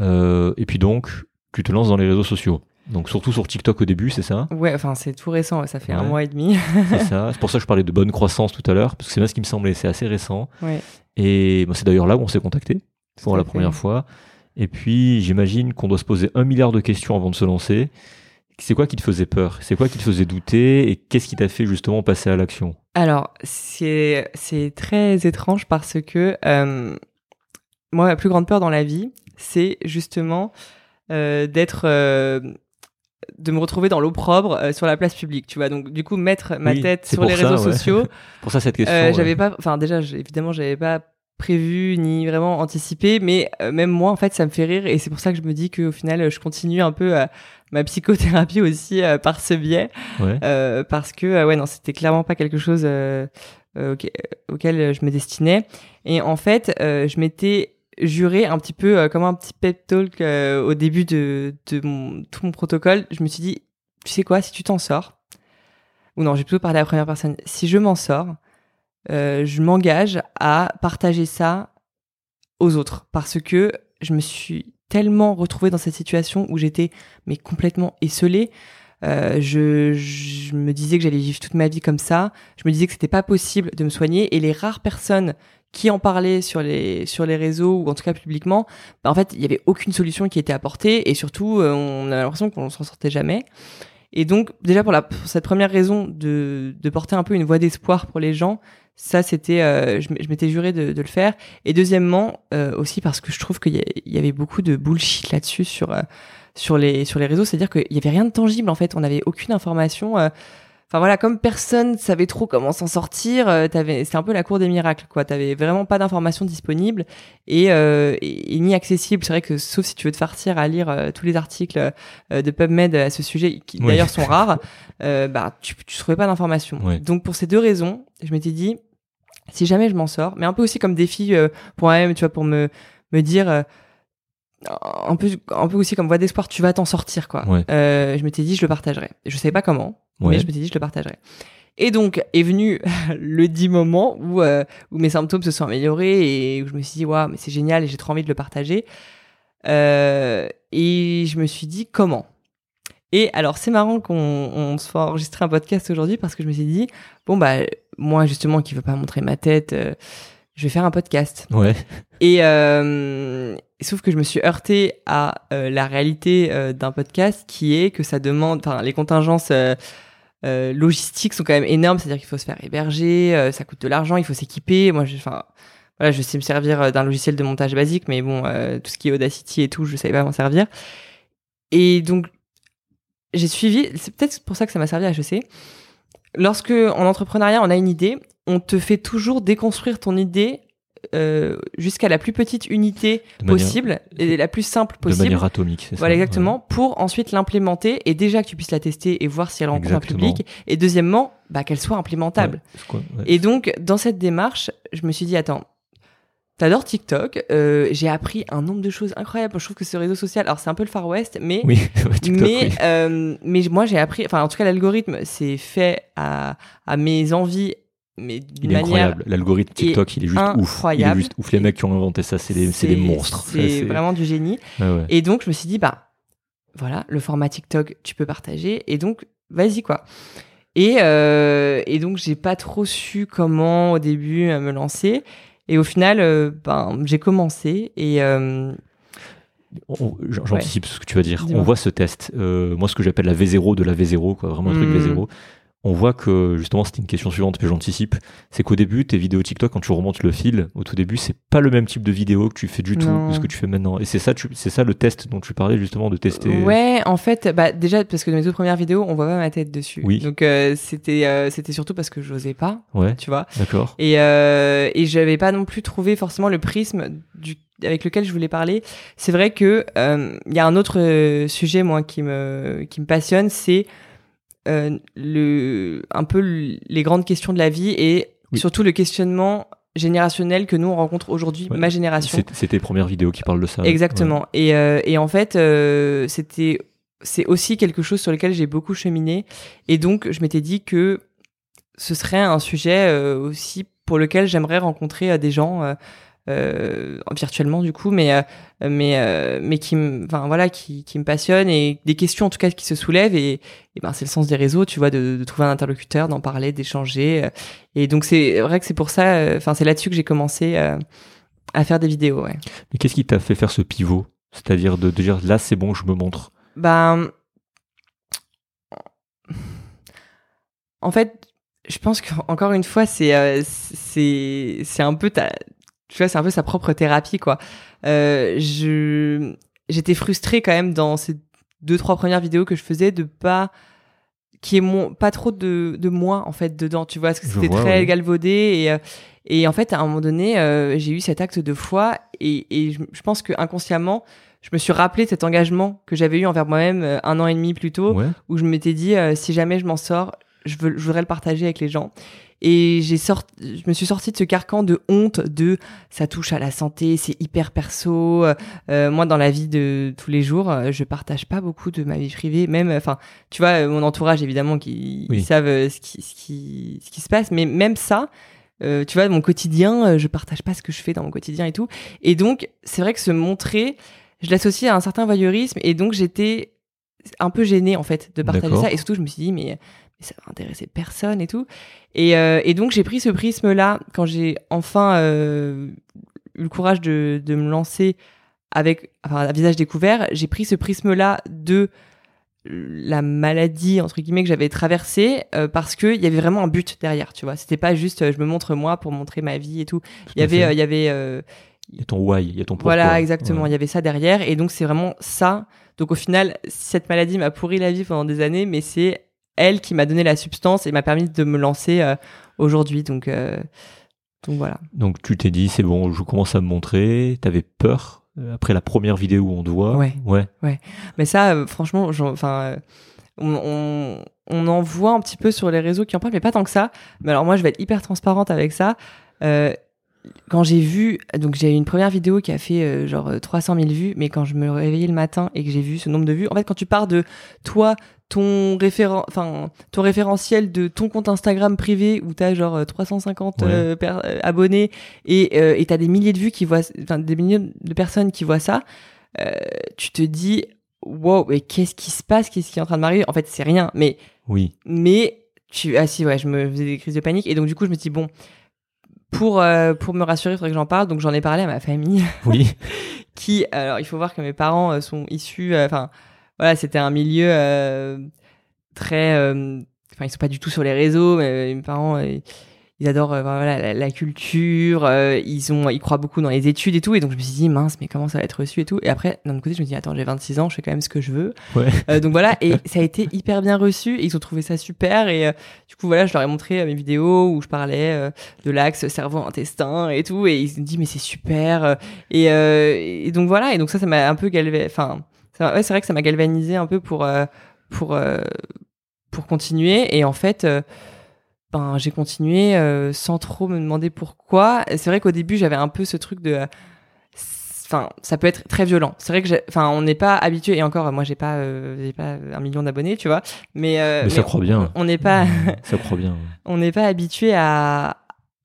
Euh, et puis donc, tu te lances dans les réseaux sociaux. Donc surtout sur TikTok au début, c'est ça?
Ouais, enfin, c'est tout récent, ça fait un mois et demi.
C'est ça. C'est pour ça que je parlais de bonne croissance tout à l'heure, parce que c'est bien ce qui me semblait. C'est assez récent.
ouais.
Et moi, c'est d'ailleurs là où on s'est contacté pour la
fait.
première fois. Et puis, j'imagine qu'on doit se poser un milliard de questions avant de se lancer. C'est quoi qui te faisait peur? C'est quoi qui te faisait douter? Et qu'est-ce qui t'a fait justement passer à l'action?
Alors, c'est, très étrange parce que euh, moi, ma plus grande peur dans la vie, c'est justement euh, d'être. euh, de me retrouver dans l'opprobre sur la place publique, tu vois. Donc, du coup, mettre ma
Oui,
tête sur les
ça,
réseaux
ouais.
sociaux,
Pour ça, cette question. Ouais.
j'avais pas, enfin déjà, évidemment, j'avais pas prévu ni vraiment anticipé, mais euh, même moi, en fait, ça me fait rire et c'est pour ça que je me dis qu'au final, je continue un peu euh, ma psychothérapie aussi euh, par ce biais,
Ouais.
euh, parce que ouais, non, c'était clairement pas quelque chose auquel, auquel je me destinais. Et en fait, je m'étais juré un petit peu comme un petit pep talk au début de, de mon, tout mon protocole. Je me suis dit, tu sais quoi, si tu t'en sors, ou non, j'ai plutôt parlé à la première personne, si je m'en sors, je m'engage à partager ça aux autres parce que je me suis tellement retrouvée dans cette situation où j'étais mais complètement esselée. Euh, je, me disais que j'allais vivre toute ma vie comme ça. Je me disais que c'était pas possible de me soigner et les rares personnes qui en parlaient sur les sur les réseaux ou en tout cas publiquement, bah en fait il y avait aucune solution qui était apportée et surtout euh, on a l'impression qu'on s'en sortait jamais. Et donc déjà pour cette première raison de, de porter un peu une voix d'espoir pour les gens, ça, c'était, euh, je, m'étais juré de, de, le faire. Et deuxièmement, euh, aussi parce que je trouve qu'il y, avait beaucoup de bullshit là-dessus sur euh, sur les sur les réseaux. C'est-à-dire qu'il y avait rien de tangible en fait. On n'avait aucune information. Euh, enfin voilà, comme personne savait trop comment s'en sortir, t'avais, c'était un peu la cour des miracles quoi. T'avais vraiment pas d'informations disponibles et, et, ni accessibles. C'est vrai que sauf si tu veux te farcir à lire tous les articles de PubMed à ce sujet, qui d'ailleurs sont rares, bah tu, tu trouvais pas d'informations. Donc pour ces deux raisons, je m'étais dit si jamais je m'en sors, mais un peu aussi comme défi euh, pour moi-même, tu vois, pour me, me dire, euh, un, peu, un peu aussi comme voie d'espoir, tu vas t'en sortir, quoi. Euh, je m'étais dit, je le partagerai. Je savais pas comment, mais je m'étais dit, je le partagerai. Et donc est venu le dit moment où, euh, où mes symptômes se sont améliorés et où je me suis dit, waouh, mais c'est génial et j'ai trop envie de le partager. Euh, et je me suis dit, comment? Et alors, c'est marrant qu'on se fasse enregistrer un podcast aujourd'hui parce que je me suis dit, bon, bah, moi, justement, qui veux pas montrer ma tête, euh, je vais faire un podcast.
Ouais.
Et euh, sauf que je me suis heurté à euh, la réalité d'un podcast qui est que ça demande, enfin, les contingences logistiques sont quand même énormes, c'est-à-dire qu'il faut se faire héberger, ça coûte de l'argent, il faut s'équiper. Moi, enfin, voilà, je sais me servir d'un logiciel de montage basique, mais bon, tout ce qui est Audacity et tout, je savais pas m'en servir. Et donc, j'ai suivi, c'est peut-être pour ça que ça m'a servi à HEC. Lorsque en entrepreneuriat on a une idée, on te fait toujours déconstruire ton idée euh, jusqu'à la plus petite unité possible et la plus simple possible.
De manière atomique,
c'est Voilà, exactement, pour ensuite l'implémenter et déjà que tu puisses la tester et voir si elle rencontre un public. Et deuxièmement, bah, qu'elle soit implémentable. Et donc, dans cette démarche, je me suis dit, attends, T'adores TikTok. Euh, j'ai appris un nombre de choses incroyables. Je trouve que ce réseau social, alors c'est un peu le Far West, mais
oui, TikTok,
mais euh, mais moi j'ai appris. Enfin, en tout cas, l'algorithme c'est fait à à mes envies, mais d'une manière
incroyable. L'algorithme TikTok, il est juste ouf. Il est juste ouf. Les mecs qui ont inventé ça, c'est des c'est des monstres.
C'est vraiment du génie. Et donc je me suis dit bah voilà, le format TikTok, tu peux partager. Et donc vas-y quoi. Et, euh, et donc j'ai pas trop su comment au début me lancer. Et au final, euh, ben, j'ai commencé et. Euh,
j'anticipe ce que tu vas dire. On voit ce test. Euh, moi, ce que j'appelle la V0 de la V0, quoi, vraiment un truc hmm. V0 on voit que justement c'était une question suivante que j'anticipe, c'est qu'au début tes vidéos TikTok quand tu remontes le fil, au tout début c'est pas le même type de vidéo que tu fais du tout de ce que tu fais maintenant. Et c'est ça, c'est ça le test dont tu parlais justement de tester.
Ouais, en fait, bah déjà parce que dans mes deux premières vidéos on voit pas ma tête dessus. Oui. Donc euh, c'était euh, c'était surtout parce que j'osais pas.
Ouais.
Tu vois.
D'accord.
Et euh, et j'avais pas non plus trouvé forcément le prisme du avec lequel je voulais parler. C'est vrai que il y a un autre sujet moi qui me qui me passionne, c'est euh, le, un peu les grandes questions de la vie et surtout le questionnement générationnel que nous on rencontre aujourd'hui, ma génération.
C'était les premières vidéos qui parlent de ça.
Exactement. Et, euh, et en fait, euh, c'était c'est aussi quelque chose sur lequel j'ai beaucoup cheminé. Et donc, je m'étais dit que ce serait un sujet aussi pour lequel j'aimerais rencontrer des gens euh, virtuellement du coup, mais euh, mais euh, mais qui enfin voilà qui, qui me passionne et des questions en tout cas qui se soulèvent et, et ben c'est le sens des réseaux, tu vois, de, de trouver un interlocuteur, d'en parler, d'échanger et donc c'est vrai que c'est pour ça, enfin c'est là-dessus que j'ai commencé à faire des vidéos. Ouais.
Mais qu'est-ce qui t'a fait faire ce pivot, c'est-à-dire de, de dire là c'est bon, je me montre.
Ben en fait, je pense qu'encore une fois, c'est c'est c'est un peu ta tu vois, c'est un peu sa propre thérapie, quoi. Euh, je, j'étais frustrée quand même dans ces deux, trois premières vidéos que je faisais de pas, qui est mon, pas trop de, de moi, en fait, dedans, tu vois, parce que c'était très galvaudé et, euh, et en fait, à un moment donné, euh, j'ai eu cet acte de foi et, et je, je pense que inconsciemment, je me suis rappelé cet engagement que j'avais eu envers moi-même euh, un an et demi plus tôt, où je m'étais dit, si jamais je m'en sors, je, veux, je voudrais le partager avec les gens. Et j'ai sorti, je me suis sortie de ce carcan de honte de ça touche à la santé, c'est hyper perso. Euh, moi, dans la vie de tous les jours, euh, je partage pas beaucoup de ma vie privée. Même, enfin, tu vois, mon entourage évidemment qui savent euh, ce qui, ce qui, ce qui se passe, mais même ça, euh, tu vois, mon quotidien, euh, je partage pas ce que je fais dans mon quotidien et tout. Et donc, c'est vrai que se montrer, je l'associe à un certain voyeurisme. Et donc, j'étais un peu gênée, en fait, de partager ça. Et surtout, je me suis dit, mais ça va intéresser personne et tout. Et, euh, et donc, j'ai pris ce prisme-là quand j'ai enfin euh, eu le courage de, de me lancer avec, enfin, à visage découvert. J'ai pris ce prisme-là de la maladie entre guillemets que j'avais traversée euh, parce que il y avait vraiment un but derrière tu vois c'était pas juste euh, je me montre moi pour montrer ma vie et tout
Tout
il y avait euh, il y avait euh,
Il y a ton why, il y a ton pourquoi.
voilà exactement
Ouais.
il y avait ça derrière et donc c'est vraiment ça donc au final cette maladie m'a pourri la vie pendant des années mais c'est elle qui m'a donné la substance et m'a permis de me lancer euh, aujourd'hui donc euh, donc voilà
Donc tu t'es dit, c'est bon, je commence à me montrer. T'avais peur euh, après la première vidéo où on te voit?
Ouais.
Ouais.
Mais ça, euh, franchement, enfin, on, on, on en voit un petit peu sur les réseaux qui en parlent, mais pas tant que ça. Mais alors moi, je vais être hyper transparente avec ça. Quand j'ai vu, donc j'ai eu une première vidéo qui a fait genre euh, 300 000 vues, mais quand je me réveillais le matin et que j'ai vu ce nombre de vues, en fait, quand tu pars de toi, ton référent, enfin, ton référentiel de ton compte Instagram privé où t'as genre euh, 350
Ouais.
euh, per- euh, abonnés et euh, et t'as des milliers de vues qui voient, enfin, des milliers de personnes qui voient ça, euh, tu te dis, wow, mais qu'est-ce qui se passe, qu'est-ce qui est en train de m'arriver? En fait, c'est rien, mais
Oui.
mais tu ah si ouais je me faisais des crises de panique et donc du coup je me suis dit bon pour euh, pour me rassurer il faudrait que j'en parle donc j'en ai parlé à ma famille
Oui.
qui alors il faut voir que mes parents euh, sont issus euh, enfin voilà c'était un milieu euh, très euh, enfin ils sont pas du tout sur les réseaux mais mes parents euh, ils adorent euh, voilà la, la culture euh, ils ont ils croient beaucoup dans les études et tout. Et donc je me suis dit mince mais comment ça va être reçu et tout. Et après d'un autre côté je me dis attends j'ai 26 ans je fais quand même ce que je veux.
Ouais.
euh, donc voilà, et ça a été hyper bien reçu, et ils ont trouvé ça super, et euh, du coup voilà, je leur ai montré euh, mes vidéos où je parlais euh, de l'axe cerveau-intestin et tout, et ils sont dit mais c'est super, euh, et, euh, et donc voilà, et donc ça, ça m'a un peu galvanisé, enfin, ça- ouais, c'est vrai que ça m'a galvanisé un peu pour euh, pour euh, pour continuer, et en fait. euh, ben, j'ai continué sans trop me demander pourquoi. C'est vrai qu'au début, j'avais un peu ce truc de enfin ça peut être très violent c'est vrai que enfin on n'est pas habitué et encore moi j'ai pas euh, j'ai pas un million d'abonnés tu vois mais euh,
Mais ça croit bien.
on n'est pas
Ça croit bien.
on n'est pas habitué à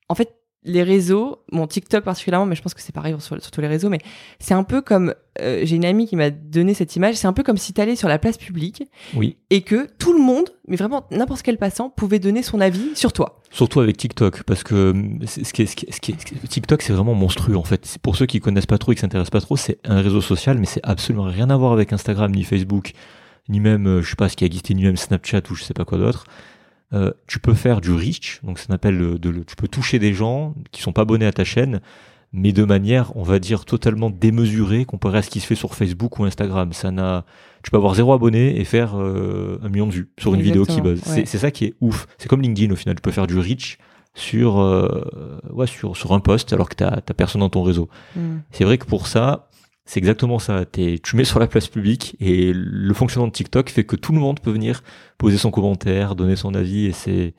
en fait les réseaux mon TikTok particulièrement mais je pense que c'est pareil sur, sur tous les réseaux mais c'est un peu comme euh, j'ai une amie qui m'a donné cette image c'est un peu comme si t'allais sur la place publique
Oui.
et que tout le monde mais vraiment n'importe quel passant pouvait donner son avis sur toi
Surtout avec TikTok, parce que c'est- ce qui est, ce qui est- ce qui est- ce qui est- TikTok, c'est vraiment monstrueux en fait. Pour ceux qui connaissent pas trop et qui s'intéressent pas trop, c'est un réseau social, mais c'est absolument rien à voir avec Instagram ni Facebook, ni même, euh, je sais pas ce qui a existé, ni même Snapchat ou je sais pas quoi d'autre. Euh, tu peux faire du reach, donc ça s'appelle le- de, le- tu peux toucher des gens qui sont pas abonnés à ta chaîne, mais de manière, on va dire, totalement démesurée comparé à ce qui se fait sur Facebook ou Instagram. Ça n'a, tu peux avoir zéro abonné et faire euh, un million de vues sur une vidéo qui buzz.
ouais.
C'est- ça qui est ouf. C'est comme LinkedIn au final. Tu peux faire du reach sur, euh, ouais, sur, sur un post alors que t'as personne dans ton réseau. C'est vrai que pour ça, c'est exactement ça. T'es- tu mets sur la place publique et le fonctionnement de TikTok fait que tout le monde peut venir poser son commentaire, donner son avis et c'est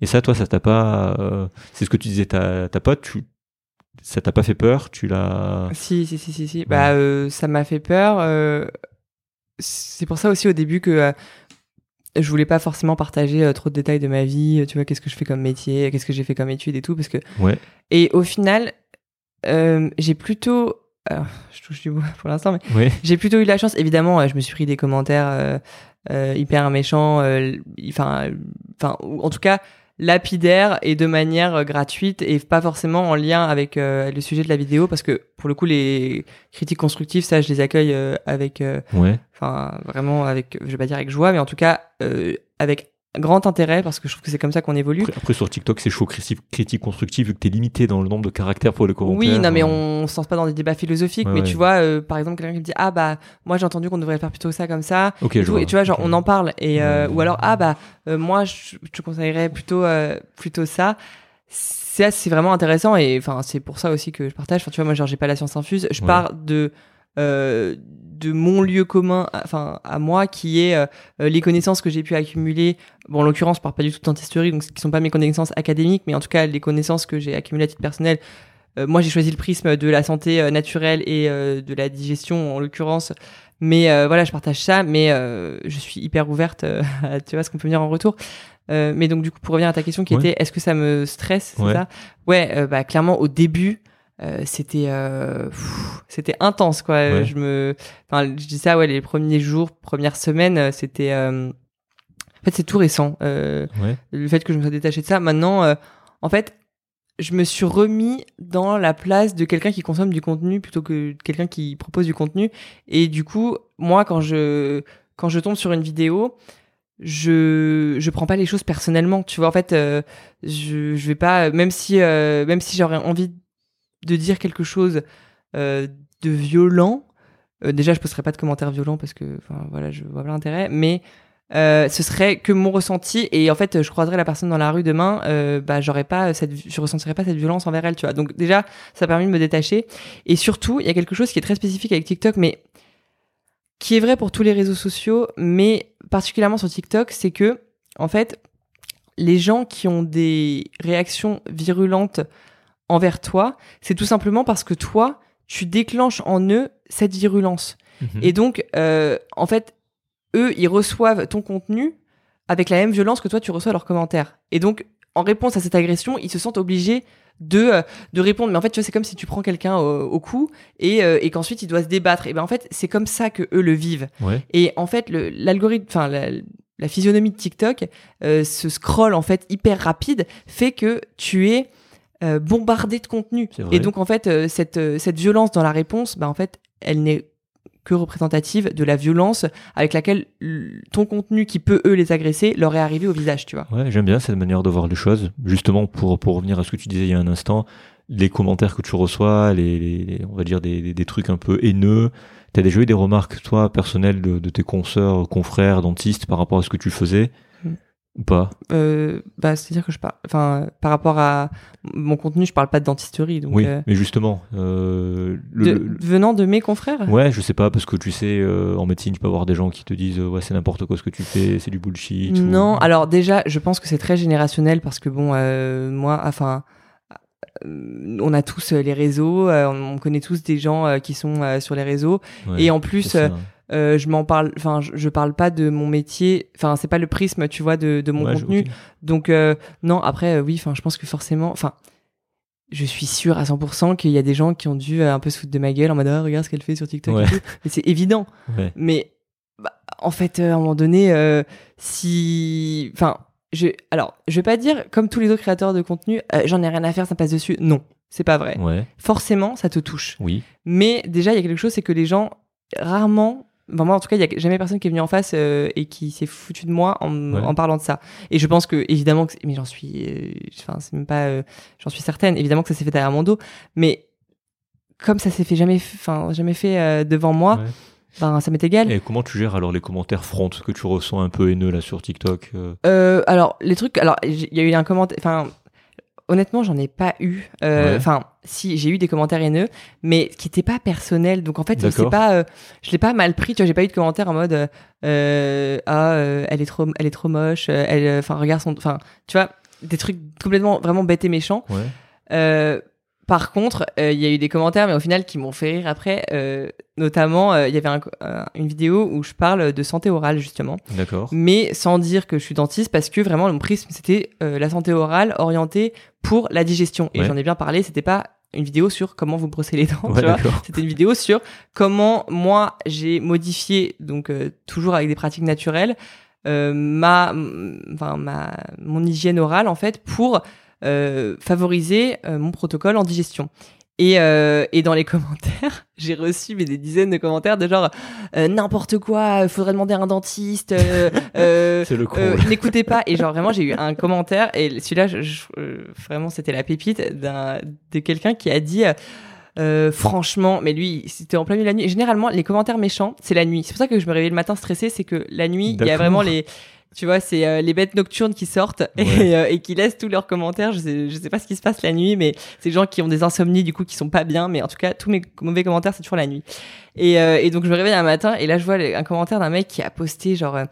et ça, toi, ça t'a pas. euh, c'est ce que tu disais, ta, ta pote, tu, ça t'a pas fait peur, tu l'as.
Si, si, si, si, si. Bah, euh, ça m'a fait peur. euh, c'est pour ça aussi au début que je voulais pas forcément partager trop de détails de ma vie. Tu vois, qu'est-ce que je fais comme métier, qu'est-ce que j'ai fait comme études et tout, parce que.
Ouais.
Et au final, j'ai plutôt. Alors, je touche du bois pour l'instant, mais j'ai plutôt eu de la chance. Évidemment, je me suis pris des commentaires euh, euh, hyper méchants, euh, enfin, euh, enfin, en tout cas lapidaires et de manière gratuite et pas forcément en lien avec euh, le sujet de la vidéo, parce que pour le coup, les critiques constructives, ça, je les accueille euh, avec, euh,
Ouais.
enfin, vraiment avec, je vais pas dire avec joie, mais en tout cas avec grand intérêt, parce que je trouve que c'est comme ça qu'on évolue.
Après, après, sur TikTok, c'est chaud critique, constructive vu que t'es limité dans le nombre de caractères pour les commentaires.
Oui, non, mais
euh,
on se lance pas dans des débats philosophiques,
Ouais,
mais
ouais.
tu vois, euh, par exemple, quelqu'un qui me dit ah bah moi j'ai entendu qu'on devrait faire plutôt ça comme ça,
Ok,
et,
je
tout,
vois.
et tu vois, genre on en parle, et euh,
Ouais.
ou alors ah bah euh, moi je te conseillerais plutôt euh, plutôt ça. Ça c'est vraiment intéressant et enfin c'est pour ça aussi que je partage. Enfin tu vois, moi genre j'ai pas la science infuse, je pars de de mon lieu commun, enfin à moi, qui est euh, les connaissances que j'ai pu accumuler. Bon, en l'occurrence, je parle pas du tout de dentisterie, donc qui sont pas mes connaissances académiques, mais en tout cas les connaissances que j'ai accumulées à titre personnel. Euh, moi, j'ai choisi le prisme de la santé euh, naturelle et euh, de la digestion, en l'occurrence. Mais euh, voilà, je partage ça, mais euh, je suis hyper ouverte euh, à tu vois ce qu'on peut venir en retour. Euh, mais donc du coup, pour revenir à ta question qui
Ouais.
était, est-ce que ça me stresse, c'est
Ouais.
ça? Ouais, euh, bah clairement au début. Euh, c'était euh, c'était intense quoi
Ouais.
je me enfin je dis ça ouais les premiers jours premières semaines euh, c'était euh, en fait c'est tout récent euh,
Ouais.
le fait que je me sois détaché de ça. Maintenant, euh, en fait, je me suis remis dans la place de quelqu'un qui consomme du contenu plutôt que quelqu'un qui propose du contenu. Et du coup, moi, quand je, quand je tombe sur une vidéo, je, je prends pas les choses personnellement. Tu vois, en fait, euh, je, je vais pas, même si, euh, même si j'aurais envie de dire quelque chose euh, de violent, euh, déjà, je posterai pas de commentaires violents parce que, voilà, je vois pas l'intérêt, mais euh, ce serait que mon ressenti et en fait je croiserais la personne dans la rue demain bah j'aurais pas cette je ressentirais pas cette violence envers elle tu vois. Donc déjà ça a permis de me détacher. Et surtout il y a quelque chose qui est très spécifique avec TikTok mais qui est vrai pour tous les réseaux sociaux mais particulièrement sur TikTok c'est que en fait les gens qui ont des réactions virulentes envers toi c'est tout simplement parce que toi tu déclenches en eux cette virulence
Mhm.
et donc, euh, en fait, eux, ils reçoivent ton contenu avec la même violence que toi, tu reçois leurs commentaires. Et donc, en réponse à cette agression, ils se sentent obligés de, euh, de répondre. Mais en fait, tu vois, c'est comme si tu prends quelqu'un au, au cou et, euh, et qu'ensuite il doit se débattre. Et ben en fait, c'est comme ça que eux le vivent.
Ouais.
Et en fait, l'algorithme, enfin, la, la physionomie de TikTok, euh, ce scroll en fait hyper rapide, fait que tu es euh, bombardé de contenu. Et donc, en fait, euh, cette, euh, cette violence dans la réponse, bah, en fait, elle n'est que représentative de la violence avec laquelle ton contenu qui peut eux les agresser leur est arrivé au visage, tu vois.
Ouais, j'aime bien cette manière de voir les choses. Justement, pour, pour revenir à ce que tu disais il y a un instant, les commentaires que tu reçois, les, les- les- on va dire des, des, des trucs un peu haineux. T'as déjà eu des remarques, toi, personnelles de, de tes consoeurs, confrères, dentistes par rapport à ce que tu faisais? Ou pas
Euh, bah, c'est-à-dire que je parle, enfin, par rapport à mon contenu, je parle pas de dentisterie, donc
Oui,
euh,
mais justement, euh, le-
de-
le-
venant de mes confrères.
Ouais, je sais pas, parce que tu sais, en médecine, tu peux avoir des gens qui te disent ouais, c'est n'importe quoi ce que tu fais, c'est du bullshit. ou-
Non, alors déjà, je pense que c'est très générationnel parce que bon, moi, enfin, on a tous les réseaux, on connaît tous des gens qui sont sur les réseaux,
Ouais,
et en plus. Euh, je m'en parle, enfin, je, je parle pas de mon métier, enfin, c'est pas le prisme, tu vois, de, de mon
Ouais,
contenu. Donc euh, non, après euh, oui, enfin je pense que forcément, enfin je suis sûr à 100% qu'il y a des gens qui ont dû un peu se foutre de ma gueule en mode Ah, regarde ce qu'elle fait sur TikTok
Ouais.
et tout. Mais c'est évident.
Ouais.
Mais bah, en fait, à un moment donné, si, enfin, je, alors je vais pas dire comme tous les autres créateurs de contenu, j'en ai rien à faire, ça me passe dessus. Non, c'est pas vrai.
Ouais,
Forcément, ça te touche.
oui.
Mais déjà, il y a quelque chose, c'est que les gens, rarement, enfin, moi en tout cas, il y a jamais personne qui est venu en face euh, et qui s'est foutu de moi en,
Ouais.
en parlant de ça. Et je pense que, évidemment, que mais j'en suis, euh, enfin, c'est même pas, euh, j'en suis certaine, évidemment que ça s'est fait derrière mon dos, mais comme ça s'est fait jamais, enfin, jamais fait devant moi,
Ouais.
ben, ça m'est égal.
Et comment tu gères alors les commentaires front que tu ressens un peu haineux là sur TikTok
alors, les trucs, alors, il y a eu un commentaire, enfin, honnêtement, j'en ai pas eu. Euh,
Ouais.
Enfin, si, j'ai eu des commentaires haineux, mais qui n'étaient pas personnels. Donc, en fait, c'est pas, euh, je l'ai pas mal pris. Tu vois, j'ai pas eu de commentaires en mode, euh, ah, euh, elle est trop, elle est trop moche. Elle, enfin, regarde son, enfin, tu vois, des trucs complètement, vraiment bêtes et méchants.
Ouais.
Par contre, euh, il y a eu des commentaires, mais au final, qui m'ont fait rire après. Euh, notamment, euh, il y avait un- un- une vidéo où je parle de santé orale, justement
D'accord.
mais sans dire que je suis dentiste parce que vraiment mon prisme c'était la santé orale orientée pour la digestion et
Ouais.
j'en ai bien parlé c'était pas une vidéo sur comment vous brosser les dents
Ouais,
tu vois
d'accord.
c'était une vidéo sur comment moi j'ai modifié donc euh, toujours avec des pratiques naturelles euh, ma enfin ma mon hygiène orale en fait pour favoriser euh, mon protocole en digestion et, euh, et dans les commentaires, j'ai reçu mais, des dizaines de commentaires de genre euh, n'importe quoi, faudrait demander à un dentiste, euh, euh, euh, n'écoutez pas. Et genre vraiment, j'ai eu un commentaire et celui-là, je- je- euh, vraiment, c'était la pépite d'un de quelqu'un qui a dit. euh, euh, franchement, mais lui, c'était en plein milieu de la nuit. Et généralement, les commentaires méchants, c'est la nuit. C'est pour ça que je me réveille le matin stressé, c'est que la nuit, il y a vraiment les, tu vois, c'est euh, les bêtes nocturnes qui sortent et, euh, et qui laissent tous leurs commentaires. Je sais, je sais pas ce qui se passe la nuit, mais c'est des gens qui ont des insomnies du coup qui sont pas bien. Mais en tout cas, tous mes mauvais commentaires, c'est toujours la nuit. Et, euh, et donc je me réveille un matin et là je vois un commentaire d'un mec qui a posté genre. euh,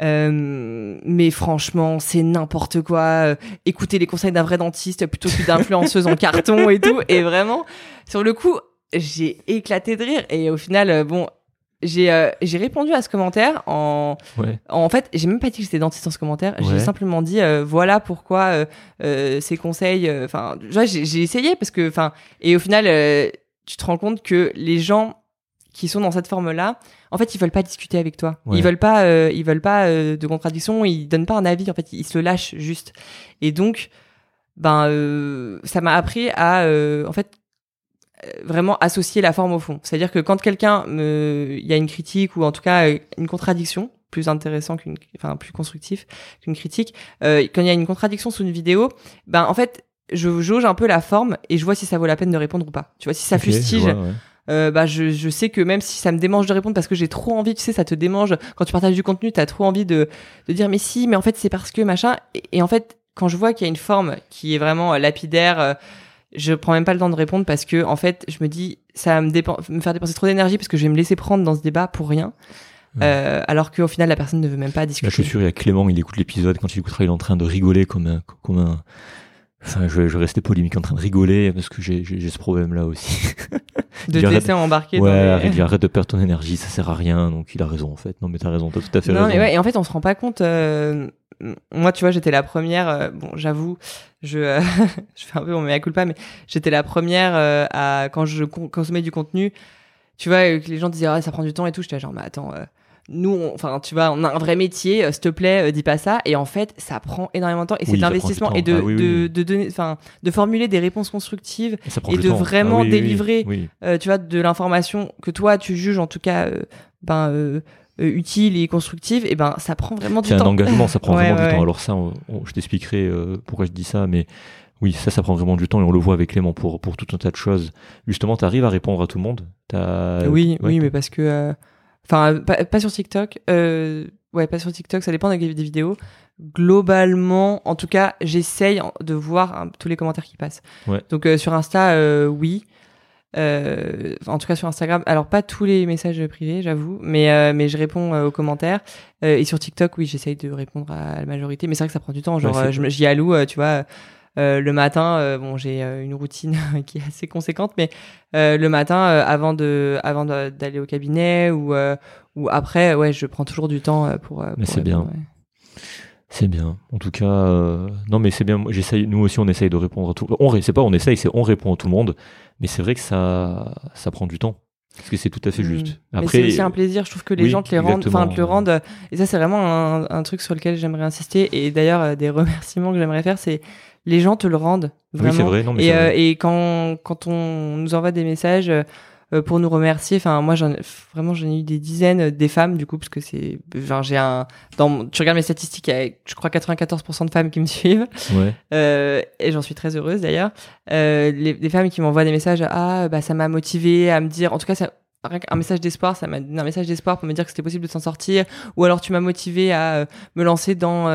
euh, mais franchement, c'est n'importe quoi. euh, écoutez les conseils d'un vrai dentiste plutôt que d'influenceuse en carton et tout. Et vraiment, sur le coup, j'ai éclaté de rire. Et au final, euh, bon, j'ai euh, j'ai répondu à ce commentaire en
Ouais.
en fait j'ai même pas dit que j'étais dentiste dans ce commentaire j'ai simplement dit euh, voilà pourquoi euh, euh, ces conseils euh, enfin j'ai essayé parce que enfin et au final euh, tu te rends compte que les gens qui sont dans cette forme là en fait ils veulent pas discuter avec toi
Ouais.
ils veulent pas euh, ils veulent pas de contradiction ils donnent pas un avis en fait ils se le lâchent juste et donc ben euh, ça m'a appris à euh, en fait vraiment associer la forme au fond. C'est-à-dire que quand quelqu'un me, il y a une critique ou en tout cas euh, une contradiction, plus intéressant qu'une, enfin plus constructif qu'une critique, euh, quand il y a une contradiction sous une vidéo, ben en fait je jauge un peu la forme et je vois si ça vaut la peine de répondre ou pas. Tu vois si ça
je
fustige,
vois, ouais.
euh, bah je, je sais que même si ça me démange de répondre parce que j'ai trop envie, tu sais, ça te démange quand tu partages du contenu, t'as trop envie de, de dire mais si, mais en fait c'est parce que machin. Et, et en fait, quand je vois qu'il y a une forme qui est vraiment euh, lapidaire, euh, je prends même pas le temps de répondre parce que en fait, je me dis ça va me, me faire dépenser trop d'énergie parce que je vais me laisser prendre dans ce débat pour rien.
Ouais.
Euh, alors qu'au final la personne ne veut même pas
Là,
discuter.
je suis sûr, il y a Clément, il écoute l'épisode. Quand il écoutera, il est en train de rigoler comme un. Comme un... Enfin, je, je rester polémique, en train de rigoler parce que j'ai ce problème-là aussi.
de
il
te
arrête-
laisser embarquer
ouais,
dans les-
arrête, arrête de perdre ton énergie, ça sert à rien. Donc il a raison en fait. Non, mais t'as raison, t'as tout à fait
Non,
raison.
mais ouais, et en fait, on se rend pas compte. euh, moi, tu vois, j'étais la première. euh, bon, j'avoue, je, euh, je fais un peu mon mea culpa, mais j'étais la première à quand je con- consommais du contenu. Tu vois, que les gens disaient ah, ça prend du temps et tout. J'étais genre, mais attends. Nous, on- enfin, tu vois, on a un vrai métier. euh, S'il te plaît, euh, dis pas ça. Et en fait, ça prend énormément de temps. Et c'est de l'investissement
temps.
et de,
Ah oui,
de,
oui.
de donner, enfin, de formuler des réponses constructives et de
temps.
vraiment
Ah
délivrer euh, tu vois, de l'information que toi tu juges en tout cas ben utile et constructive, et ben ça prend vraiment du
C'est un
temps.
engagement, ça prend
Ouais,
vraiment
ouais,
du temps. Alors ça, on- on- je t'expliquerai pourquoi je dis ça, mais oui, ça, ça prend vraiment du temps et on le voit avec Clément pour, pour tout un tas de choses. Justement, tu arrives à répondre à tout le monde? T'as-
oui,
ouais,
oui, mais parce que, enfin, pas, pas sur TikTok. Euh, ouais, pas sur TikTok. Ça dépend des, vidéos. Globalement, en tout cas, j'essaye de voir hein, tous les commentaires qui passent.
Ouais.
Donc euh, sur Insta, euh, oui. Euh, en tout cas sur Instagram, alors pas tous les messages privés, j'avoue, mais euh, mais je réponds euh, aux commentaires. Et sur TikTok, oui, j'essaye de répondre à la majorité, mais c'est vrai que ça prend du temps. Genre,
Ouais,
j'y alloue, tu vois. Euh, le matin, euh, bon, j'ai euh, une routine qui est assez conséquente, mais le matin, avant de, avant d'aller au cabinet ou ou après, ouais, je prends toujours du temps pour.
Mais c'est bien.
ouais.
C'est bien. En tout cas, non, mais c'est bien. J'essaye. Nous aussi, on essaye de répondre à tout. On c'est pas on essaye, c'est on répond à tout le monde. Mais c'est vrai que ça, ça prend du temps. Parce que c'est tout à fait
Mm.
juste. Après,
c'est aussi un plaisir. Je trouve que les
oui,
gens te les rendent, te le rendent. Et ça, c'est vraiment un, un truc sur lequel j'aimerais insister. Et d'ailleurs, des remerciements que j'aimerais faire, c'est les gens te le rendent vraiment.
oui, c'est vrai. Non, mais
Et,
c'est
euh,
vrai.
et quand quand on nous envoie des messages euh, euh, pour nous remercier, enfin moi j'en ai- vraiment j'en ai eu des dizaines des femmes du coup parce que c'est genre j'ai un dans tu regardes mes statistiques il y a je crois 94% de femmes qui me suivent
Ouais.
euh, et j'en suis très heureuse d'ailleurs. Euh, les, des femmes qui m'envoient des messages, ah bah ça m'a motivé à me dire, en tout cas ça, qu'un message d'espoir, ça m'a donné un message d'espoir pour me dire que c'était possible de s'en sortir, ou alors tu m'as motivé à euh, me lancer dans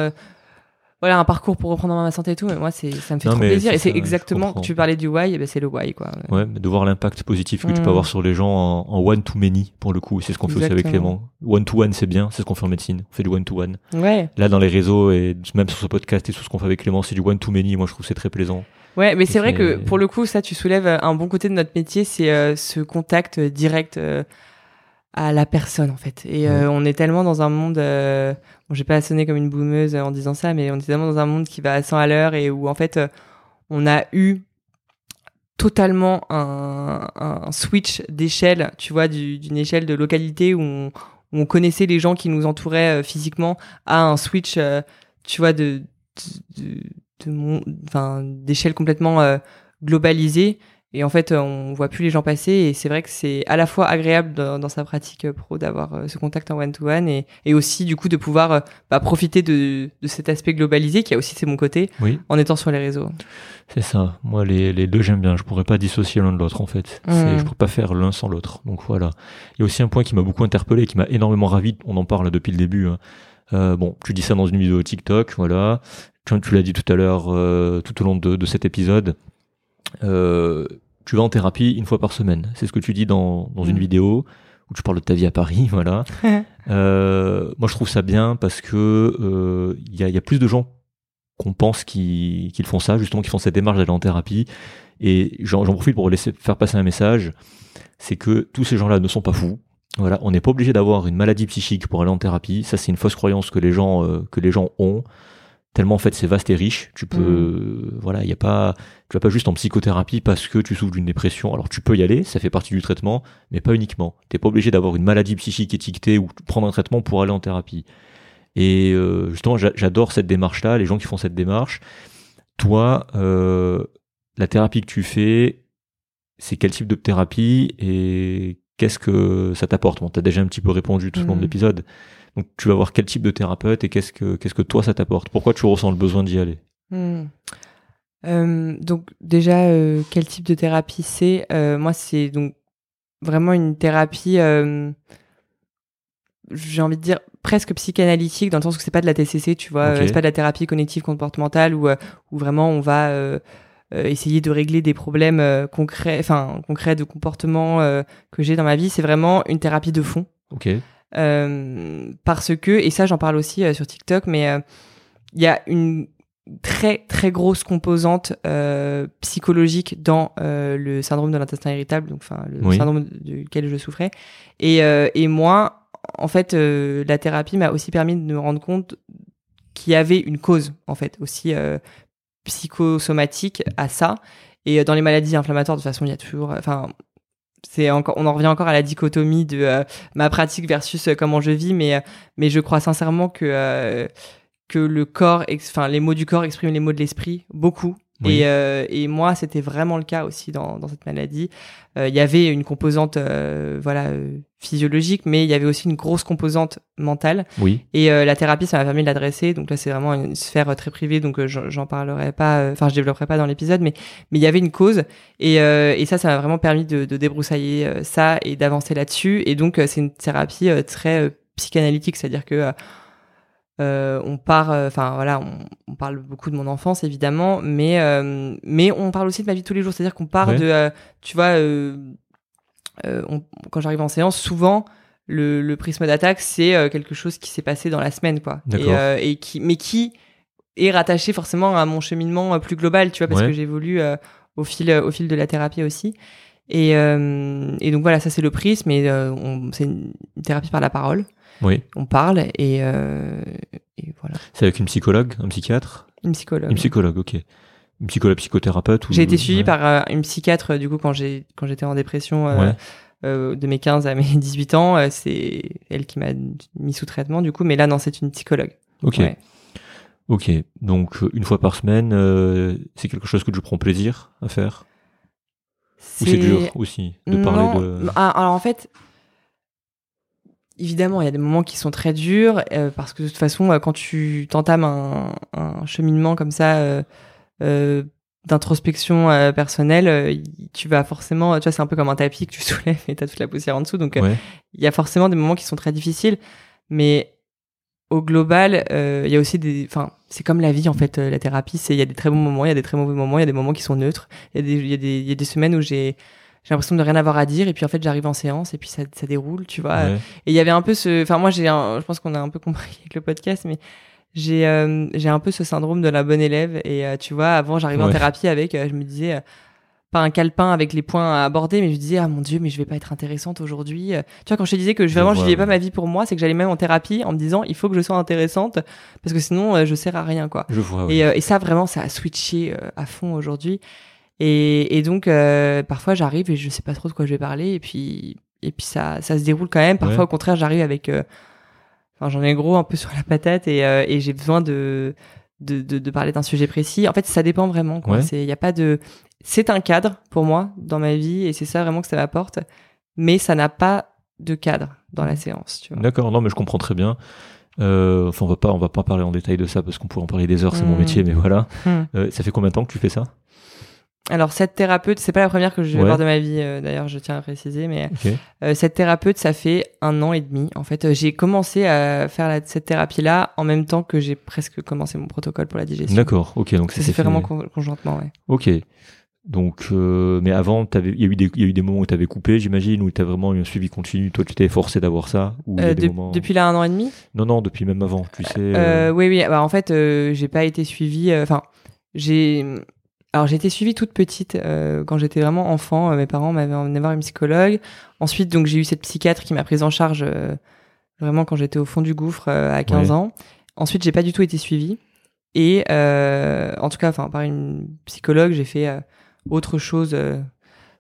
voilà un parcours pour reprendre ma santé et tout. Mais moi c'est ça me fait
Non,
trop plaisir et c'est exactement tu parlais du why, et ben c'est le why quoi.
Ouais, mais de voir l'impact positif que tu peux avoir sur les gens en, en one to many pour le coup. C'est ce qu'on fait aussi avec. Clément. One to one, c'est bien. C'est ce qu'on fait en médecine. On fait du one to one.
Ouais.
Là, dans les réseaux et même sur ce podcast et sur ce qu'on fait avec Clément, c'est du one to many. Moi, je trouve que c'est très plaisant.
Ouais, mais c'est vrai que pour le coup, ça, tu soulèves un bon côté de notre métier, c'est euh, ce contact euh, direct euh, à la personne, en fait. Et euh, on est tellement dans un monde. Euh, bon, j'ai pas sonné comme une boumeuse en disant ça, mais on est tellement dans un monde qui va à 100 à l'heure et où, en fait, euh, on a eu totalement un, un switch d'échelle, tu vois, du- d'une échelle de localité où on, où on connaissait les gens qui nous entouraient euh, physiquement, à un switch, euh, tu vois, de, de, de- de mon- enfin, d'échelle complètement euh, globalisée. Et en fait, on voit plus les gens passer. Et c'est vrai que c'est à la fois agréable dans, dans sa pratique pro d'avoir euh, ce contact en one-to-one et, et aussi, du coup, de pouvoir euh, bah, profiter de, de cet aspect globalisé qui a aussi c'est mon côté
Oui,
en étant sur les réseaux.
c'est ça. Moi, les, les deux, j'aime bien. Je pourrais pas dissocier l'un de l'autre, en fait. C'est-
Mm.
Je pourrais pas faire l'un sans l'autre. Donc voilà. Il y a aussi un point qui m'a beaucoup interpellé, qui m'a énormément ravi. On en parle depuis le début. hein. Euh, bon, tu dis ça dans une vidéo TikTok, voilà. Tu, tu l'as dit tout à l'heure, euh, tout au long de, de cet épisode. Euh, tu vas en thérapie une fois par semaine. C'est ce que tu dis dans, dans une
Mm.
vidéo où tu parles de ta vie à Paris, voilà. Euh, moi, je trouve ça bien parce que euh, il y, a, il y a plus de gens qu'on pense qui, qu'ils font ça, justement, qui font cette démarche d'aller en thérapie. Et j'en, j'en profite pour laisser faire passer un message, c'est que tous ces gens-là ne sont pas fous. Voilà, on n'est pas obligé d'avoir une maladie psychique pour aller en thérapie. Ça, c'est une fausse croyance que les gens euh, que les gens ont. Tellement en fait, c'est vaste et riche. Tu peux,
Mm.
voilà, il y a pas, tu vas pas juste en psychothérapie parce que tu souffres d'une dépression. Alors tu peux y aller, ça fait partie du traitement, mais pas uniquement. T'es pas obligé d'avoir une maladie psychique étiquetée ou prendre un traitement pour aller en thérapie. Et euh, justement, j'a- j'adore cette démarche-là, les gens qui font cette démarche. Toi, euh, la thérapie que tu fais, c'est quel type de thérapie et qu'est-ce que ça t'apporte? Bon, tu as déjà un petit peu répondu tout au long de
Mhm.
l'épisode. Donc, tu vas voir quel type de thérapeute et qu'est-ce que, qu'est-ce que toi ça t'apporte Pourquoi tu ressens le besoin d'y aller?
Hmm. Euh, donc déjà, euh, quel type de thérapie c'est? Euh, Moi, c'est donc vraiment une thérapie, j'ai envie de dire presque psychanalytique, dans le sens que c'est pas de la TCC, tu vois,
Ok.
euh, c'est pas de la thérapie cognitive comportementale où, où vraiment on va euh, essayer de régler des problèmes euh, concrets, enfin concrets de comportement euh, que j'ai dans ma vie. C'est vraiment une thérapie de fond.
Ok.
Euh, parce que, et ça j'en parle aussi euh, sur TikTok, mais euh, il y a une très très grosse composante euh, psychologique dans euh, le syndrome de l'intestin irritable, donc enfin le
Oui.
syndrome duquel je souffrais. Et, euh, et moi, en fait, la thérapie m'a aussi permis de me rendre compte qu'il y avait une cause, en fait, aussi psychosomatique à ça. Et dans les maladies inflammatoires, de toute façon, il y a toujours, enfin, c'est encore, on en revient encore à la dichotomie de euh, ma pratique versus euh, comment je vis, mais euh, mais je crois sincèrement que que le corps, enfin les mots du corps expriment les mots de l'esprit beaucoup.
Oui.
Et, euh, et moi, c'était vraiment le cas aussi dans, dans cette maladie. Euh, Il y avait une composante, euh, voilà, euh, physiologique, mais il y avait aussi une grosse composante mentale.
Oui.
Et euh, la thérapie, ça m'a permis de l'adresser. Donc là, c'est vraiment une sphère très privée, donc j'en parlerai pas, enfin, je développerai pas dans l'épisode, mais mais il y avait une cause. Et, euh, et ça, ça m'a vraiment permis de, de débroussailler ça et d'avancer là-dessus. Et donc, c'est une thérapie très psychanalytique, c'est-à-dire que euh, euh, on part, enfin voilà, on, on parle beaucoup de mon enfance évidemment, mais euh, mais on parle aussi de ma vie de tous les jours, c'est-à-dire qu'on part
Ouais.
de, euh, tu vois, euh, euh, on- quand j'arrive en séance, souvent le, le prisme d'attaque c'est euh, quelque chose qui s'est passé dans la semaine, quoi, et, euh, qui, mais qui est rattaché forcément à mon cheminement euh, plus global, tu vois, parce
Ouais.
que j'évolue euh, au fil au fil de la thérapie aussi. Et, euh, et donc voilà, ça c'est le prisme, et euh, on- c'est une thérapie par la parole.
Oui.
On parle et, euh, et voilà.
C'est avec une psychologue, un psychiatre?
Une psychologue.
Une psychologue, ok. Une psychologue psychothérapeute ou...
J'ai été suivie
ouais.
par euh, une psychiatre du coup quand j'étais en dépression euh,
Ouais.
euh, de mes 15 à mes 18 ans, euh, c'est elle qui m'a mis sous traitement du coup, mais là non, c'est une psychologue.
Ok.
Ouais.
Ok. Donc, une fois par semaine, euh, c'est quelque chose que tu prends plaisir à faire? Ou c'est dur aussi de parler de...
ah, alors en fait, évidemment, il y a des moments qui sont très durs euh, parce que de toute façon, euh, quand tu t'entames un, un cheminement comme ça euh, euh, d'introspection euh, personnelle, tu vas forcément, tu vois, c'est un peu comme un tapis que tu soulèves et t'as toute la poussière en dessous, donc
Ouais.
il y a forcément des moments qui sont très difficiles, mais au global, il y a aussi des, enfin, c'est comme la vie en fait. la thérapie, c'est il y a des très bons moments, il y a des très mauvais moments, il y a des moments qui sont neutres. Il y a des, il y a des, il y a des semaines où j'ai j'ai l'impression de rien avoir à dire et puis en fait j'arrive en séance et puis ça, ça déroule, tu vois.
Ouais.
Et il y avait un peu ce, enfin moi j'ai, un... je pense qu'on a un peu compris avec le podcast, mais j'ai euh, j'ai un peu ce syndrome de la bonne élève et euh, tu vois, avant j'arrivais en thérapie avec, euh, je me disais. euh, pas un calepin avec les points à aborder, mais je me disais, ah mon dieu, mais je vais pas être intéressante aujourd'hui. Tu vois, quand je te disais que je, vraiment je vivais pas ma vie pour moi, c'est que j'allais même en thérapie en me disant, il faut que je sois intéressante, parce que sinon, je sers à rien, quoi.
Je vois, oui.
Et, et ça, vraiment, ça a switché à fond aujourd'hui. Et, et donc, euh, parfois, j'arrive et je sais pas trop de quoi je vais parler, et puis, et puis ça, ça se déroule quand même. Parfois,
Ouais.
au contraire, j'arrive avec. euh, Enfin, j'en ai gros un peu sur la patate et, euh, et j'ai besoin de, de, de, de parler d'un sujet précis. En fait, ça dépend vraiment. quoi.
Ouais.
C'est, y a pas de. C'est un cadre pour moi dans ma vie et c'est ça vraiment que ça m'apporte. Mais ça n'a pas de cadre dans la séance. Tu vois.
D'accord, non, mais je comprends très bien. Euh, enfin, on va pas, on va pas parler en détail de ça parce qu'on pourrait en parler des heures, c'est mon
Hmm.
métier, mais voilà. Euh, ça fait combien de temps que tu fais ça?
Alors, cette thérapeute, c'est pas la première que je vais
Ouais.
voir de ma vie, euh, d'ailleurs, je tiens à préciser, mais. Euh, cette thérapeute, ça fait un an et demi. En fait, Euh, j'ai commencé à faire la- cette thérapie-là en même temps que j'ai presque commencé mon protocole pour la digestion.
D'accord, ok, donc
Ça s'est fait vraiment con- conjointement, ouais.
Ok. Donc, mais avant, il y, a eu des- il y a eu des moments où tu avais coupé, j'imagine, où tu as vraiment eu un suivi continu. Toi, tu t'es forcé d'avoir ça ou il y a des
de-
moments...
Depuis là, un an et demi?
Non, non, depuis même avant, tu sais.
Oui, oui. Bah, en fait, j'ai pas été suivie. euh, Enfin, j'ai. Alors j'ai été suivie toute petite euh, quand j'étais vraiment enfant. Euh, mes parents m'avaient emmené voir une psychologue. Ensuite, donc j'ai eu cette psychiatre qui m'a prise en charge euh, vraiment quand j'étais au fond du gouffre à 15 ans. Ensuite, j'ai pas du tout été suivie. Et en tout cas, enfin par une psychologue, j'ai fait autre chose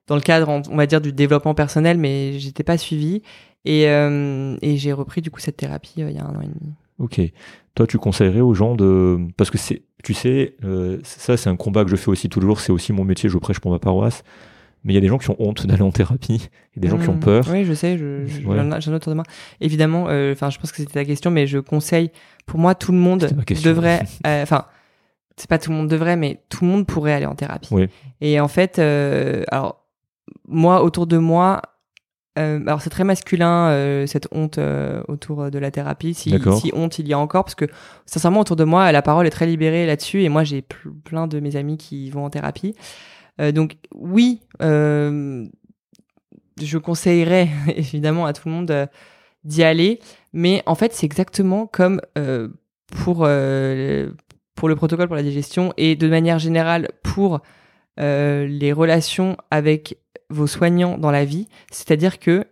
dans le cadre, on, va dire, du développement personnel, mais j'étais pas suivie. Et, et j'ai repris du coup cette thérapie il y a un an et demi.
Ok. Toi, tu conseillerais aux gens de... Parce que c'est, tu sais, euh, ça c'est un combat que je fais aussi tous les jours, c'est aussi mon métier, je prêche pour ma paroisse. Mais il y a des gens qui ont honte d'aller en thérapie, et des gens qui ont mmh. peur.
Oui, je sais, je, je, j'en ai autour de moi. Évidemment, euh, je pense que c'était ta question, mais je conseille, pour moi, tout le monde devrait, euh, enfin, c'est pas tout le monde devrait, mais tout le monde pourrait aller en thérapie.
Oui.
Et en fait, alors, moi, autour de moi, euh, alors c'est très masculin euh, cette honte euh, autour de la thérapie. Si, si, honte il y a encore, parce que sincèrement autour de moi la parole est très libérée là-dessus et moi j'ai plein de mes amis qui vont en thérapie. donc oui, je conseillerais évidemment à tout le monde d'y aller, mais en fait c'est exactement comme pour pour le protocole pour la digestion et de manière générale pour les relations avec vos soignants dans la vie. C'est-à-dire que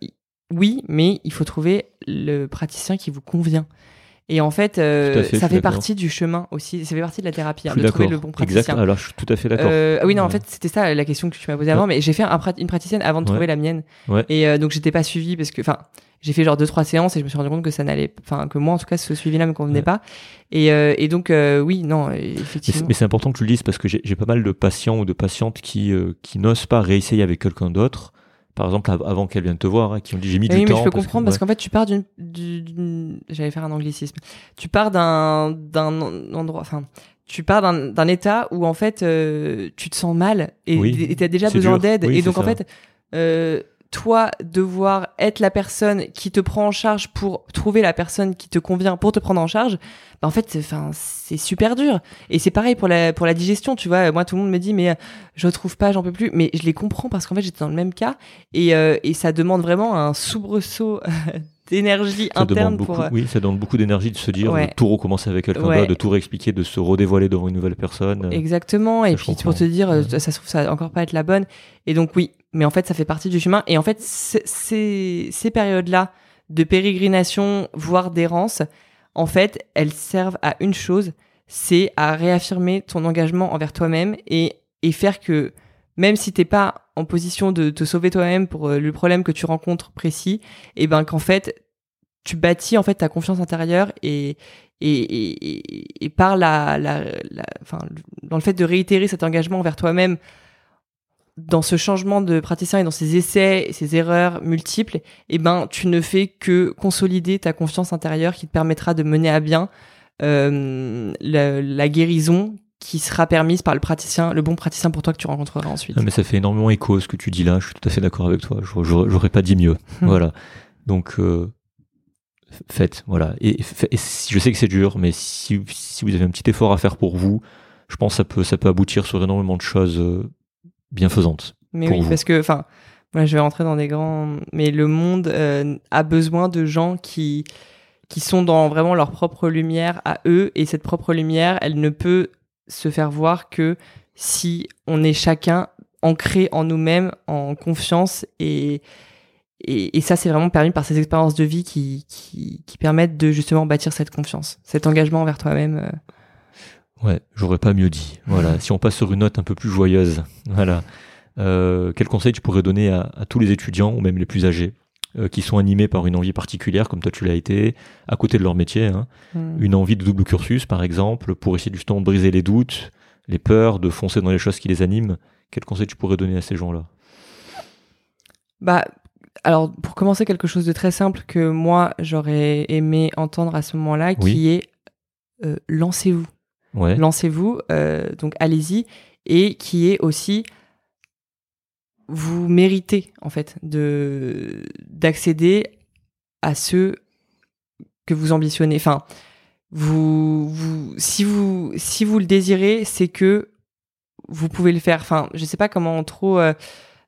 oui, mais il faut trouver le praticien qui vous convient. Et en fait, euh, ça fait partie du chemin aussi, ça fait partie de la thérapie, hein, de trouver le bon praticien. Exact.
Alors, je suis tout à fait d'accord.
Euh, oui, non, en fait, c'était ça la question que tu m'as posée avant, mais j'ai fait un, une praticienne avant de trouver la mienne. Et euh, donc, j'étais pas suivie parce que, enfin, j'ai fait genre deux trois séances et je me suis rendu compte que ça n'allait, enfin, que moi, en tout cas, ce suivi-là me convenait pas. Et, et donc, oui, non, effectivement.
Mais c'est important que tu le dises parce que j'ai pas mal de patients ou de patientes qui qui n'osent pas réessayer avec quelqu'un d'autre par exemple avant qu'elle vienne te voir, hein, qui ont dit j'ai mis du
oui,
temps.
mais je peux comprendre parce qu'en fait tu pars d'une, j'allais faire un anglicisme. Tu pars d'un d'un endroit, enfin tu pars d'un état où en fait euh, tu te sens mal et tu as déjà besoin d'aide et donc en fait euh, toi devoir être la personne qui te prend en charge pour trouver la personne qui te convient pour te prendre en charge, bah en fait, enfin, c'est super dur. Et c'est pareil pour la pour la digestion, tu vois. Moi, tout le monde me dit mais je trouve pas, j'en peux plus. Mais je les comprends parce qu'en fait, j'étais dans le même cas et euh, et ça demande vraiment un soubresaut d'énergie interne
pour.
Euh,
oui, ça demande beaucoup d'énergie de se dire de tout recommencer avec quelqu'un d'autre, de tout réexpliquer, de se redévoiler devant une nouvelle personne.
Exactement. et puis pour te dire, euh, ça se trouve ça va encore pas être la bonne. Et donc oui, mais en fait, ça fait partie du chemin. Et en fait, ces, périodes-là de pérégrination, voire d'errance, en fait, elles servent à une chose, c'est à réaffirmer ton engagement envers toi-même et, faire que même si t'es pas en position de te sauver toi-même pour euh, le problème que tu rencontres précis, et eh ben qu'en fait tu bâtis en fait ta confiance intérieure et et, et, par la, la, dans le fait de réitérer cet engagement envers toi-même dans ce changement de praticien et dans ces essais et ces erreurs multiples, eh ben, tu ne fais que consolider ta confiance intérieure qui te permettra de mener à bien euh, la, guérison qui sera permise par le praticien, le bon praticien pour toi que tu rencontreras ensuite.
mais ça fait énormément écho ce que tu dis là. Je suis tout à fait d'accord avec toi. J'aurais pas dit mieux. Hmm. Voilà. Donc euh, faites. Voilà. Et, je sais que c'est dur, mais si, si, vous avez un petit effort à faire pour vous, je pense que ça peut ça peut aboutir sur énormément de choses. Bienfaisante.
Mais oui, parce que, enfin, moi je vais rentrer dans des grands. Mais le monde euh, a besoin de gens qui qui sont dans vraiment leur propre lumière à eux, et cette propre lumière, elle ne peut se faire voir que si on est chacun ancré en nous-mêmes, en confiance, et, et, et ça c'est vraiment permis par ces expériences de vie qui, qui, qui, permettent de justement bâtir cette confiance, cet engagement envers toi-même. Euh,
Ouais, j'aurais pas mieux dit. Voilà. si on passe sur une note un peu plus joyeuse, voilà. Euh, quel conseil tu pourrais donner à, tous les étudiants ou même les plus âgés euh, qui sont animés par une envie particulière, comme toi tu l'as été, à côté de leur métier, hein, hmm. une envie de double cursus par exemple, pour essayer justement de briser les doutes, les peurs, de foncer dans les choses qui les animent. Quel conseil tu pourrais donner à ces gens-là?
Bah, alors pour commencer quelque chose de très simple que moi j'aurais aimé entendre à ce moment-là, qui est euh, lancez-vous lancez-vous, euh, donc allez-y, et qui est aussi vous méritez en fait de d'accéder à ce que vous ambitionnez. Enfin, vous, si vous si vous le désirez, c'est que vous pouvez le faire. Enfin, je sais pas comment trop euh,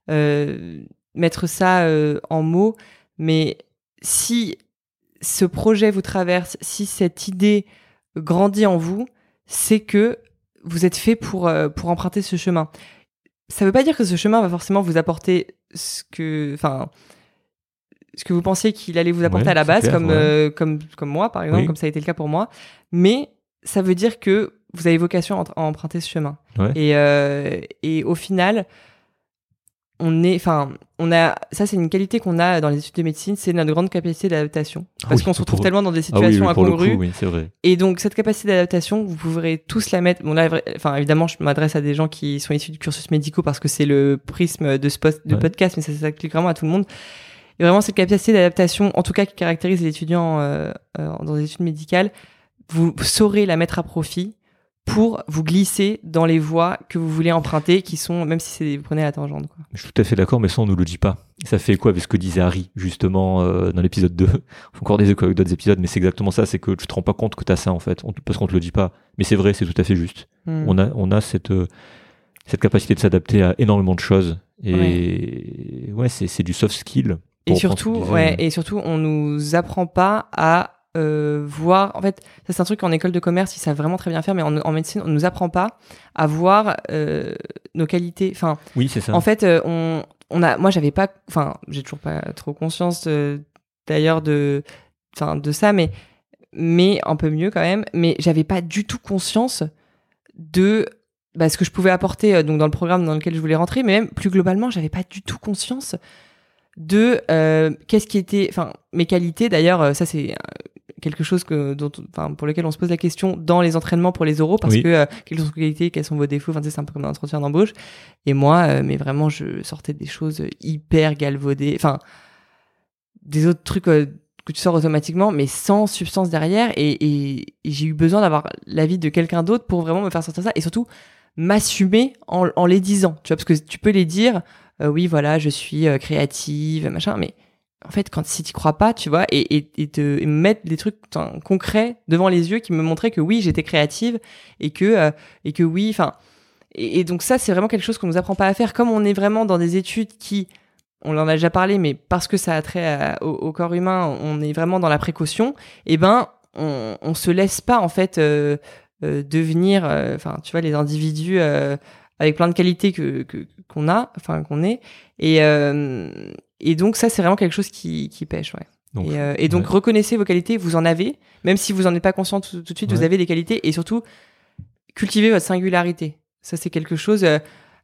euh, mettre ça en mots, mais si ce projet vous traverse, si cette idée grandit en vous, c'est que vous êtes fait pour pour emprunter ce chemin. Ça veut pas dire que ce chemin va forcément vous apporter ce que, enfin, ce que vous pensiez qu'il allait vous apporter à la base, comme, comme, comme moi, par exemple, comme ça a été le cas pour moi. Mais ça veut dire que vous avez vocation à, emprunter ce chemin. Et, euh, et au final, on est, enfin, on a, ça c'est une qualité qu'on a dans les études de médecine, c'est notre grande capacité d'adaptation. Ah Parce qu'on se retrouve tellement dans des ah situations incongrues. Et donc cette capacité d'adaptation, vous pourrez tous la mettre. Bon là, enfin évidemment, je m'adresse à des gens qui sont issus du cursus médicaux parce que c'est le prisme de ce de podcast, mais ça s'applique vraiment à tout le monde. Et vraiment cette capacité d'adaptation, en tout cas qui caractérise les étudiants euh, euh, dans les études médicales, vous saurez la mettre à profit pour vous glisser dans les voies que vous voulez emprunter, qui sont, même si c'est vous prenez la tangente. Quoi.
Je suis tout à fait d'accord, mais ça on nous le dit pas. Ça fait quoi avec ce que disait Harry justement euh, dans l'épisode 2 Encore des échos avec d'autres épisodes, mais c'est exactement ça, c'est que tu te rends pas compte que tu as ça en fait, parce qu'on te le dit pas. Mais c'est vrai, c'est tout à fait juste. Hmm. On a, on a cette, euh, cette capacité de s'adapter à énormément de choses, et ouais, c'est du soft skill.
Et surtout, ouais, et surtout, on nous apprend pas à euh, voir. En fait, ça c'est un truc en école de commerce, ils savent vraiment très bien faire, mais en, médecine, on nous apprend pas à voir euh, nos qualités. Enfin,
oui, c'est ça.
En fait, euh, on, on a, moi, j'avais pas, enfin, j'ai toujours pas trop conscience d'ailleurs de, enfin, de ça, mais mais un peu mieux quand même. Mais j'avais pas du tout conscience de bah, ce que je pouvais apporter donc dans le programme dans lequel je voulais rentrer, mais même plus globalement, j'avais pas du tout conscience de qu'est-ce qui était, enfin, mes qualités. D'ailleurs, ça c'est quelque chose que, dont, enfin, pour lequel on se pose la question dans les entraînements pour les oraux, parce que euh, quelles sont vos qualités, quels sont vos défauts, enfin, c'est un peu comme un entretien d'embauche. Et moi, euh, mais vraiment, je sortais des choses hyper galvaudées, enfin, des autres trucs euh, que tu sors automatiquement, mais sans substance derrière. Et, et, j'ai eu besoin d'avoir l'avis de quelqu'un d'autre pour vraiment me faire sortir ça, et surtout m'assumer en, en, les disant, tu vois, parce que tu peux les dire, oui, voilà, je suis créative, machin, mais en fait, quand si tu crois pas, tu vois, et, et, te mettre des trucs concrets devant les yeux qui me montraient que oui, j'étais créative et que euh, et que oui, enfin, et, donc ça, c'est vraiment quelque chose qu'on nous apprend pas à faire. Comme on est vraiment dans des études qui, on en a déjà parlé, mais parce que ça a trait au, corps humain, on est vraiment dans la précaution. Et eh ben, on, on se laisse pas en fait euh, euh, devenir, enfin, tu vois, les individus avec plein de qualités que qu'on a, enfin qu'on est, et et donc ça, c'est vraiment quelque chose qui, qui pêche, ouais. Donc, et, euh, et, donc reconnaissez vos qualités, vous en avez, même si vous en êtes pas conscient tout, de suite, vous avez des qualités, et surtout cultivez votre singularité. Ça, c'est quelque chose. Euh,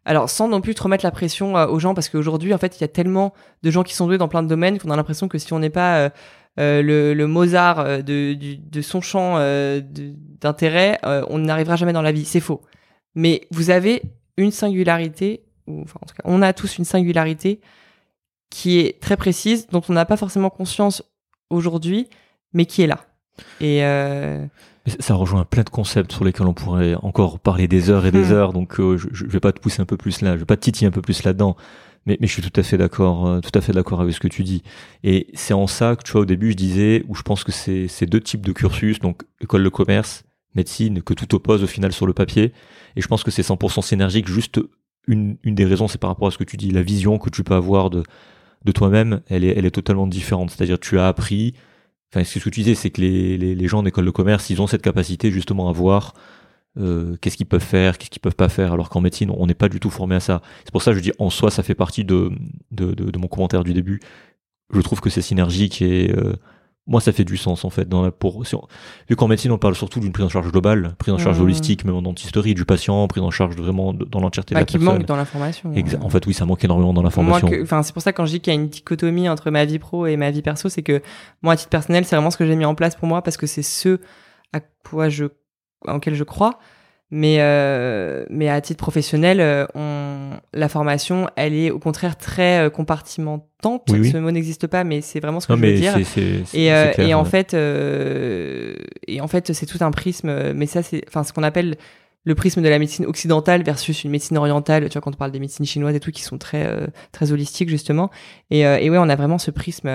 alors, sans non plus trop mettre la pression euh, aux gens, parce qu'aujourd'hui, en fait, il y a tellement de gens qui sont doués dans plein de domaines qu'on a l'impression que si on n'est pas le, le, Mozart de, de son champ d'intérêt, on n'arrivera jamais dans la vie. C'est faux. Mais vous avez une singularité, ou enfin, en tout cas, on a tous une singularité qui est très précise, dont on n'a pas forcément conscience aujourd'hui, mais qui est là. Et euh...
Ça rejoint plein de concepts sur lesquels on pourrait encore parler des heures et des hmm. heures, donc euh, je, ne vais pas te pousser un peu plus là, je vais pas te titiller un peu plus là-dedans, mais, mais, je suis tout à fait d'accord, euh, tout à fait d'accord avec ce que tu dis. Et c'est en ça que tu vois au début je disais, où je pense que c'est ces deux types de cursus, donc école de commerce, médecine, que tout oppose au final sur le papier, et je pense que c'est 100% synergique. Juste une, une des raisons, c'est par rapport à ce que tu dis, la vision que tu peux avoir de de toi-même, elle est, totalement différente. C'est-à-dire tu as appris, enfin ce que tu disais, c'est que les, gens d'école de commerce, ils ont cette capacité justement à voir euh, qu'est-ce qu'ils peuvent faire, qu'est-ce qu'ils peuvent pas faire, alors qu'en médecine, on n'est pas du tout formé à ça. C'est pour ça que je dis en soi, ça fait partie de, mon commentaire du début. Je trouve que c'est synergique et euh, moi, ça fait du sens en fait. Dans la, pour, vu qu'en médecine, on parle surtout d'une prise en charge globale, prise en charge mmh. holistique, même en dentisterie du patient, prise en charge vraiment dans l'entièreté de
bah,
la
qui manque dans l'information.
En fait, oui, ça manque énormément dans l'information.
Enfin, c'est pour ça que quand je dis qu'il y a une dichotomie entre ma vie pro et ma vie perso, c'est que moi, à titre personnel, c'est vraiment ce que j'ai mis en place pour moi parce que c'est ce à quoi je, en je crois. Mais, euh, mais à titre professionnel, euh, on, la formation, elle est au contraire très euh, compartimentante. Ce mot n'existe pas, mais c'est vraiment ce que je veux dire. et, euh, et en fait, et en fait, c'est tout un prisme. Mais ça, c'est, enfin, ce qu'on appelle le prisme de la médecine occidentale versus une médecine orientale. Tu vois, quand on parle des médecines chinoises et tout, qui sont très, très holistiques justement. Et, et ouais, on a vraiment ce prisme.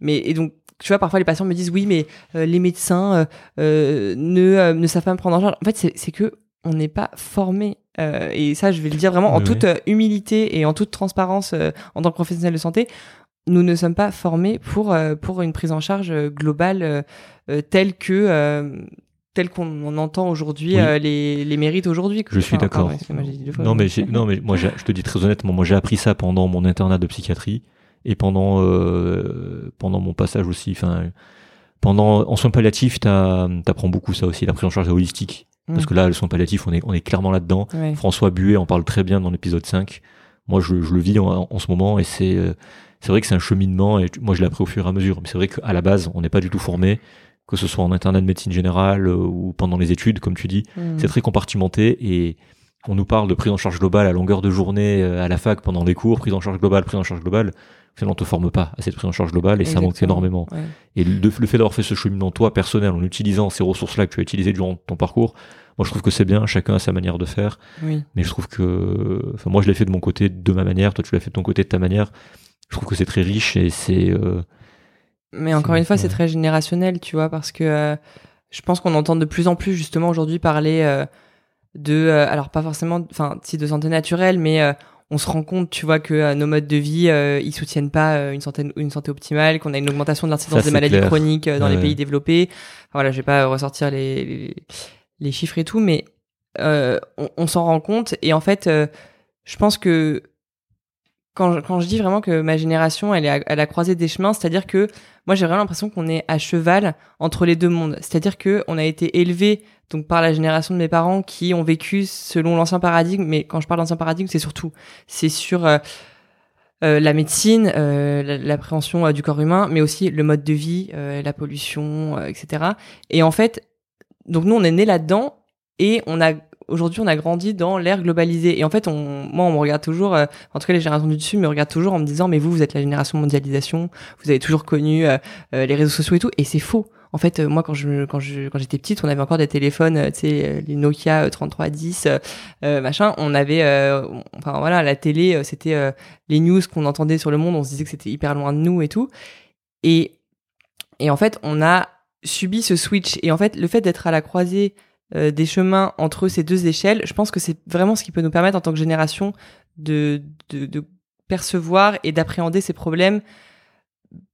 mais et donc, tu vois, parfois les patients me disent oui, mais euh, les médecins euh, euh, ne, ne savent pas me prendre en charge. En fait, c'est que on n'est pas formé. et ça, je vais le dire vraiment en toute humilité et en toute transparence en tant que professionnel de santé. Nous ne sommes pas formés pour pour une prise en charge globale telle que tel qu'on en entend aujourd'hui
Oui.
les, les mérites aujourd'hui.
Je suis d'accord. Non, mais, non, mais moi, je te dis très honnêtement, moi, j'ai appris ça pendant mon internat de psychiatrie et pendant, euh, pendant mon passage aussi. Enfin, pendant, en soins palliatifs, t'apprends beaucoup ça aussi, la prise en charge holistique. Parce
Mm.
que là, le soin palliatif, on est, on est clairement là-dedans.
Ouais.
François Buet en parle très bien dans l'épisode 5. Moi, je, je le vis en, en ce moment et c'est, euh, c'est vrai que c'est un cheminement et moi, je l'ai appris au fur et à mesure. Mais c'est vrai qu'à la base, on n'est pas du tout formé, que ce soit en internat de médecine générale euh, ou pendant les études, comme tu dis.
Mm.
C'est très compartimenté et on nous parle de prise en charge globale à longueur de journée euh, à la fac pendant les cours, prise en charge globale, prise en charge globale. Finalement, on te forme pas à cette prise en charge globale et ça manque énormément.
Ouais.
Et le, le fait d'avoir fait ce cheminement toi personnel en utilisant ces ressources-là que tu as utilisées durant ton parcours, moi je trouve que c'est bien. Chacun a sa manière de faire,
Oui.
mais je trouve que, enfin moi je l'ai fait de mon côté de ma manière, toi tu l'as fait de ton côté de ta manière. Je trouve que c'est très riche et c'est euh,
Mais encore une fois, c'est très générationnel, tu vois, parce que euh, je pense qu'on entend de plus en plus justement aujourd'hui parler euh, de, euh, alors pas forcément, enfin, si de santé naturelle, mais euh, on se rend compte, tu vois, que euh, nos modes de vie, euh, ils soutiennent pas euh, une santé, une santé optimale, qu'on a une augmentation de l'incidence des maladies
clair.
chroniques euh, dans
Ouais.
les pays développés. Enfin, voilà, je vais pas ressortir les, les, les chiffres et tout, mais euh, on, on s'en rend compte et en fait, euh, je pense que quand je, dis vraiment que ma génération, elle est à, des chemins, c'est-à-dire que moi, j'ai vraiment l'impression qu'on est à cheval entre les deux mondes. C'est-à-dire que on a été élevé donc par la génération de mes parents qui ont vécu selon l'ancien paradigme. Mais quand je parle d'ancien paradigme, c'est surtout c'est sur euh, euh, la médecine, euh, la- l'appréhension du corps humain, mais aussi le mode de vie, la pollution, etc. Et en fait, donc nous, on est né là-dedans et on a aujourd'hui, on a grandi dans l'ère globalisée. Et en fait, on, moi, on me regarde toujours, euh, en tout cas les générations du dessus me regardent toujours en me disant, mais vous, vous êtes la génération mondialisation, vous avez toujours connu euh, euh, les réseaux sociaux et tout, et c'est faux. En fait, euh, moi, quand je quand je quand j'étais petite, on avait encore des téléphones, euh, tu sais, les Nokia euh, 3310, euh, machin. On avait, euh, enfin voilà, la télé, c'était euh, les news qu'on entendait sur le monde. On se disait que c'était hyper loin de nous et tout. Et et en fait, on a subi ce switch. Et en fait, le fait d'être à la croisée euh, des chemins entre ces deux échelles, je pense que c'est vraiment ce qui peut nous permettre en tant que génération de, de, de percevoir et d'appréhender ces problèmes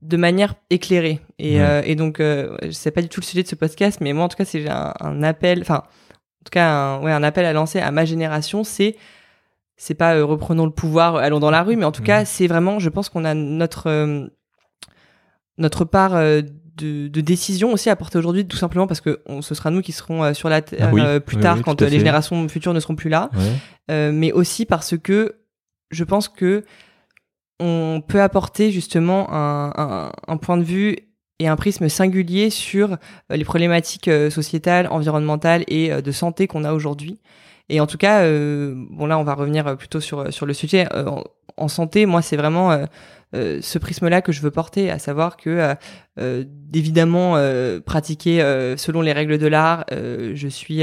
de manière éclairée. Et, euh, et donc, euh, sais pas du tout le sujet de ce podcast, mais moi, en tout cas, c'est un, un appel, enfin, en tout cas, un, ouais, un appel à lancer à ma génération, c'est c'est pas euh, reprenons le pouvoir, allons dans la rue, mais en tout
Mhm.
cas, c'est vraiment, je pense qu'on a notre notre part de, de décision aussi à porter aujourd'hui, tout simplement parce que on, ce sera nous qui serons euh, sur la terre
Ah oui,
euh, plus
oui,
tard
oui,
quand euh, les générations futures ne seront plus là,
ouais.
mais aussi parce que je pense que on peut apporter justement un, un, un point de vue et un prisme singulier sur les problématiques sociétales, environnementales et de santé qu'on a aujourd'hui. Et en tout cas, euh, bon là, on va revenir plutôt sur sur le sujet Euh, en, santé. Moi, c'est vraiment euh, euh, ce prisme-là que je veux porter, à savoir que euh, évidemment pratiquer selon les règles de l'art. je suis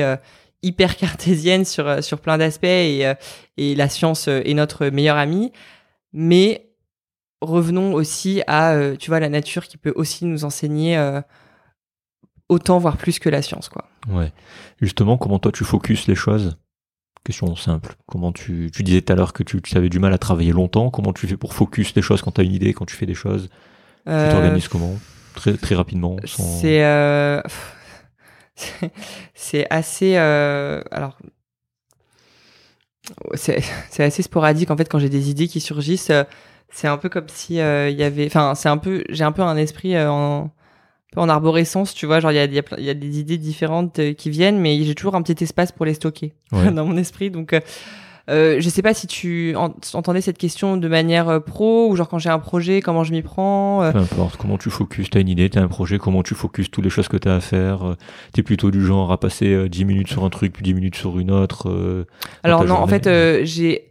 hyper cartésienne sur plein d'aspects et et la science est notre meilleure amie. Mais revenons aussi à tu vois la nature qui peut aussi nous enseigner autant voire plus que la science quoi.
Justement, comment toi tu focuses les choses? Question simple. Comment tu, tu disais tout à l'heure que tu, tu avais du mal à travailler longtemps. Comment tu fais pour focus les choses quand tu as une idée, quand tu fais des choses? Tu
Euh,
t'organises comment? Très, très rapidement. Sans...
C'est euh, c'est- assez euh, alors c'est assez sporadique en fait quand j'ai des idées qui surgissent. C'est un peu comme si il y avait, enfin c'est un peu, j'ai un peu un esprit en en arborescence, tu vois, genre il y a, y, a y des idées différentes euh, qui viennent, mais j'ai toujours un petit espace pour les stocker
Ouais.
dans mon esprit. Donc, euh, euh, je sais pas si tu en- entendais cette question de manière euh, pro ou genre quand j'ai un projet, comment je m'y prends. euh,
Peu importe, comment tu focuses, t'as une idée, t'as un projet, comment tu focuses toutes les choses que t'as à faire. T'es plutôt du genre à passer euh, 10 minutes sur un truc, puis 10 minutes sur une autre.
Alors non, en fait, j'ai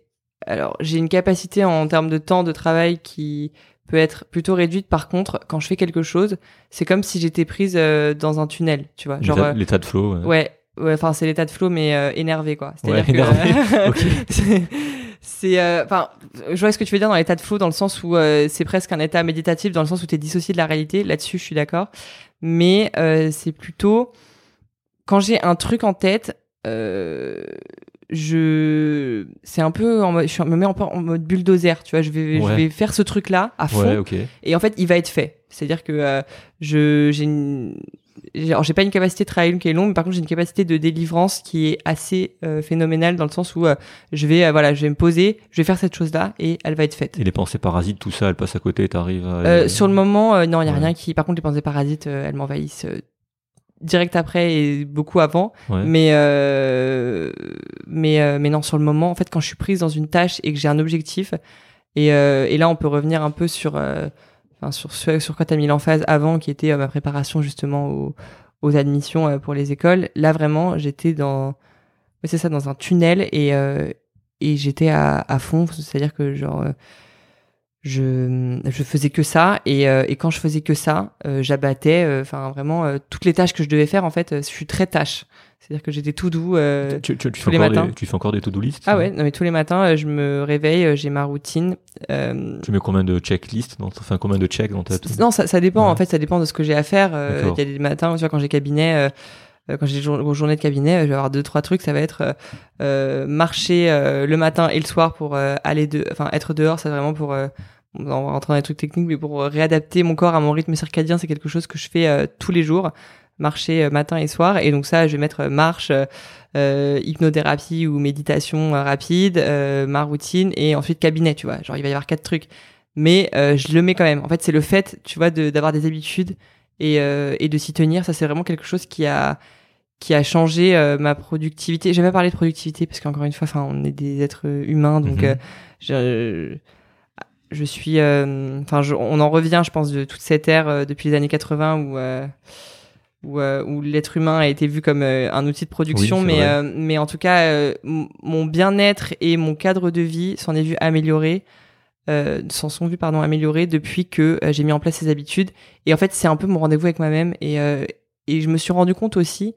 alors j'ai une capacité en termes de temps de travail qui peut être plutôt réduite. Par contre, quand je fais quelque chose, c'est comme si j'étais prise euh, dans un tunnel, tu vois. Genre,
l'état,
euh,
l'état de flow. ouais.
ouais, ouais, enfin c'est l'état de flow, mais euh, énervé quoi.
Ouais,
C'est-à-dire que c'est- euh, enfin, je vois ce que tu veux dire dans l'état de flow, dans le sens où euh, c'est presque un état méditatif, dans le sens où tu es dissocié de la réalité. Là-dessus, je suis d'accord. Mais euh, c'est plutôt quand j'ai un truc en tête. Euh, je c'est un peu en mode, je me mets en mode bulldozer tu vois je vais je vais faire ce truc là à fond
Ouais,
et en fait il va être fait c'est à dire que euh, je j'ai une alors, j'ai pas une capacité de travail qui est longue, mais par contre j'ai une capacité de délivrance qui est assez euh, phénoménale dans le sens où euh, je vais euh, voilà, je vais me poser, je vais faire cette chose-là et elle va être faite.
Et les pensées parasites, tout ça, elles passent à côté, t'arrives à...
Euh, sur le moment, euh, non, il y a
Ouais.
rien qui. Par contre, les pensées parasites, elles m'envahissent direct après et beaucoup avant.
Ouais.
Mais euh, mais euh, mais non, sur le moment, en fait, quand je suis prise dans une tâche et que j'ai un objectif, et euh, et là, on peut revenir un peu sur euh, enfin sur ce sur quoi t'as mis l'emphase avant, qui était euh, ma préparation justement aux aux admissions euh, pour les écoles. Là, vraiment, j'étais dans c'est ça, dans un tunnel et euh, et j'étais à, à fond, c'est-à-dire que genre euh, je, je faisais que ça et, euh, et quand je faisais que ça, euh, j'abattais euh, enfin vraiment euh, toutes les tâches que je devais faire en fait, euh, je suis très tâche. C'est-à-dire que j'étais tout doux. euh,
Tu, tu- tu
tous
fais
les
encore
matins.
des, tu fais encore des to-do list
Ah ouais, non mais tous les matins, euh, je me réveille, euh, j'ai ma routine. euh,
Tu mets combien de checklists dans Enfin, combien de checks dans ta...
non, ça, ça dépend.
Ouais.
En fait, ça dépend de ce que j'ai à faire. Euh. Il y a des matins, tu vois, quand j'ai cabinet, quand j'ai des jour- journées de cabinet, euh, je vais avoir deux trois trucs. Ça va être euh, euh, marcher euh, le matin et le soir pour euh, aller de, enfin être dehors. C'est vraiment pour euh, on va rentrer dans les trucs techniques, mais pour euh, réadapter mon corps à mon rythme circadien, c'est quelque chose que je fais euh, tous les jours, marcher euh, matin et soir. Et donc ça, je vais mettre euh, marche, euh, euh, hypnothérapie ou méditation euh, rapide, euh, ma routine et ensuite cabinet. Tu vois, genre il va y avoir quatre trucs mais euh, je le mets quand même. En fait, c'est le fait, tu vois, d'avoir des habitudes euh, et de s'y tenir. Ça, c'est vraiment quelque chose qui a qui a changé euh, ma productivité. J'ai pas parlé de productivité parce qu'encore une fois, enfin, on est des êtres humains, donc
Mhm.
euh, je, je suis, euh, enfin, on en revient, je pense, de toute cette ère depuis les années 80 où où, euh, où l'être humain a été vu comme euh, un outil de production,
Oui,
mais euh, mais en tout cas, mon bien-être et mon cadre de vie s'en est vu améliorer s'en sont vus pardon améliorés depuis que j'ai mis en place ces habitudes et en fait c'est un peu mon rendez-vous avec moi-même et et je me suis rendu compte aussi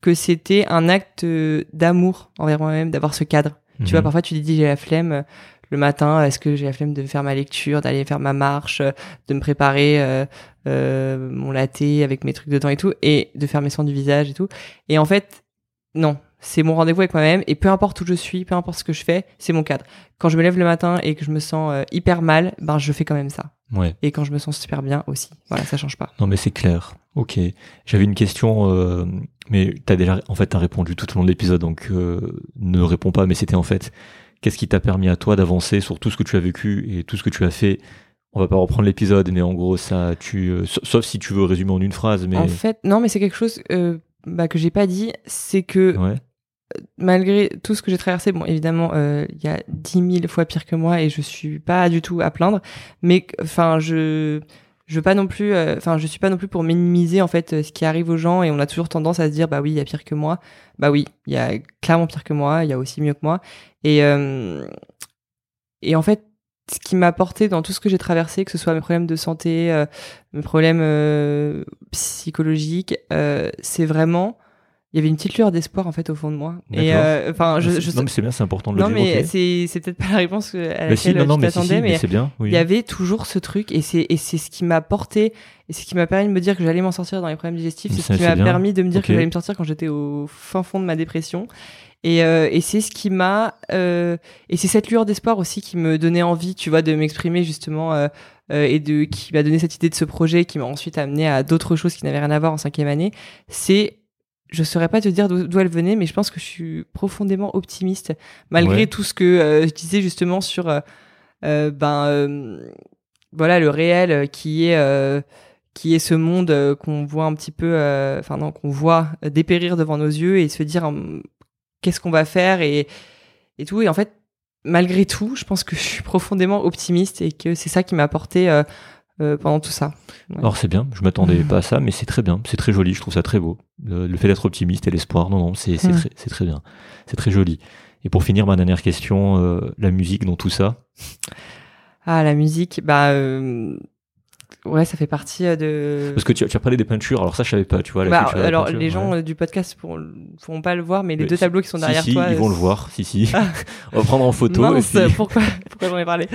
que c'était un acte euh, d'amour envers moi-même d'avoir ce cadre tu
Mhm.
vois parfois tu te dis j'ai la flemme euh, le matin est-ce que j'ai la flemme de faire ma lecture d'aller faire ma marche euh, de me préparer euh, euh, mon latte avec mes trucs dedans et tout et de faire mes soins du visage et tout et en fait non c'est mon rendez-vous avec moi-même et peu importe où je suis peu importe ce que je fais c'est mon cadre quand je me lève le matin et que je me sens euh, hyper mal, ben je fais quand même ça.
Ouais.
Et quand je me sens super bien aussi. Voilà, ça change pas.
Non, mais c'est clair. Ok. J'avais une question, euh, mais t'as déjà, en fait, t'as répondu tout au long de l'épisode, donc euh, ne réponds pas. Mais c'était en fait, qu'est-ce qui t'a permis à toi d'avancer sur tout ce que tu as vécu et tout ce que tu as fait? On va pas reprendre l'épisode, mais en gros, ça, tu, euh, sa- sauf si tu veux résumer en une phrase, mais
En fait, non, mais c'est quelque chose euh, bah, que j'ai pas dit, c'est que
ouais.
malgré tout ce que j'ai traversé, bon, évidemment, euh, il y a dix mille fois pire que moi et je suis pas du tout à plaindre, mais enfin, je je veux pas non plus, euh, enfin, je suis pas non plus pour minimiser en fait euh, ce qui arrive aux gens et on a toujours tendance à se dire bah oui, il y a pire que moi, bah oui, il y a clairement pire que moi, il y a aussi mieux que moi et euh, et en fait. Ce qui m'a apporté dans tout ce que j'ai traversé, que ce soit mes problèmes de santé, euh, mes problèmes psychologiques, c'est vraiment il y avait une petite lueur d'espoir en fait au fond de moi. Et euh, enfin, je, je
non, mais c'est bien, c'est important de
non
le dire.
mais
ok.
c'est peut-être pas la réponse à laquelle
Mais si, non, non, mais si, mais
mais
c'est bien. Oui.
il y avait toujours ce truc et c'est et c'est ce qui m'a porté et c'est ce qui m'a permis de me dire que j'allais m'en sortir dans les problèmes digestifs.
Mais
C'est ce qui m'a permis de me dire
Ok.
que j'allais me sortir quand j'étais au fin fond de ma dépression. Et, euh, et c'est ce qui m'a euh, et c'est cette lueur d'espoir aussi qui me donnait envie, tu vois, de m'exprimer justement euh, et de qui m'a donné cette idée de ce projet qui m'a ensuite amené à d'autres choses qui n'avaient rien à voir en cinquième année. C'est je saurais pas te dire d'où elle venait, mais je pense que je suis profondément optimiste malgré
Ouais.
tout ce que euh, je disais justement sur euh, euh, ben euh, voilà le réel qui est qui est ce monde qu'on voit un petit peu enfin non qu'on voit dépérir devant nos yeux et se dire hum, qu'est-ce qu'on va faire et et tout et en fait malgré tout je pense que je suis profondément optimiste et que c'est ça qui m'a apporté euh, pendant tout ça
Alors c'est bien, je m'attendais pas à ça, mais c'est très bien, c'est très joli, je trouve ça très beau. Le, le fait d'être optimiste et l'espoir, non, non, c'est
Mm.
très, c'est très bien, c'est très joli. Et pour finir, ma dernière question, euh, la musique dans tout ça.
ah la musique bah euh, ouais ça fait partie euh, de
Parce que tu, as- tu as parlé des peintures, alors ça je savais pas, tu vois. la
Bah,
culture de la
alors
peinture,
les gens euh, du podcast pourront, pourront pas le voir, mais les
Mais
deux
si-
tableaux qui sont
Si,
derrière
si,
toi.
ils vont le voir, si, si.
Ah.
On va prendre en photo. et
Mince,
puis-
pourquoi, pourquoi j'en ai parlé?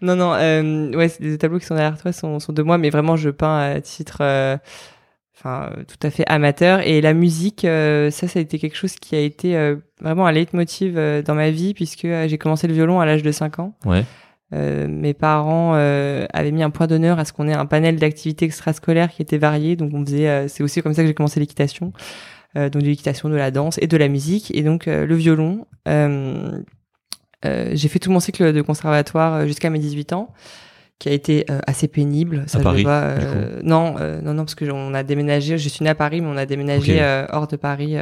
Non, non, euh, ouais, les deux tableaux qui sont derrière toi sont, sont de moi, mais vraiment je peins à titre, euh, enfin, tout à fait amateur. Et la musique, euh, ça, ça a été quelque chose qui a été vraiment un leitmotiv dans ma vie, puisque j'ai commencé le violon à l'âge de 5 ans.
Ouais.
Mes parents avaient mis un point d'honneur à ce qu'on ait un panel d'activités extrascolaires qui était varié. Donc on faisait, c'est aussi comme ça que j'ai commencé l'équitation. donc de l'équitation, de la danse et de la musique. Et donc le violon. j'ai fait tout mon cycle de conservatoire jusqu'à mes 18 ans qui a été euh, assez pénible.
Ça à Paris,
euh, non, euh, non, non, parce que on a déménagé. Je suis née à Paris, mais on a déménagé hors de Paris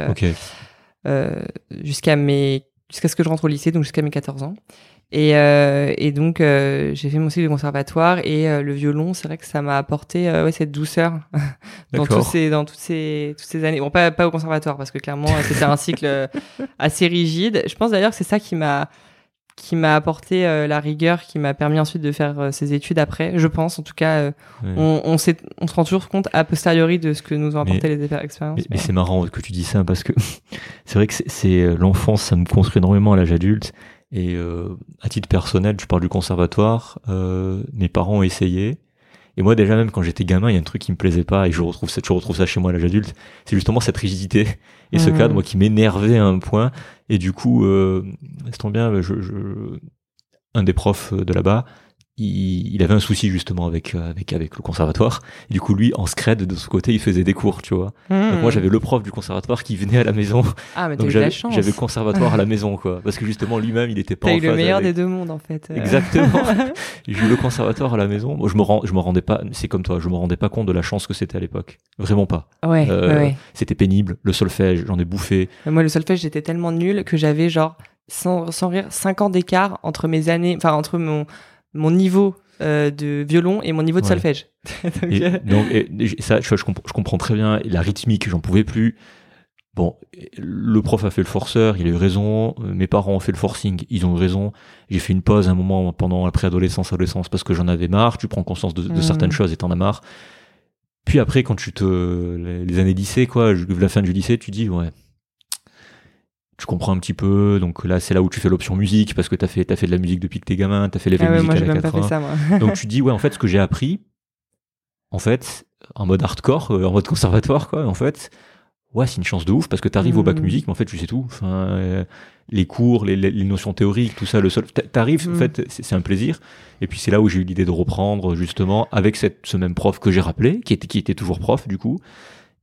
jusqu'à mes jusqu'à ce que je rentre au lycée, donc jusqu'à mes 14 ans. Et, et donc j'ai fait mon cycle de conservatoire et le violon, c'est vrai que ça m'a apporté ouais, cette douceur dans tous ces dans toutes ces toutes ces années. Bon, pas pas au conservatoire parce que clairement c'était un cycle assez rigide. Je pense d'ailleurs que c'est ça qui m'a qui m'a apporté euh, la rigueur, qui m'a permis ensuite de faire euh, ses études après. Je pense, en tout cas, euh, on, on, on se rend toujours compte a posteriori de ce que nous ont apporté les expériences.
Mais, c'est marrant que tu dis ça parce que c'est vrai que c'est l'enfance, ça me construit énormément à l'âge adulte. Et à titre personnel, tu parles du conservatoire. mes parents ont essayé. Et moi déjà même quand j'étais gamin, il y a un truc qui me plaisait pas et je retrouve ça, je retrouve ça chez moi à l'âge adulte. C'est justement cette rigidité et ce mmh. cadre moi qui m'énervait à un point. Et du coup, euh, c'est bien, je, je, un des profs de là-bas, il, avait un souci justement avec euh, avec avec le conservatoire. Et du coup, lui, en scred de ce côté, il faisait des cours, tu vois. Donc moi, hmm. j'avais le prof du conservatoire qui venait à la maison.
Ah, mais
Donc
j'avais chance.
J'avais le conservatoire à la maison, quoi. Parce que justement, lui-même, il était pas en
eu le meilleur des deux mondes, en fait.
Exactement. J'ai eu le conservatoire à la maison. Moi, je me rends, je me rendais pas. C'est comme toi, je me rendais pas compte de la chance que c'était à l'époque. Vraiment pas.
Ouais. Euh, ouais.
C'était pénible. Le solfège, j'en ai bouffé.
Moi, le solfège, j'étais tellement nul que j'avais genre sans, sans rire 5 ans d'écart entre mes années, enfin entre mon mon niveau euh, de violon et mon niveau de solfège.
donc, et, ça, je, comprends, très bien. La rythmique, j'en pouvais plus. Bon, le prof a fait le forceur, il a eu raison. Mes parents ont fait le forcing, ils ont eu raison. J'ai fait une pause un moment pendant la préadolescence, adolescence, parce que j'en avais marre. Tu prends conscience de, mmh. certaines choses et t'en as marre. Puis après, quand tu te les années lycée, quoi, la fin du lycée, tu dis ouais, tu comprends un petit peu. Donc là, c'est là où tu fais l'option musique parce que tu as fait, as fait de la musique depuis que t'es gamin, tu as fait les ah musique à la Ça, donc tu dis, ouais, en fait, ce que j'ai appris, en fait, en mode hardcore, euh, en mode conservatoire, quoi, en fait, ouais, c'est une chance de ouf parce que tu arrives au bac mmh. musique, mais en fait, tu sais tout. Enfin, euh, les cours, les, les, notions théoriques, tout ça, le seul, t'arrives, en mmh. fait, c'est un plaisir. Et puis c'est là où j'ai eu l'idée de reprendre justement avec cette, ce même prof que j'ai rappelé, qui était, qui était toujours prof du coup.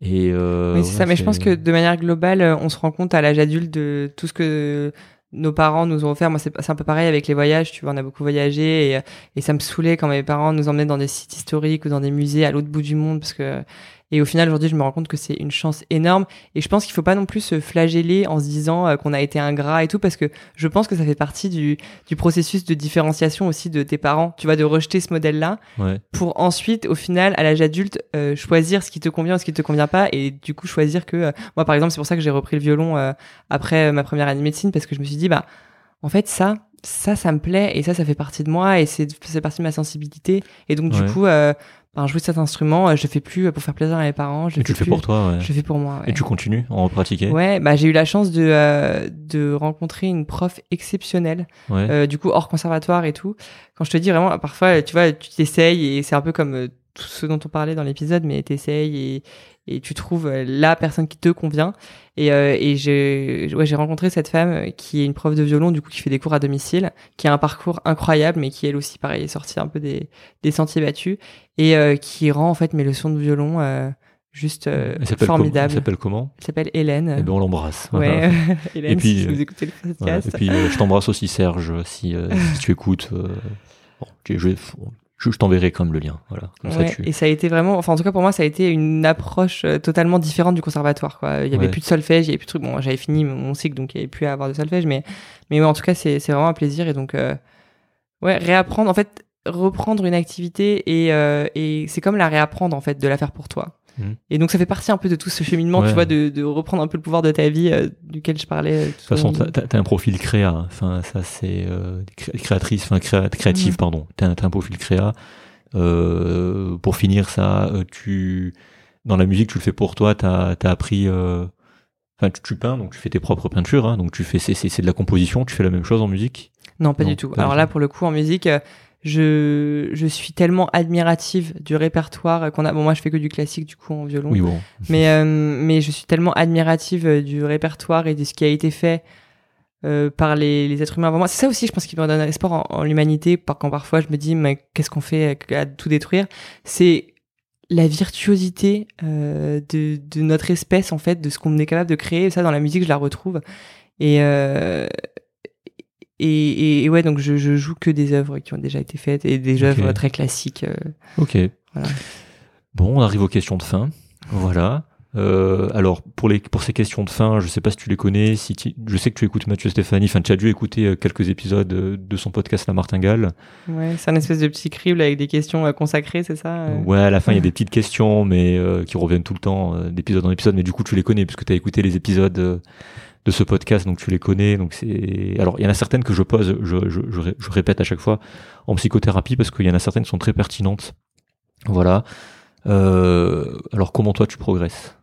Et
euh, oui, c'est ça. Mais je pense que de manière globale, euh, on se rend compte à l'âge adulte de tout ce que nos parents nous ont offert. Moi, c'est un peu pareil avec les voyages. Tu vois, on a beaucoup voyagé et, et ça me saoulait quand mes parents nous emmenaient dans des sites historiques ou dans des musées à l'autre bout du monde parce que et au final, aujourd'hui, je me rends compte que c'est une chance énorme. Et je pense qu'il faut pas non plus se flageller en se disant euh, qu'on a été ingrat et tout, parce que je pense que ça fait partie du, du processus de différenciation aussi de tes parents. Tu vois, de rejeter ce modèle-là pour ensuite, au final, à l'âge adulte, euh, choisir ce qui te convient ou ce qui te convient pas, et du coup choisir que euh, moi, par exemple, c'est pour ça que j'ai repris le violon après ma première année de médecine, parce que je me suis dit, bah, en fait, ça, ça, ça me plaît et ça, ça fait partie de moi et c'est partie de ma sensibilité. Et donc, du coup, euh, ben, jouer cet instrument, euh, je fais plus pour faire plaisir à mes parents. Je
et tu le fais pour toi, ouais.
Je le fais pour moi.
Et tu continues en pratiquer?
Ouais, bah j'ai eu la chance de euh, de rencontrer une prof exceptionnelle, euh, du coup hors conservatoire et tout. Quand je te dis vraiment, parfois, tu vois, tu t'essayes et c'est un peu comme euh, tout ce dont on parlait dans l'épisode, mais t'essayes et, et tu trouves euh, la personne qui te convient. Et, euh, et j'ai ouais, rencontré cette femme euh, qui est une prof de violon, du coup, qui fait des cours à domicile, qui a un parcours incroyable, mais qui elle aussi, pareil, est sortie un peu des, des sentiers battus et qui rend en fait mes leçons de violon juste formidable.
Elle s'appelle comment?
Elle s'appelle Hélène.
Eh ben, on l'embrasse.
Ouais, Hélène, et puis, si vous écoutez le podcast.
et puis je t'embrasse aussi Serge, si, si tu écoutes. bon, je, je, je t'enverrai comme le lien. Voilà.
Et ça a été vraiment, enfin en tout cas pour moi, ça a été une approche euh, totalement différente du conservatoire. Quoi. Il y avait plus de solfège, il y avait plus de trucs. Bon, j'avais fini mon cycle, donc il y avait plus à avoir de solfège, mais mais ouais, en tout cas c'est c'est vraiment un plaisir et donc euh, ouais réapprendre en fait reprendre une activité et euh, et c'est comme la réapprendre en fait de la faire pour toi. Et donc ça fait partie un peu de tout ce cheminement, tu vois, de, de, reprendre un peu le pouvoir de ta vie euh, duquel je parlais.
De toute façon, t'as as un profil créa. Enfin, ça c'est euh, créatrice, enfin créa, créative, mm. pardon. T'as as un profil créa. Euh, pour finir, ça, euh, tu dans la musique, tu le fais pour toi. T'as as appris. Enfin, tu, tu, peins, donc tu fais tes propres peintures. Hein, donc tu fais c'est de la composition. Tu fais la même chose en musique?
Non, pas du tout. Alors là, pour le coup, en musique je, je suis tellement admirative du répertoire qu'on a. Bon, moi, je fais que du classique, du coup, en violon.
Oui, bon.
Mais, euh, mais je suis tellement admirative du répertoire et de ce qui a été fait euh, par les, les, êtres humains avant moi. C'est ça aussi, je pense, qui me donne espoir en, en l'humanité, par quand parfois je me dis, mais qu'est-ce qu'on fait à, à, tout détruire? C'est la virtuosité euh, de, de, notre espèce, en fait, de ce qu'on est capable de créer. Ça, dans la musique, je la retrouve. Et, euh, et, et, ouais, donc je, je, joue que des œuvres qui ont déjà été faites et des okay. œuvres très classiques. Euh,
ok. Voilà. Bon, on arrive aux questions de fin. Voilà. Euh, alors pour les pour ces questions de fin, je sais pas si tu les connais, si tu, je sais que tu écoutes Mathieu Stéphanie, enfin tu as dû écouter euh, quelques épisodes de son podcast La Martingale.
Ouais, c'est un espèce de petit crible avec des questions euh, consacrées, c'est ça euh?
Ouais, à la fin il y a des petites questions mais euh, qui reviennent tout le temps d'épisode en épisode, mais du coup tu les connais puisque tu as écouté les épisodes de ce podcast, donc tu les connais. Donc c'est alors il y en a certaines que je pose, je, je, je, je répète à chaque fois en psychothérapie parce qu'il y en a certaines qui sont très pertinentes. Voilà. alors comment toi tu progresses?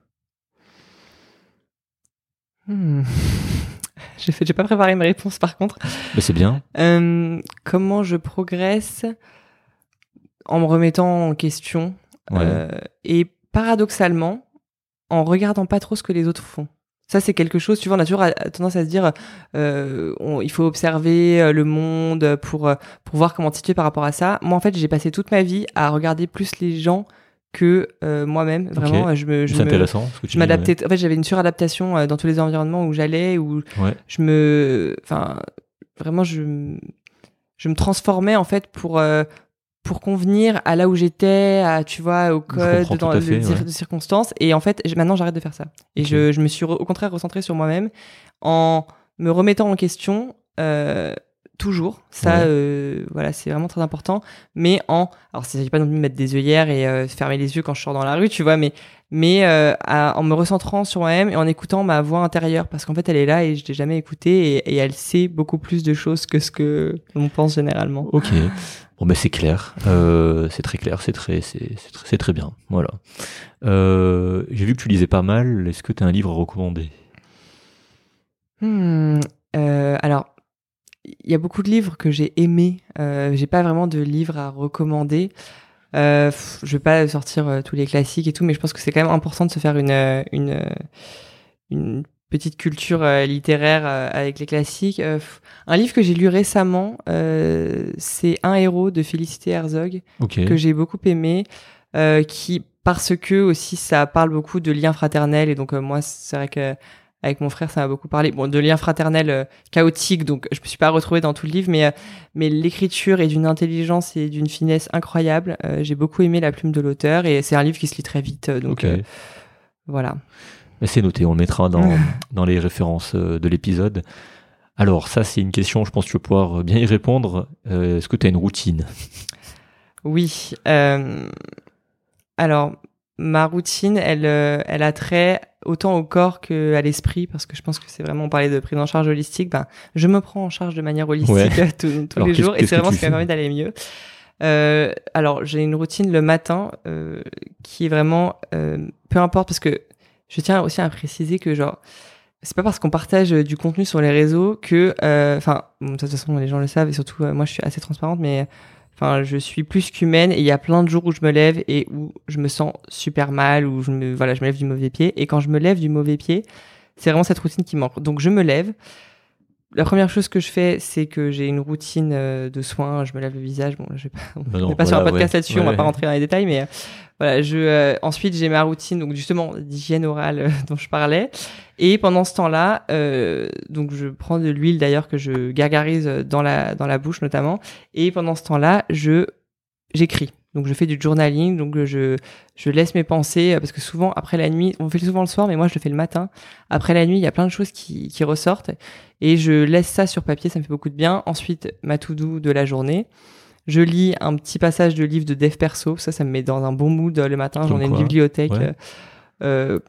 Hmm. j'ai fait, j'ai pas préparé une réponse par contre.
Mais c'est bien.
Euh, comment je progresse en me remettant en question
ouais.
euh, et paradoxalement en regardant pas trop ce que les autres font? Ça, c'est quelque chose, tu vois, on a toujours tendance à se dire, euh, on, il faut observer euh, le monde pour, euh, pour voir comment situer par rapport à ça. Moi, en fait, j'ai passé toute ma vie à regarder plus les gens que euh, moi-même. Vraiment,
okay.
je me, je
c'est intéressant. Ce que tu
je m'adaptais. Ouais. En fait, j'avais une suradaptation euh, dans tous les environnements où j'allais, où
ouais.
je me, enfin, vraiment, je, je me transformais en fait pour euh, pour convenir à là où j'étais, à tu vois, au code, dans le
fait,
ouais. de circonstances. Et en fait, maintenant, j'arrête de faire ça. Et okay. je, je me suis au contraire recentré sur moi-même en me remettant en question. Euh, toujours. Ça,
Ouais.
euh, voilà, c'est vraiment très important. Mais en, alors, il s'agit pas non plus de mettre des œillères et euh, fermer les yeux quand je sors dans la rue, tu vois, mais mais euh, à- en me recentrant sur moi-même et en écoutant ma voix intérieure, parce qu'en fait, elle est là et je l'ai jamais écoutée et, et elle sait beaucoup plus de choses que ce que l'on pense généralement.
Ok. Bon, ben c'est clair. Euh, c'est très clair. C'est très, bien. Voilà. Euh, j'ai vu que tu lisais pas mal. Est-ce que tu as un livre à recommander?
Hmm, euh, alors, il y a beaucoup de livres que j'ai aimés. Euh, j'ai pas vraiment de livres à recommander. Je vais pas sortir tous les classiques et tout, mais je pense que c'est quand même important de se faire une petite culture euh, littéraire euh, avec les classiques. Euh, un livre que j'ai lu récemment, c'est Un héros de Félicité Herzog que j'ai beaucoup aimé, qui parce que aussi ça parle beaucoup de liens fraternels et donc moi c'est vrai que avec mon frère ça m'a beaucoup parlé. Bon de liens fraternels chaotiques donc je me suis pas retrouvée dans tout le livre mais mais l'écriture est d'une intelligence et d'une finesse incroyable j'ai beaucoup aimé la plume de l'auteur et c'est un livre qui se lit très vite donc voilà
Mais c'est noté. On le mettra dans, dans les références euh, de l'épisode. Alors, ça, c'est une question, je pense que tu vas pouvoir bien y répondre. Euh, est-ce que tu as une routine?
Oui. euh, alors, ma routine, elle, euh, elle a trait autant au corps qu'à l'esprit, parce que je pense que c'est vraiment, on parlait de prise en charge holistique, ben, je me prends en charge de manière holistique
Ouais.
tous, tous
Alors,
les jours, et c'est vraiment ce qui m'a permis d'aller mieux. Euh, alors, j'ai une routine le matin euh, qui est vraiment, euh, peu importe, parce que je tiens aussi à préciser que, genre, c'est pas parce qu'on partage euh, du contenu sur les réseaux que, euh, enfin, de toute façon, les gens le savent, et surtout, euh, moi, je suis assez transparente, mais Enfin, je suis plus qu'humaine et il y a plein de jours où je me lève et où je me sens super mal, où je me, voilà, je me lève du mauvais pied. Et quand je me lève du mauvais pied, c'est vraiment cette routine qui manque. Donc, je me lève. La première chose que je fais, c'est que j'ai une routine euh, de soins. Je me lave le visage. Bon, là, je vais pas, on n'est pas sur un podcast
ouais.
là-dessus, on va
Ouais.
pas rentrer dans les détails, mais euh, voilà. Je, euh, ensuite, j'ai ma routine, donc justement d'hygiène orale euh, dont je parlais. Et pendant ce temps-là, euh, donc je prends de l'huile d'ailleurs que je gargarise dans la dans la bouche notamment. Et pendant ce temps-là, je j'écris. Donc je fais du journaling, donc je je laisse mes pensées euh, parce que souvent après la nuit, on fait souvent le soir, mais moi je le fais le matin. Après la nuit, il y a plein de choses qui qui ressortent et je laisse ça sur papier, ça me fait beaucoup de bien. Ensuite, ma to-do de la journée. Je lis un petit passage de livre de dev perso, ça ça me met dans un bon mood euh, le matin, j'en ai une bibliothèque.
Ouais.
euh,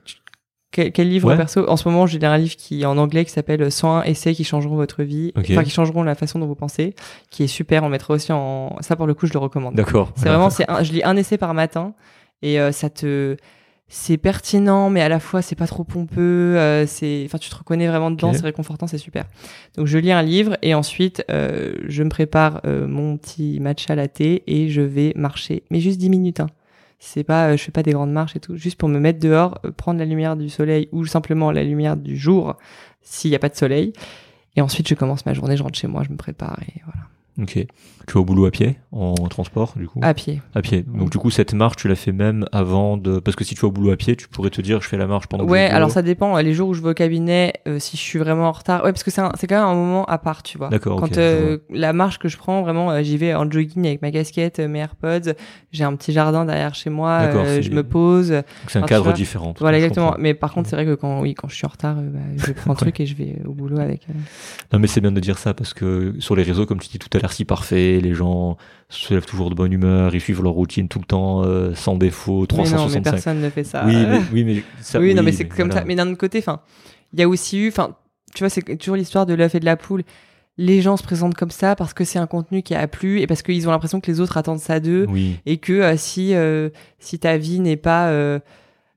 quel, quel livre
Ouais.
perso? En ce moment, j'ai un livre qui est en anglais qui s'appelle 101 essais qui changeront votre vie, enfin qui changeront la façon dont vous pensez, qui est super. On mettra aussi en ça pour le coup, je le recommande.
D'accord.
C'est vraiment, c'est un- je lis un essai par matin et euh, ça te, c'est pertinent, mais à la fois c'est pas trop pompeux. euh, c'est, enfin, tu te reconnais vraiment dedans, c'est réconfortant, c'est super. Donc je lis un livre et ensuite euh, je me prépare euh, mon petit matcha latte et je vais marcher, mais juste 10 minutes. Hein. C'est pas, euh, je fais pas des grandes marches et tout, juste pour me mettre dehors, euh, prendre la lumière du soleil ou simplement la lumière du jour s'il y a pas de soleil. Et ensuite, je commence ma journée, je rentre chez moi, je me prépare et voilà.
Ok. Tu vas au boulot à pied, en transport, du coup
À pied.
À pied. Donc, du coup, cette marche, tu l'as fait même avant de. Parce que si tu vas au boulot à pied, tu pourrais te dire, je fais la marche pendant que
Ouais, alors ça dépend. Les jours où je vais au cabinet, euh, si je suis vraiment en retard. Ouais, parce que c'est un- c'est quand même un moment à part, tu vois.
D'accord,
Quand euh, la marche que je prends, vraiment, euh, j'y vais en jogging avec ma casquette, mes AirPods. J'ai un petit jardin derrière chez moi. Je me pose.
Donc, c'est un
Enfin,
cadre différent.
Voilà, exactement. Mais par contre, c'est vrai que quand, oui, quand je suis en retard, bah, je prends le truc et je vais au boulot avec.
Non, mais c'est bien de dire ça parce que sur les réseaux, comme tu dis tout à l'heure, si parfait, les gens se lèvent toujours de bonne humeur, ils suivent leur routine tout le temps, euh, sans défaut,
Mais non, mais
365.
personne ne fait ça.
oui, mais, oui, mais ça,
oui, non, mais c'est comme
voilà.
ça. Mais d'un autre côté, enfin, il y a aussi eu, enfin, tu vois, c'est toujours l'histoire de l'œuf et de la poule. Les gens se présentent comme ça parce que c'est un contenu qui a plu et parce qu'ils ont l'impression que les autres attendent ça d'eux
Oui,
et que euh, si euh, si ta vie n'est pas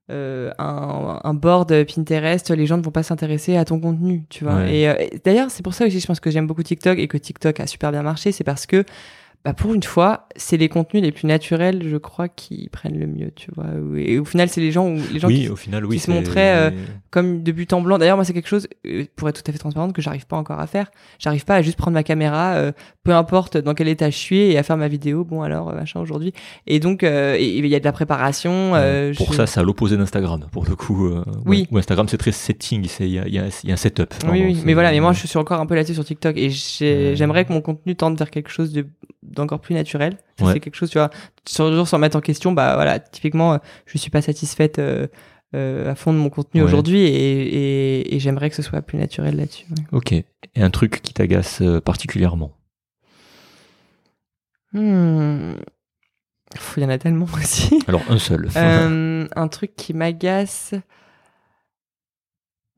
euh, un, un board Pinterest, les gens ne vont pas s'intéresser à ton contenu, tu vois.
Ouais.
Et, euh, et d'ailleurs, c'est pour ça aussi, je pense que j'aime beaucoup TikTok et que TikTok a super bien marché, c'est parce que bah, pour une fois, c'est les contenus les plus naturels, je crois, qui prennent le mieux, tu vois. Et au final, c'est les gens où les gens
oui
qui,
au final, oui.
qui se montraient, euh, comme de but en blanc. D'ailleurs, moi, c'est quelque chose, euh, pour être tout à fait transparente, que j'arrive pas encore à faire. J'arrive pas à juste prendre ma caméra, euh, peu importe dans quel état je suis, et à faire ma vidéo. Bon, alors, machin, aujourd'hui. Et donc, euh, il y a de la préparation.
pour
je-
ça, c'est à l'opposé d'Instagram. Pour le coup,
Oui.
Instagram, c'est très setting. Il y a, y a- y a un setup.
Oui, mais voilà, mais moi je suis encore un peu là-dessus sur TikTok et j'aimerais que mon contenu tende vers quelque chose de d'encore plus naturel. Ça,
Ouais.
C'est quelque chose, tu vois, sur toujours sans mettre en question, bah voilà, typiquement, euh, je suis pas satisfaite euh, euh, à fond de mon contenu
Ouais.
aujourd'hui et, et, et j'aimerais que ce soit plus naturel là-dessus. ouais.
Ok. Et un truc qui t'agace particulièrement?
Hmm. Il y en a tellement aussi.
Alors un seul.
Euh, un truc qui m'agace.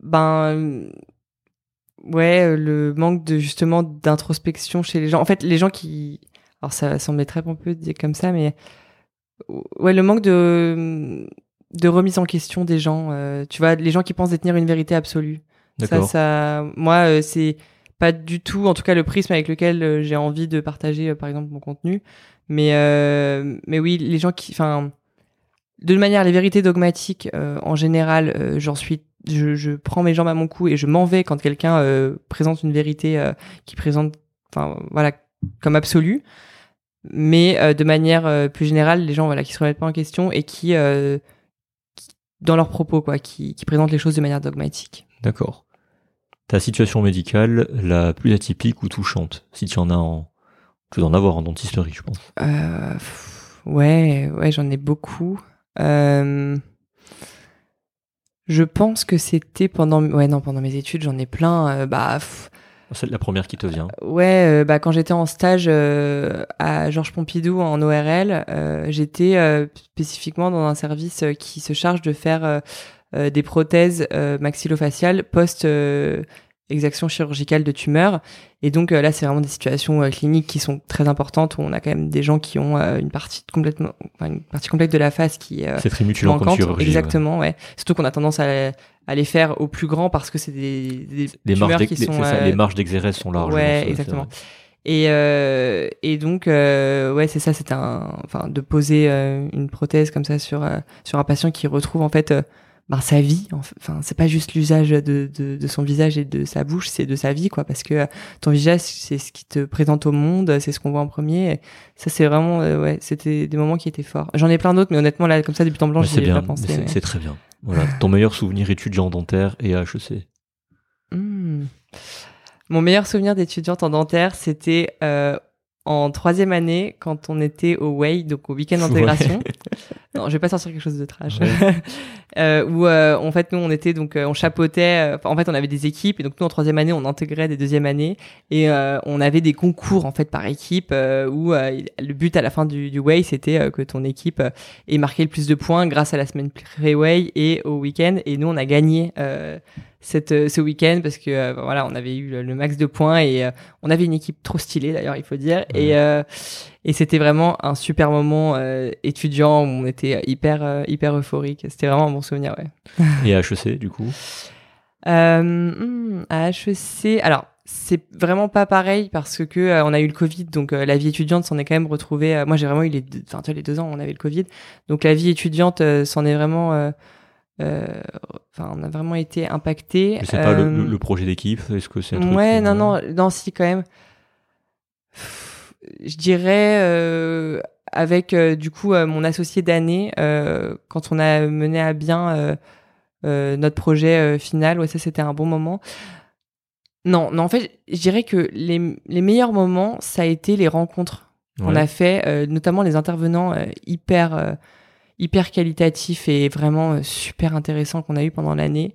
Ben. Ouais, le manque de justement d'introspection chez les gens. En fait, les gens qui. Alors, ça va sembler très pompeux de dire comme ça, mais. Ouais, le manque de. de remise en question des gens. euh, tu vois, les gens qui pensent détenir une vérité absolue. Ça, ça, moi, euh, c'est pas du tout, en tout cas, le prisme avec lequel euh, j'ai envie de partager, euh, par exemple, mon contenu. Mais, mais oui, les gens qui, enfin, de manière, les vérités dogmatiques, en général, j'en suis, je, je prends mes jambes à mon cou et je m'en vais quand quelqu'un euh, présente une vérité euh, qui présente, enfin, voilà, comme absolue. Mais euh, de manière euh, plus générale, les gens, voilà, qui se remettent pas en question et qui, euh, qui- dans leurs propos, quoi, qui, qui présentent les choses de manière dogmatique.
D'accord. Ta situation médicale la plus atypique ou touchante, si tu en as en. Tu dois en avoir en dentisterie, je pense.
Pff, ouais, ouais, j'en ai beaucoup. Je pense que c'était pendant, ouais, non, pendant mes études, j'en ai plein. bah, pff,
C'est la première qui te vient.
ouais, euh, bah, quand j'étais en stage euh, à Georges Pompidou en ORL, euh, j'étais euh, spécifiquement dans un service euh, qui se charge de faire euh, euh, des prothèses euh, maxillofaciales post euh, exaction chirurgicale de tumeurs. Et donc euh, là, c'est vraiment des situations euh, cliniques qui sont très importantes où on a quand même des gens qui ont euh, une partie complètement, enfin, une partie complète de la face qui est
C'est très
manquante.
chirurgie. ouais.
Exactement, ouais. Surtout qu'on a tendance à, à les faire au plus grand parce que c'est des, des
Les marges,
tumeurs
d'ex-
qui sont
ça, les marges d'exérèse sont larges.
Ouais, exactement. et, euh, et donc, euh, ouais, c'est ça, c'était un, enfin, de poser euh, une prothèse comme ça sur sur un patient qui retrouve en fait ben, sa vie. Enfin, c'est pas juste l'usage de, de, de son visage et de sa bouche, c'est de sa vie, quoi, parce que euh, ton visage, c'est ce qui te présente au monde, c'est ce qu'on voit en premier. Et ça, c'est vraiment, euh, ouais, c'était des moments qui étaient forts. J'en ai plein d'autres, mais honnêtement, là, comme ça, depuis temps blanc,
Mais
j'y
c'est
ai
bien,
pas pensé.
c'est
mais-
très bien. Voilà. Ton meilleur souvenir étudiant dentaire et à HEC.
Hmm. Mon meilleur souvenir d'étudiante en dentaire, c'était euh, en troisième année, quand on était au WAY, donc au week-end d'intégration. non, je vais pas sortir quelque chose de trash.
Ouais.
euh, où euh, en fait nous on était donc euh, on chapeautait. en fait on avait des équipes et donc nous en troisième année on intégrait des deuxième années et euh, on avait des concours en fait par équipe euh, où euh, le but à la fin du, du WAY c'était euh, que ton équipe ait marqué le plus de points grâce à la semaine pré-WAY et au week-end et nous on a gagné. Cette, euh, ce week-end parce que euh, voilà on avait eu le, le max de points et euh, on avait une équipe trop stylée d'ailleurs il faut dire. Et euh, et c'était vraiment un super moment étudiant où on était hyper hyper euphorique. C'était vraiment un bon souvenir ouais.
Et à HEC, du coup?
euh, hmm, à HEC alors c'est vraiment pas pareil parce que euh, on a eu le Covid donc euh, la vie étudiante s'en est quand même retrouvée euh, moi j'ai vraiment eu les deux, enfin les deux ans on avait le Covid donc la vie étudiante s'en est vraiment euh, enfin, on a vraiment été impacté.
Mais c'est pas le, le, projet d'équipe Est-ce que c'est un truc
Ouais, non, non, non, si quand même. Je dirais avec du coup mon associé d'année quand on a mené à bien notre projet final. Ouais, ça c'était un bon moment. Non, non, en fait, je dirais que les, les meilleurs moments, ça a été les rencontres qu'on a fait, euh, notamment les intervenants euh, hyper, euh, hyper qualitatifs et vraiment super intéressants qu'on a eu pendant l'année.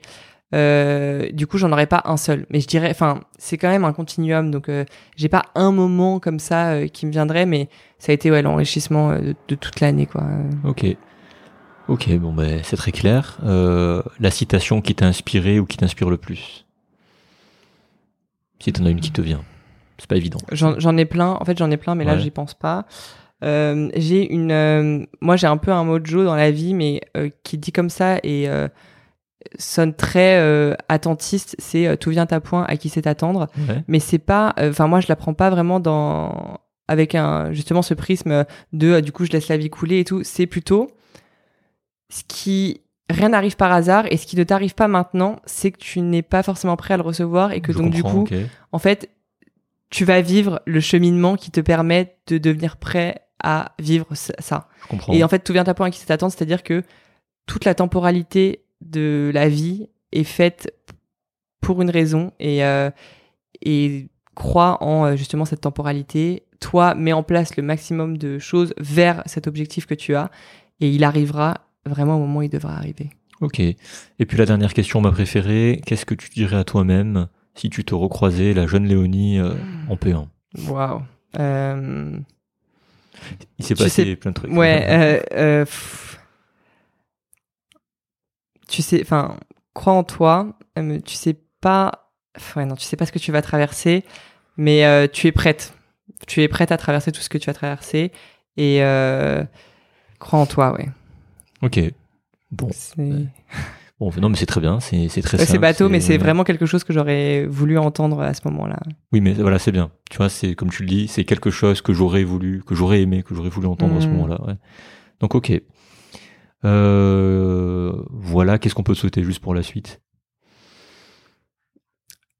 du coup, j'en aurais pas un seul, mais je dirais, enfin, c'est quand même un continuum, donc j'ai pas un moment comme ça qui me viendrait, mais ça a été ouais, l'enrichissement de, de, toute l'année, quoi.
Ok. Ok, bon ben c'est très clair. la citation qui t'a inspiré ou qui t'inspire le plus? Si t'en as une qui te vient. C'est pas évident.
J'en ai plein. En fait, j'en ai plein, mais là, j'y pense pas. Euh, j'ai une. Euh, moi, j'ai un peu un mojo dans la vie, mais euh, qui dit comme ça et sonne très attentiste. C'est tout vient à point, à qui c'est attendre. Mais c'est pas. Enfin, moi, je la prends pas vraiment dans avec un justement ce prisme de du coup je laisse la vie couler et tout. C'est plutôt ce qui rien n'arrive par hasard et ce qui ne t'arrive pas maintenant, c'est que tu n'es pas forcément prêt à le recevoir et que donc du coup, en fait, tu vas vivre le cheminement qui te permet de devenir prêt à vivre ça. Et en fait, tout vient à point qui s'attend, c'est-à-dire que toute la temporalité de la vie est faite pour une raison et euh, et crois en euh, justement cette temporalité. Toi, mets en place le maximum de choses vers cet objectif que tu as et il arrivera vraiment au moment où il devra arriver.
Ok. Et puis la dernière question, ma préférée, qu'est-ce que tu dirais à toi-même si tu te recroisais la jeune Léonie euh, hmm. en P1
Waouh. Euh,
il s'est passé plein de trucs.
Ouais. Euh, tu sais, enfin, crois en toi. tu sais pas. Ouais, non, tu sais pas ce que tu vas traverser, mais tu es prête. Tu es prête à traverser tout ce que tu vas traverser et crois en toi, ouais.
Ok. Bon. Bon, non, mais c'est très bien, c'est très
C'est bateau, mais c'est vraiment quelque chose que j'aurais voulu entendre à ce moment-là.
Oui, mais voilà, c'est bien. Tu vois, c'est comme tu le dis, c'est quelque chose que j'aurais voulu, que j'aurais aimé, que j'aurais voulu entendre à ce mm. moment-là. Ouais. Donc, ok. Euh, voilà, qu'est-ce qu'on peut souhaiter juste pour la suite?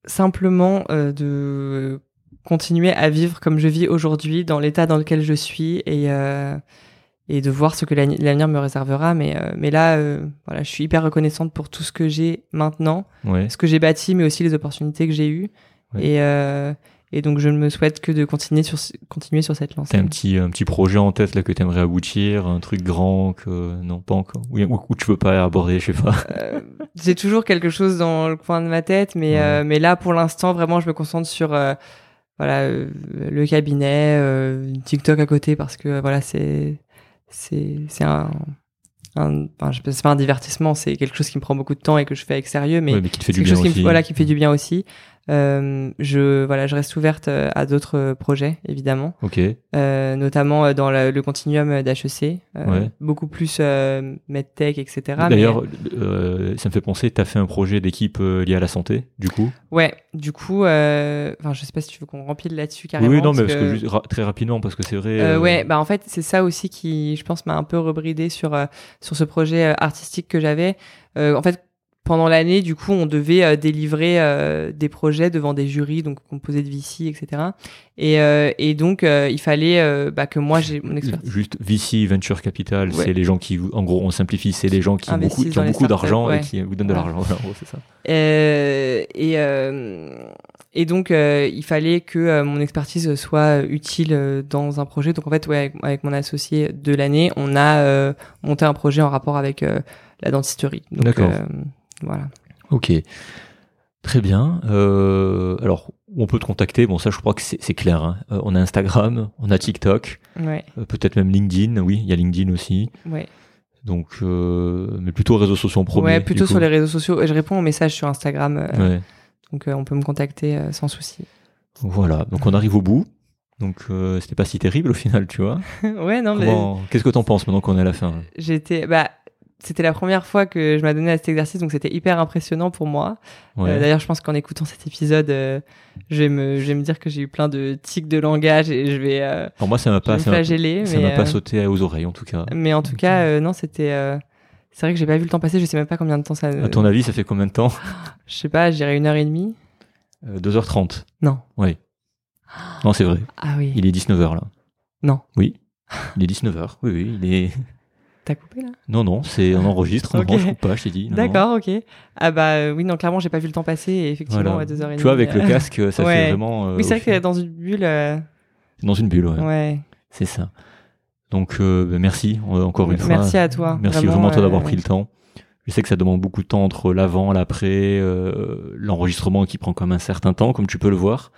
Simplement euh, de continuer à vivre comme je vis aujourd'hui, dans l'état dans lequel je suis, et euh, et de voir ce que l'avenir me réservera. Mais, euh, mais là, euh, voilà, je suis hyper reconnaissante pour tout ce que j'ai maintenant, ce que j'ai bâti, mais aussi les opportunités que j'ai eues. Et, euh, et donc, je ne me souhaite que de continuer sur, continuer sur cette lancée.
T'as un petit, un petit projet en tête là que t'aimerais aboutir, un truc grand que non pas encore, ou, ou, tu veux pas aborder, je sais pas.
j'ai toujours quelque chose dans le coin de ma tête, mais mais là, pour l'instant, vraiment, je me concentre sur voilà le cabinet, TikTok à côté parce que voilà c'est c'est c'est un un, enfin, c'est pas un divertissement, c'est quelque chose qui me prend beaucoup de temps et que je fais avec sérieux, mais,
mais qui te fait du bien
aussi. voilà, qui me fait du bien aussi. Euh, je voilà, je reste ouverte euh, à d'autres euh, projets évidemment.
Ok.
Euh, notamment dans le, le continuum d'HEC, ouais. beaucoup plus medtech, etc.
D'ailleurs, ça me fait penser, tu as fait un projet d'équipe lié à la santé, du coup?
Ouais, du coup, enfin, je sais pas si tu veux qu'on rempile là-dessus carrément.
Oui, non, mais parce que, très rapidement, parce que c'est vrai.
ouais, bah en fait, c'est ça aussi qui, je pense, m'a un peu rebridé sur sur ce projet artistique que j'avais. en fait, pendant l'année, du coup, on devait euh, délivrer euh, des projets devant des jurys, donc composés de VC, etc. Et, euh, et donc, il fallait bah, que moi j'ai mon expertise.
Juste VC, Venture Capital, c'est les gens qui, en gros, on simplifie, c'est les gens qui ont beaucoup, qui ont beaucoup d'argent et qui vous donnent de l'argent. c'est ça.
et et donc, il fallait que mon expertise soit utile dans un projet. Donc, en fait, ouais, avec, avec mon associé de l'année, on a monté un projet en rapport avec la dentisterie.
D'accord.
Voilà.
Ok. Très bien. Euh, alors, on peut te contacter? Bon, ça, je crois que c'est clair. Hein. Euh, on a Instagram, on a TikTok,
ouais.
euh, peut-être même LinkedIn. Oui, il y a LinkedIn aussi.
Ouais.
Donc, mais plutôt réseaux sociaux en premier.
Ouais, plutôt sur les réseaux sociaux. Et je réponds aux messages sur Instagram.
Ouais.
Donc, on peut me contacter sans souci.
Voilà. Donc, on arrive au bout. Donc, c'était pas si terrible au final, tu vois.
ouais, non, mais.
Qu'est-ce que t'en penses maintenant qu'on est à la fin?
J'étais. Bah, c'était la première fois que je m'adonnais à cet exercice, donc c'était hyper impressionnant pour moi. Euh, d'ailleurs, je pense qu'en écoutant cet épisode, euh, je, vais me, je vais me dire que j'ai eu plein de tics de langage et je vais. Euh,
pour moi, ça m'a pas, ça m'a pas sauté aux oreilles en tout cas.
Mais en tout cas, non, c'était C'est vrai que j'ai pas vu le temps passer, je sais même pas combien de temps ça.
À ton avis, ça fait combien de temps?
Je sais pas, je dirais une heure et demie.
Euh, 2h30.
Non.
Oui. Non, c'est vrai.
Ah oui.
Il est 19h là.
Non.
Oui. Il est 19h. Oui, oui. Il est...
T'as coupé là?
Non, non, c'est on enregistre.
Ok.
Non, je coupe pas, je t'ai dit.
D'accord, ok. Ah bah euh, oui, non, clairement, j'ai pas vu le temps passer et effectivement,
Voilà.
à deux heures et demie.
Tu vois, avec le
euh,
casque, ça
Ouais.
fait vraiment. euh,
Oui, c'est vrai que dans une bulle. euh,
Dans une bulle, ouais.
Ouais.
C'est ça. Donc, euh, ben, merci encore une fois.
Merci à toi.
Merci vraiment, toi d'avoir pris le temps. Je sais que ça demande beaucoup de temps entre l'avant, l'après, l'enregistrement qui prend quand même un certain temps, comme tu peux le voir.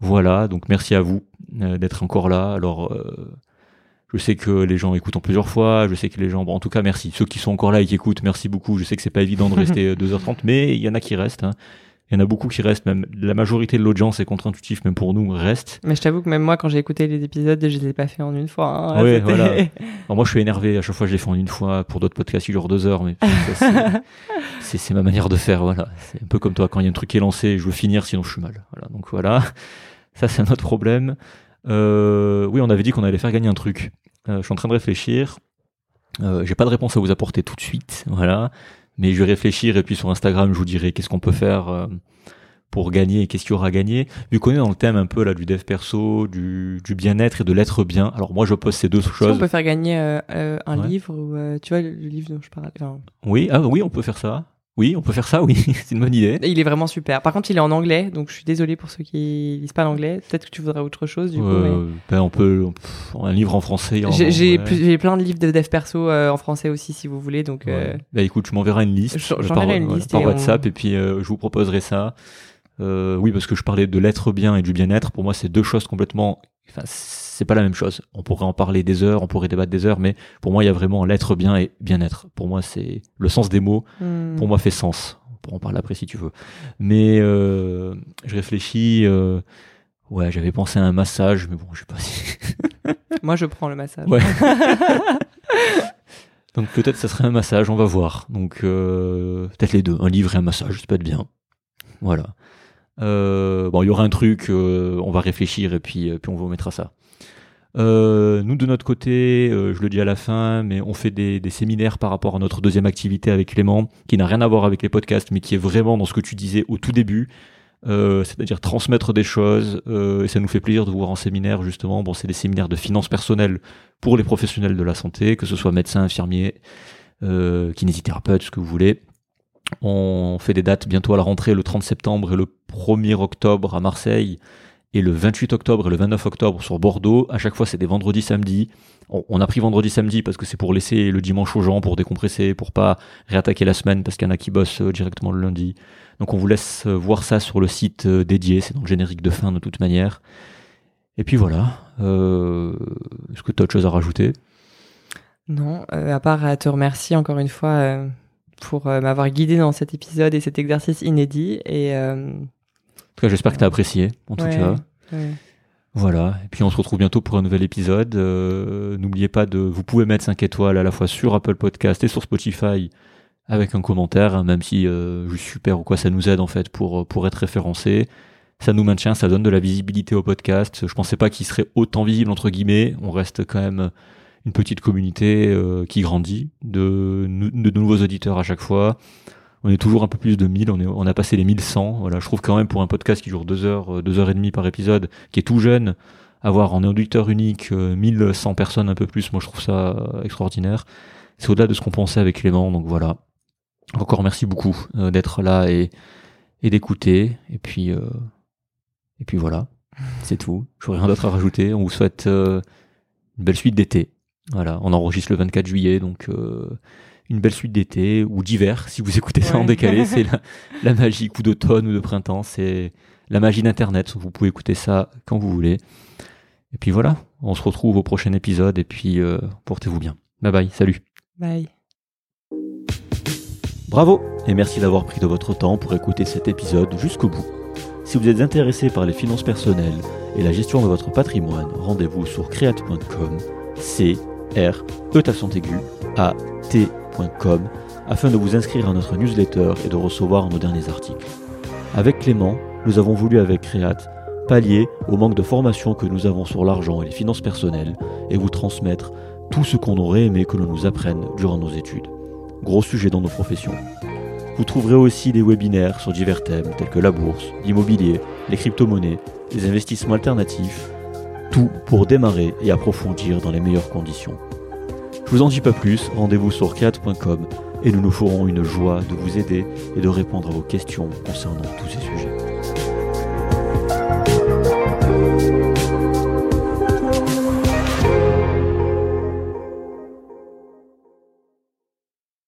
Voilà, donc merci à vous d'être encore là. Alors, je sais que les gens écoutent en plusieurs fois, je sais que les gens... Bon, en tout cas, merci. Ceux qui sont encore là et qui écoutent, merci beaucoup. Je sais que c'est pas évident de rester euh, 2h30, mais il y en a qui restent. hein. Il y en a beaucoup qui restent, même la majorité de l'audience est contre-intuitif, même pour nous, reste.
Mais je t'avoue que même moi, quand j'ai écouté les épisodes, je les ai pas fait en une fois. hein.
Ouais,
C'était-
voilà. Alors moi, je suis énervé. À chaque fois, je les fais en une fois. Pour d'autres podcasts, ils durent deux heures. Mais c'est ma manière de faire. Voilà. C'est un peu comme toi. Quand il y a un truc qui est lancé, je veux finir, sinon je suis mal. Voilà. Donc voilà. Ça, c'est un autre problème. Euh, oui, on avait dit qu'on allait faire gagner un truc. Euh, je suis en train de réfléchir. Euh, J'ai pas de réponse à vous apporter tout de suite. Voilà. Mais je vais réfléchir et puis sur Instagram, je vous dirai qu'est-ce qu'on peut faire. euh, pour gagner et qu'est-ce qu'il y aura à gagner. Vu qu'on est dans le thème un peu là du dev perso, du, du bien-être et de l'être bien. Alors moi je pose ces deux choses.
peut faire gagner un
Ouais.
livre ou tu vois le, le livre dont je parle. enfin,
Oui, ah oui, on peut faire ça. Oui, on peut faire ça, oui, c'est une bonne idée.
il est vraiment super. Par contre, il est en anglais, donc je suis désolé pour ceux qui lisent pas l'anglais. Peut-être que tu voudrais autre chose du coup. mais-
Euh, ben, on peut un livre en français.
J'ai plein de livres de dev perso euh, en français aussi si vous voulez. Donc euh.
Ben, écoute, je m'enverrai une liste
Je-
par,
une
voilà,
liste
par
et on-
WhatsApp et puis je vous proposerai ça. Oui, parce que je parlais de l'être bien et du bien-être. Pour moi, c'est deux choses complètement. Enfin, c'est pas la même chose. On pourrait en parler des heures, on pourrait débattre des heures, mais pour moi, il y a vraiment l'être bien et bien-être. Pour moi, c'est le sens des mots.
hmm.
Pour moi, fait sens. On pourra en parler après si tu veux. Mais euh, je réfléchis. euh, ouais, j'avais pensé à un massage, mais bon, je sais pas si.
moi je prends le massage.
Ouais. Donc peut-être ça serait un massage, on va voir. Donc euh, peut-être les deux, un livre et un massage, ça peut être bien. Voilà. Euh, bon, il y aura un truc, euh, on va réfléchir et puis, euh, puis on vous mettra ça. Nous de notre côté, je le dis à la fin, mais on fait des, séminaires par rapport à notre deuxième activité avec Clément, qui n'a rien à voir avec les podcasts, mais qui est vraiment dans ce que tu disais au tout début, c'est-à-dire transmettre des choses. et ça nous fait plaisir de vous voir en séminaire justement. Bon, c'est des séminaires de finances personnelles pour les professionnels de la santé, que ce soit médecins, infirmiers, kinésithérapeutes, ce que vous voulez. On fait des dates bientôt à la rentrée, le 30 septembre et le 1er octobre à Marseille, et le 28 octobre et le 29 octobre sur Bordeaux. À chaque fois, c'est des vendredis, samedis. On, a pris vendredi, samedi parce que c'est pour laisser le dimanche aux gens, pour décompresser, pour pas réattaquer la semaine parce qu'il y en a qui bossent euh, directement le lundi. Donc on vous laisse euh, voir ça sur le site euh, dédié, c'est dans le générique de fin de toute manière. Et puis voilà. Est-ce que tu as autre chose à rajouter?
Non, à part à te remercier encore une fois pour euh, m'avoir guidé dans cet épisode et cet exercice inédit. Et euh,
En tout cas, j'espère que tu as apprécié, en tout
ouais,
cas.
ouais.
Voilà. Et puis on se retrouve bientôt pour un nouvel épisode. Euh, N'oubliez pas de, vous pouvez mettre 5 étoiles à la fois sur Apple Podcast et sur Spotify avec un commentaire, hein, même si euh, juste super ou quoi, ça nous aide en fait pour pour être référencé. Ça nous maintient, ça donne de la visibilité au podcast. Je pensais pas qu'il serait autant visible entre guillemets. On reste quand même une petite communauté euh, qui grandit de, nou- de nouveaux auditeurs à chaque fois. On est toujours un peu plus de 1000, on, est, on a passé les 1100. Voilà, je trouve quand même pour un podcast qui dure deux heures, euh, deux heures et demie par épisode, qui est tout jeune, avoir en auditeur unique euh, 1100 personnes un peu plus, moi je trouve ça euh, extraordinaire. C'est au-delà de ce qu'on pensait avec Clément, donc voilà. Encore merci beaucoup euh, d'être là et, et d'écouter. Et puis, euh, et puis voilà, c'est tout. Je rien d'autre à rajouter. On vous souhaite euh, une belle suite d'été. Voilà, on enregistre le 24 juillet, donc euh, une belle suite d'été ou d'hiver. Si vous écoutez ça en décalé, c'est la, la magie ou d'automne ou de printemps. C'est la magie d'Internet. Vous pouvez écouter ça quand vous voulez. Et puis voilà, on se retrouve au prochain épisode et puis euh, portez-vous bien. Bye bye, salut.
Bye.
Bravo et merci d'avoir pris de votre temps pour écouter cet épisode jusqu'au bout. Si vous êtes intéressé par les finances personnelles et la gestion de votre patrimoine, rendez-vous sur create.com, c r e a t.com afin de vous inscrire à notre newsletter et de recevoir nos derniers articles. Avec Clément, nous avons voulu avec Create pallier au manque de formation que nous avons sur l'argent et les finances personnelles et vous transmettre tout ce qu'on aurait aimé que l'on nous apprenne durant nos études. gros sujet dans nos professions. Vous trouverez aussi des webinaires sur divers thèmes tels que la bourse, l'immobilier, les crypto-monnaies, les investissements alternatifs, tout pour démarrer et approfondir dans les meilleures conditions. Je vous en dis pas plus, rendez-vous sur create.com et nous nous ferons une joie de vous aider et de répondre à vos questions concernant tous ces sujets.